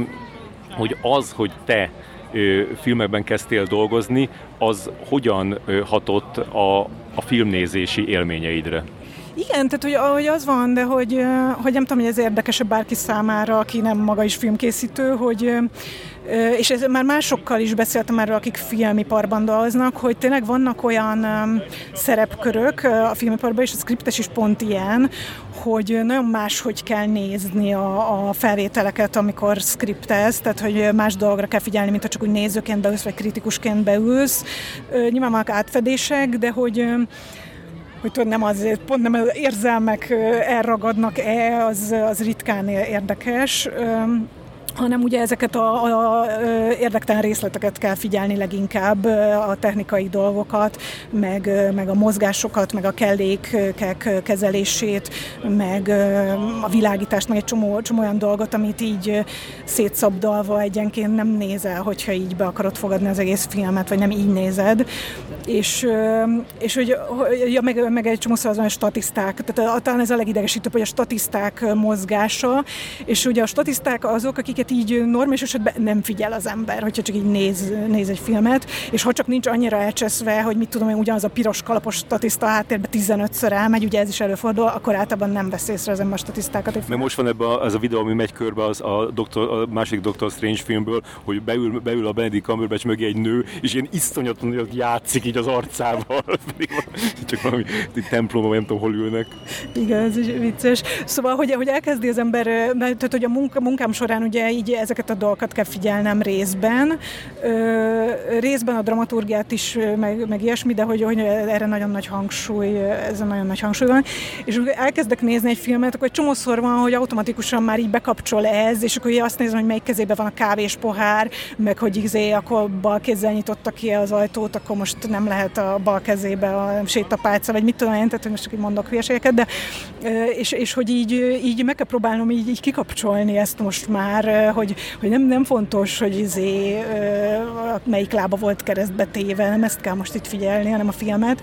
A: hogy az, hogy te filmekben kezdtél dolgozni, az hogyan hatott a, a filmnézési élményeidre?
B: Igen, tehát hogy, hogy az van, de hogy, hogy nem tudom, hogy ez érdekesebb bárki számára, aki nem maga is filmkészítő, hogy és ez már másokkal is beszéltem erről, akik filmiparban dolgoznak, hogy tényleg vannak olyan szerepkörök a filmiparban, és a skriptes is pont ilyen, hogy nagyon más, hogy kell nézni a, a felvételeket, amikor skriptez, tehát hogy más dolgra kell figyelni, mint ha csak úgy nézőként beülsz, vagy kritikusként beülsz. Nyilván vannak átfedések, de hogy hogy tudod, nem azért, pont nem az érzelmek elragadnak-e, az, az ritkán érdekes hanem ugye ezeket a, a, érdektelen részleteket kell figyelni leginkább, a technikai dolgokat, meg, meg a mozgásokat, meg a kellékek kezelését, meg a világítást, meg egy csomó, csomó olyan dolgot, amit így szétszabdalva egyenként nem nézel, hogyha így be akarod fogadni az egész filmet, vagy nem így nézed. És, és hogy, ja, meg, meg egy csomó az olyan statiszták, tehát talán ez a legidegesítőbb, hogy a statiszták mozgása, és ugye a statiszták azok, akik amiket így normális esetben nem figyel az ember, hogyha csak így néz, néz egy filmet, és ha csak nincs annyira elcseszve, hogy mit tudom én, ugyanaz a piros kalapos statiszta háttérbe 15-ször elmegy, ugye ez is előfordul, akkor általában nem vesz észre az ember statisztákat.
A: Mert most van ebben az a videó, ami megy körbe az a, doktor, a másik Doctor Strange filmből, hogy beül, beül a Benedict Cumberbatch mögé egy nő, és ilyen iszonyatosan játszik így az arcával. csak valami templomban, nem tudom, hol ülnek.
B: Igen, ez is vicces. Szóval, hogy, hogy elkezdi az ember, tehát hogy a munka, munkám során ugye így ezeket a dolgokat kell figyelnem részben. Ö, részben a dramaturgiát is, meg, meg ilyesmi, de hogy, hogy erre nagyon nagy hangsúly, ez nagyon nagy hangsúly van. És elkezdek nézni egy filmet, akkor egy csomószor van, hogy automatikusan már így bekapcsol ez, és akkor azt nézem, hogy melyik kezében van a kávés pohár, meg hogy izé, akkor bal kézzel nyitotta ki az ajtót, akkor most nem lehet a bal kezébe a sétapálca, vagy mit tudom én, tehát most csak így mondok hülyeségeket, de és, és hogy így, így meg kell próbálnom így, így kikapcsolni ezt most már, hogy, hogy nem, nem fontos, hogy izé, melyik lába volt keresztbe téve, nem ezt kell most itt figyelni, hanem a filmet.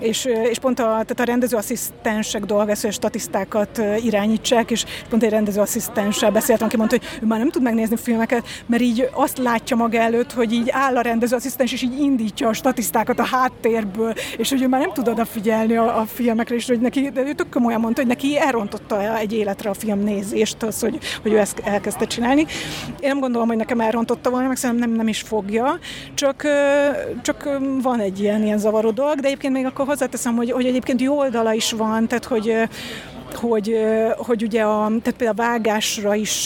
B: És, és pont a, tehát a rendezőasszisztensek dolga, statisztákat irányítsák, és pont egy rendezőasszisztenssel beszéltem, aki mondta, hogy ő már nem tud megnézni filmeket, mert így azt látja maga előtt, hogy így áll a rendezőasszisztens, és így indítja a statisztákat a háttérből, és hogy ő már nem tud odafigyelni a, a filmekre, és hogy neki, de ő tök komolyan mondta, hogy neki elrontotta egy életre a film nézést, az, hogy, hogy ő ezt elkezdte csinálni, csinálni. Én nem gondolom, hogy nekem elrontotta volna, meg szerintem nem, nem is fogja, csak, csak van egy ilyen, ilyen zavaró dolog, de egyébként még akkor hozzáteszem, hogy, hogy egyébként jó oldala is van, tehát hogy hogy, hogy ugye a, tehát például a vágásra is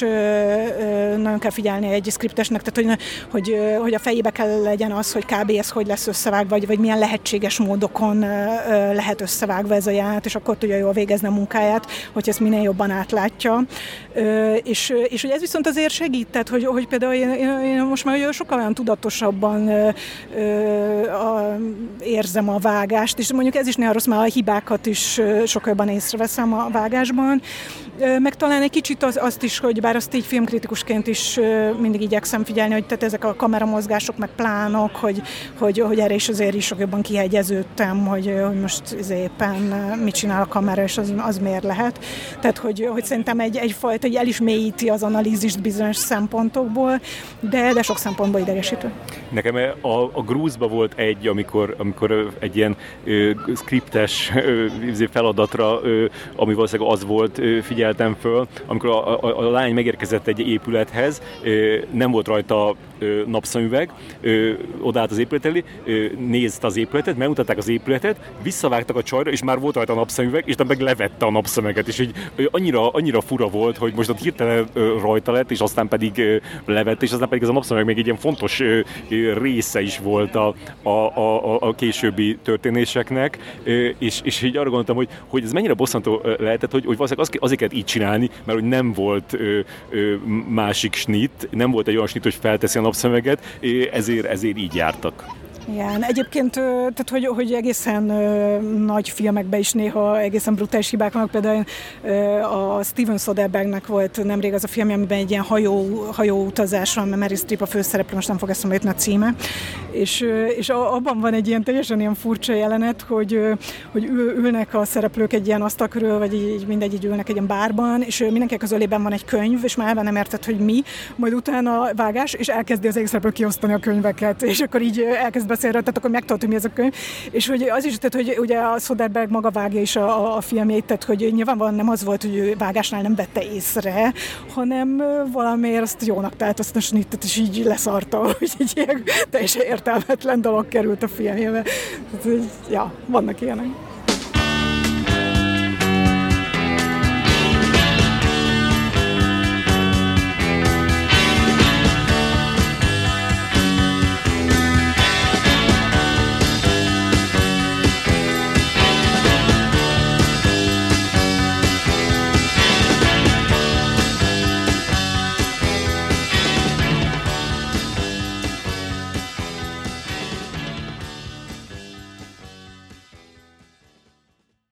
B: nagyon kell figyelni egy skriptesnek, tehát hogy, hogy, hogy a fejébe kell legyen az, hogy kb. ez hogy lesz összevágva, vagy, vagy milyen lehetséges módokon lehet összevágva ez a jelenet, és akkor tudja jól végezni a munkáját, hogy ezt minél jobban átlátja. És, és hogy ez viszont azért segít, tehát hogy, hogy például én, én, most már sokkal olyan tudatosabban a, érzem a vágást, és mondjuk ez is néha rossz, mert a hibákat is sokkal jobban észreveszem a vágásban, meg talán egy kicsit az, azt is, hogy bár azt így filmkritikusként is mindig igyekszem figyelni, hogy tehát ezek a kameramozgások, meg plánok, hogy, hogy, hogy erre is azért is jobban kihegyeződtem, hogy, hogy most éppen mit csinál a kamera, és az, az miért lehet. Tehát, hogy, hogy szerintem egy, egyfajta, hogy el is mélyíti az analízist bizonyos szempontokból, de, de sok szempontból idegesítő.
A: Nekem a, a grúzba volt egy, amikor, amikor egy ilyen ö, skriptes ö, feladatra, ö, ami valószínűleg az volt, ö, figyeltem föl, amikor a, a, a lány megérkezett egy épülethez, nem volt rajta napszemüveg, odállt az épület elé, nézte az épületet, megmutatták az épületet, visszavágtak a csajra, és már volt rajta a napszemüveg, és meg levette a napszemeget, és így annyira, annyira fura volt, hogy most ott hirtelen rajta lett, és aztán pedig ö, levette, és aztán pedig ez a napszemeg még egy ilyen fontos része is volt a, a, a, a későbbi történéseknek, és, és így arra gondoltam, hogy, hogy ez mennyire bosszantó lehetett, hogy, hogy valószínűleg az, azért így csinálni, mert hogy nem volt ö, ö, másik snit, nem volt egy olyan snit, hogy felteszi a napszemeget, ezért, ezért így jártak.
B: Igen, egyébként, tehát hogy, hogy egészen nagy filmekben is néha egészen brutális hibák vannak, például a Steven Soderberghnek volt nemrég az a film, amiben egy ilyen hajó, hajó utazás van, mert Mary Streep a főszereplő, most nem fog eszembe jutni a címe, és, és abban van egy ilyen teljesen ilyen furcsa jelenet, hogy, hogy ülnek a szereplők egy ilyen asztal körül, vagy így mindegy, így ülnek egy ilyen bárban, és mindenki közölében van egy könyv, és már nem érted, hogy mi, majd utána vágás, és elkezdi az szereplő kiosztani a könyveket, és akkor így elkezd beszélni, tehát akkor megtudod, hogy mi ez a könyv. És hogy az is, tehát, hogy ugye a Soderbergh maga vágja is a, a filmjét, tehát hogy nyilvánvalóan nem az volt, hogy ő vágásnál nem vette észre, hanem valamiért azt jónak talált azt a snittet, és így leszarta, hogy egy ilyen teljesen értelmetlen dolog került a filmjébe. Tehát, ja, vannak ilyenek.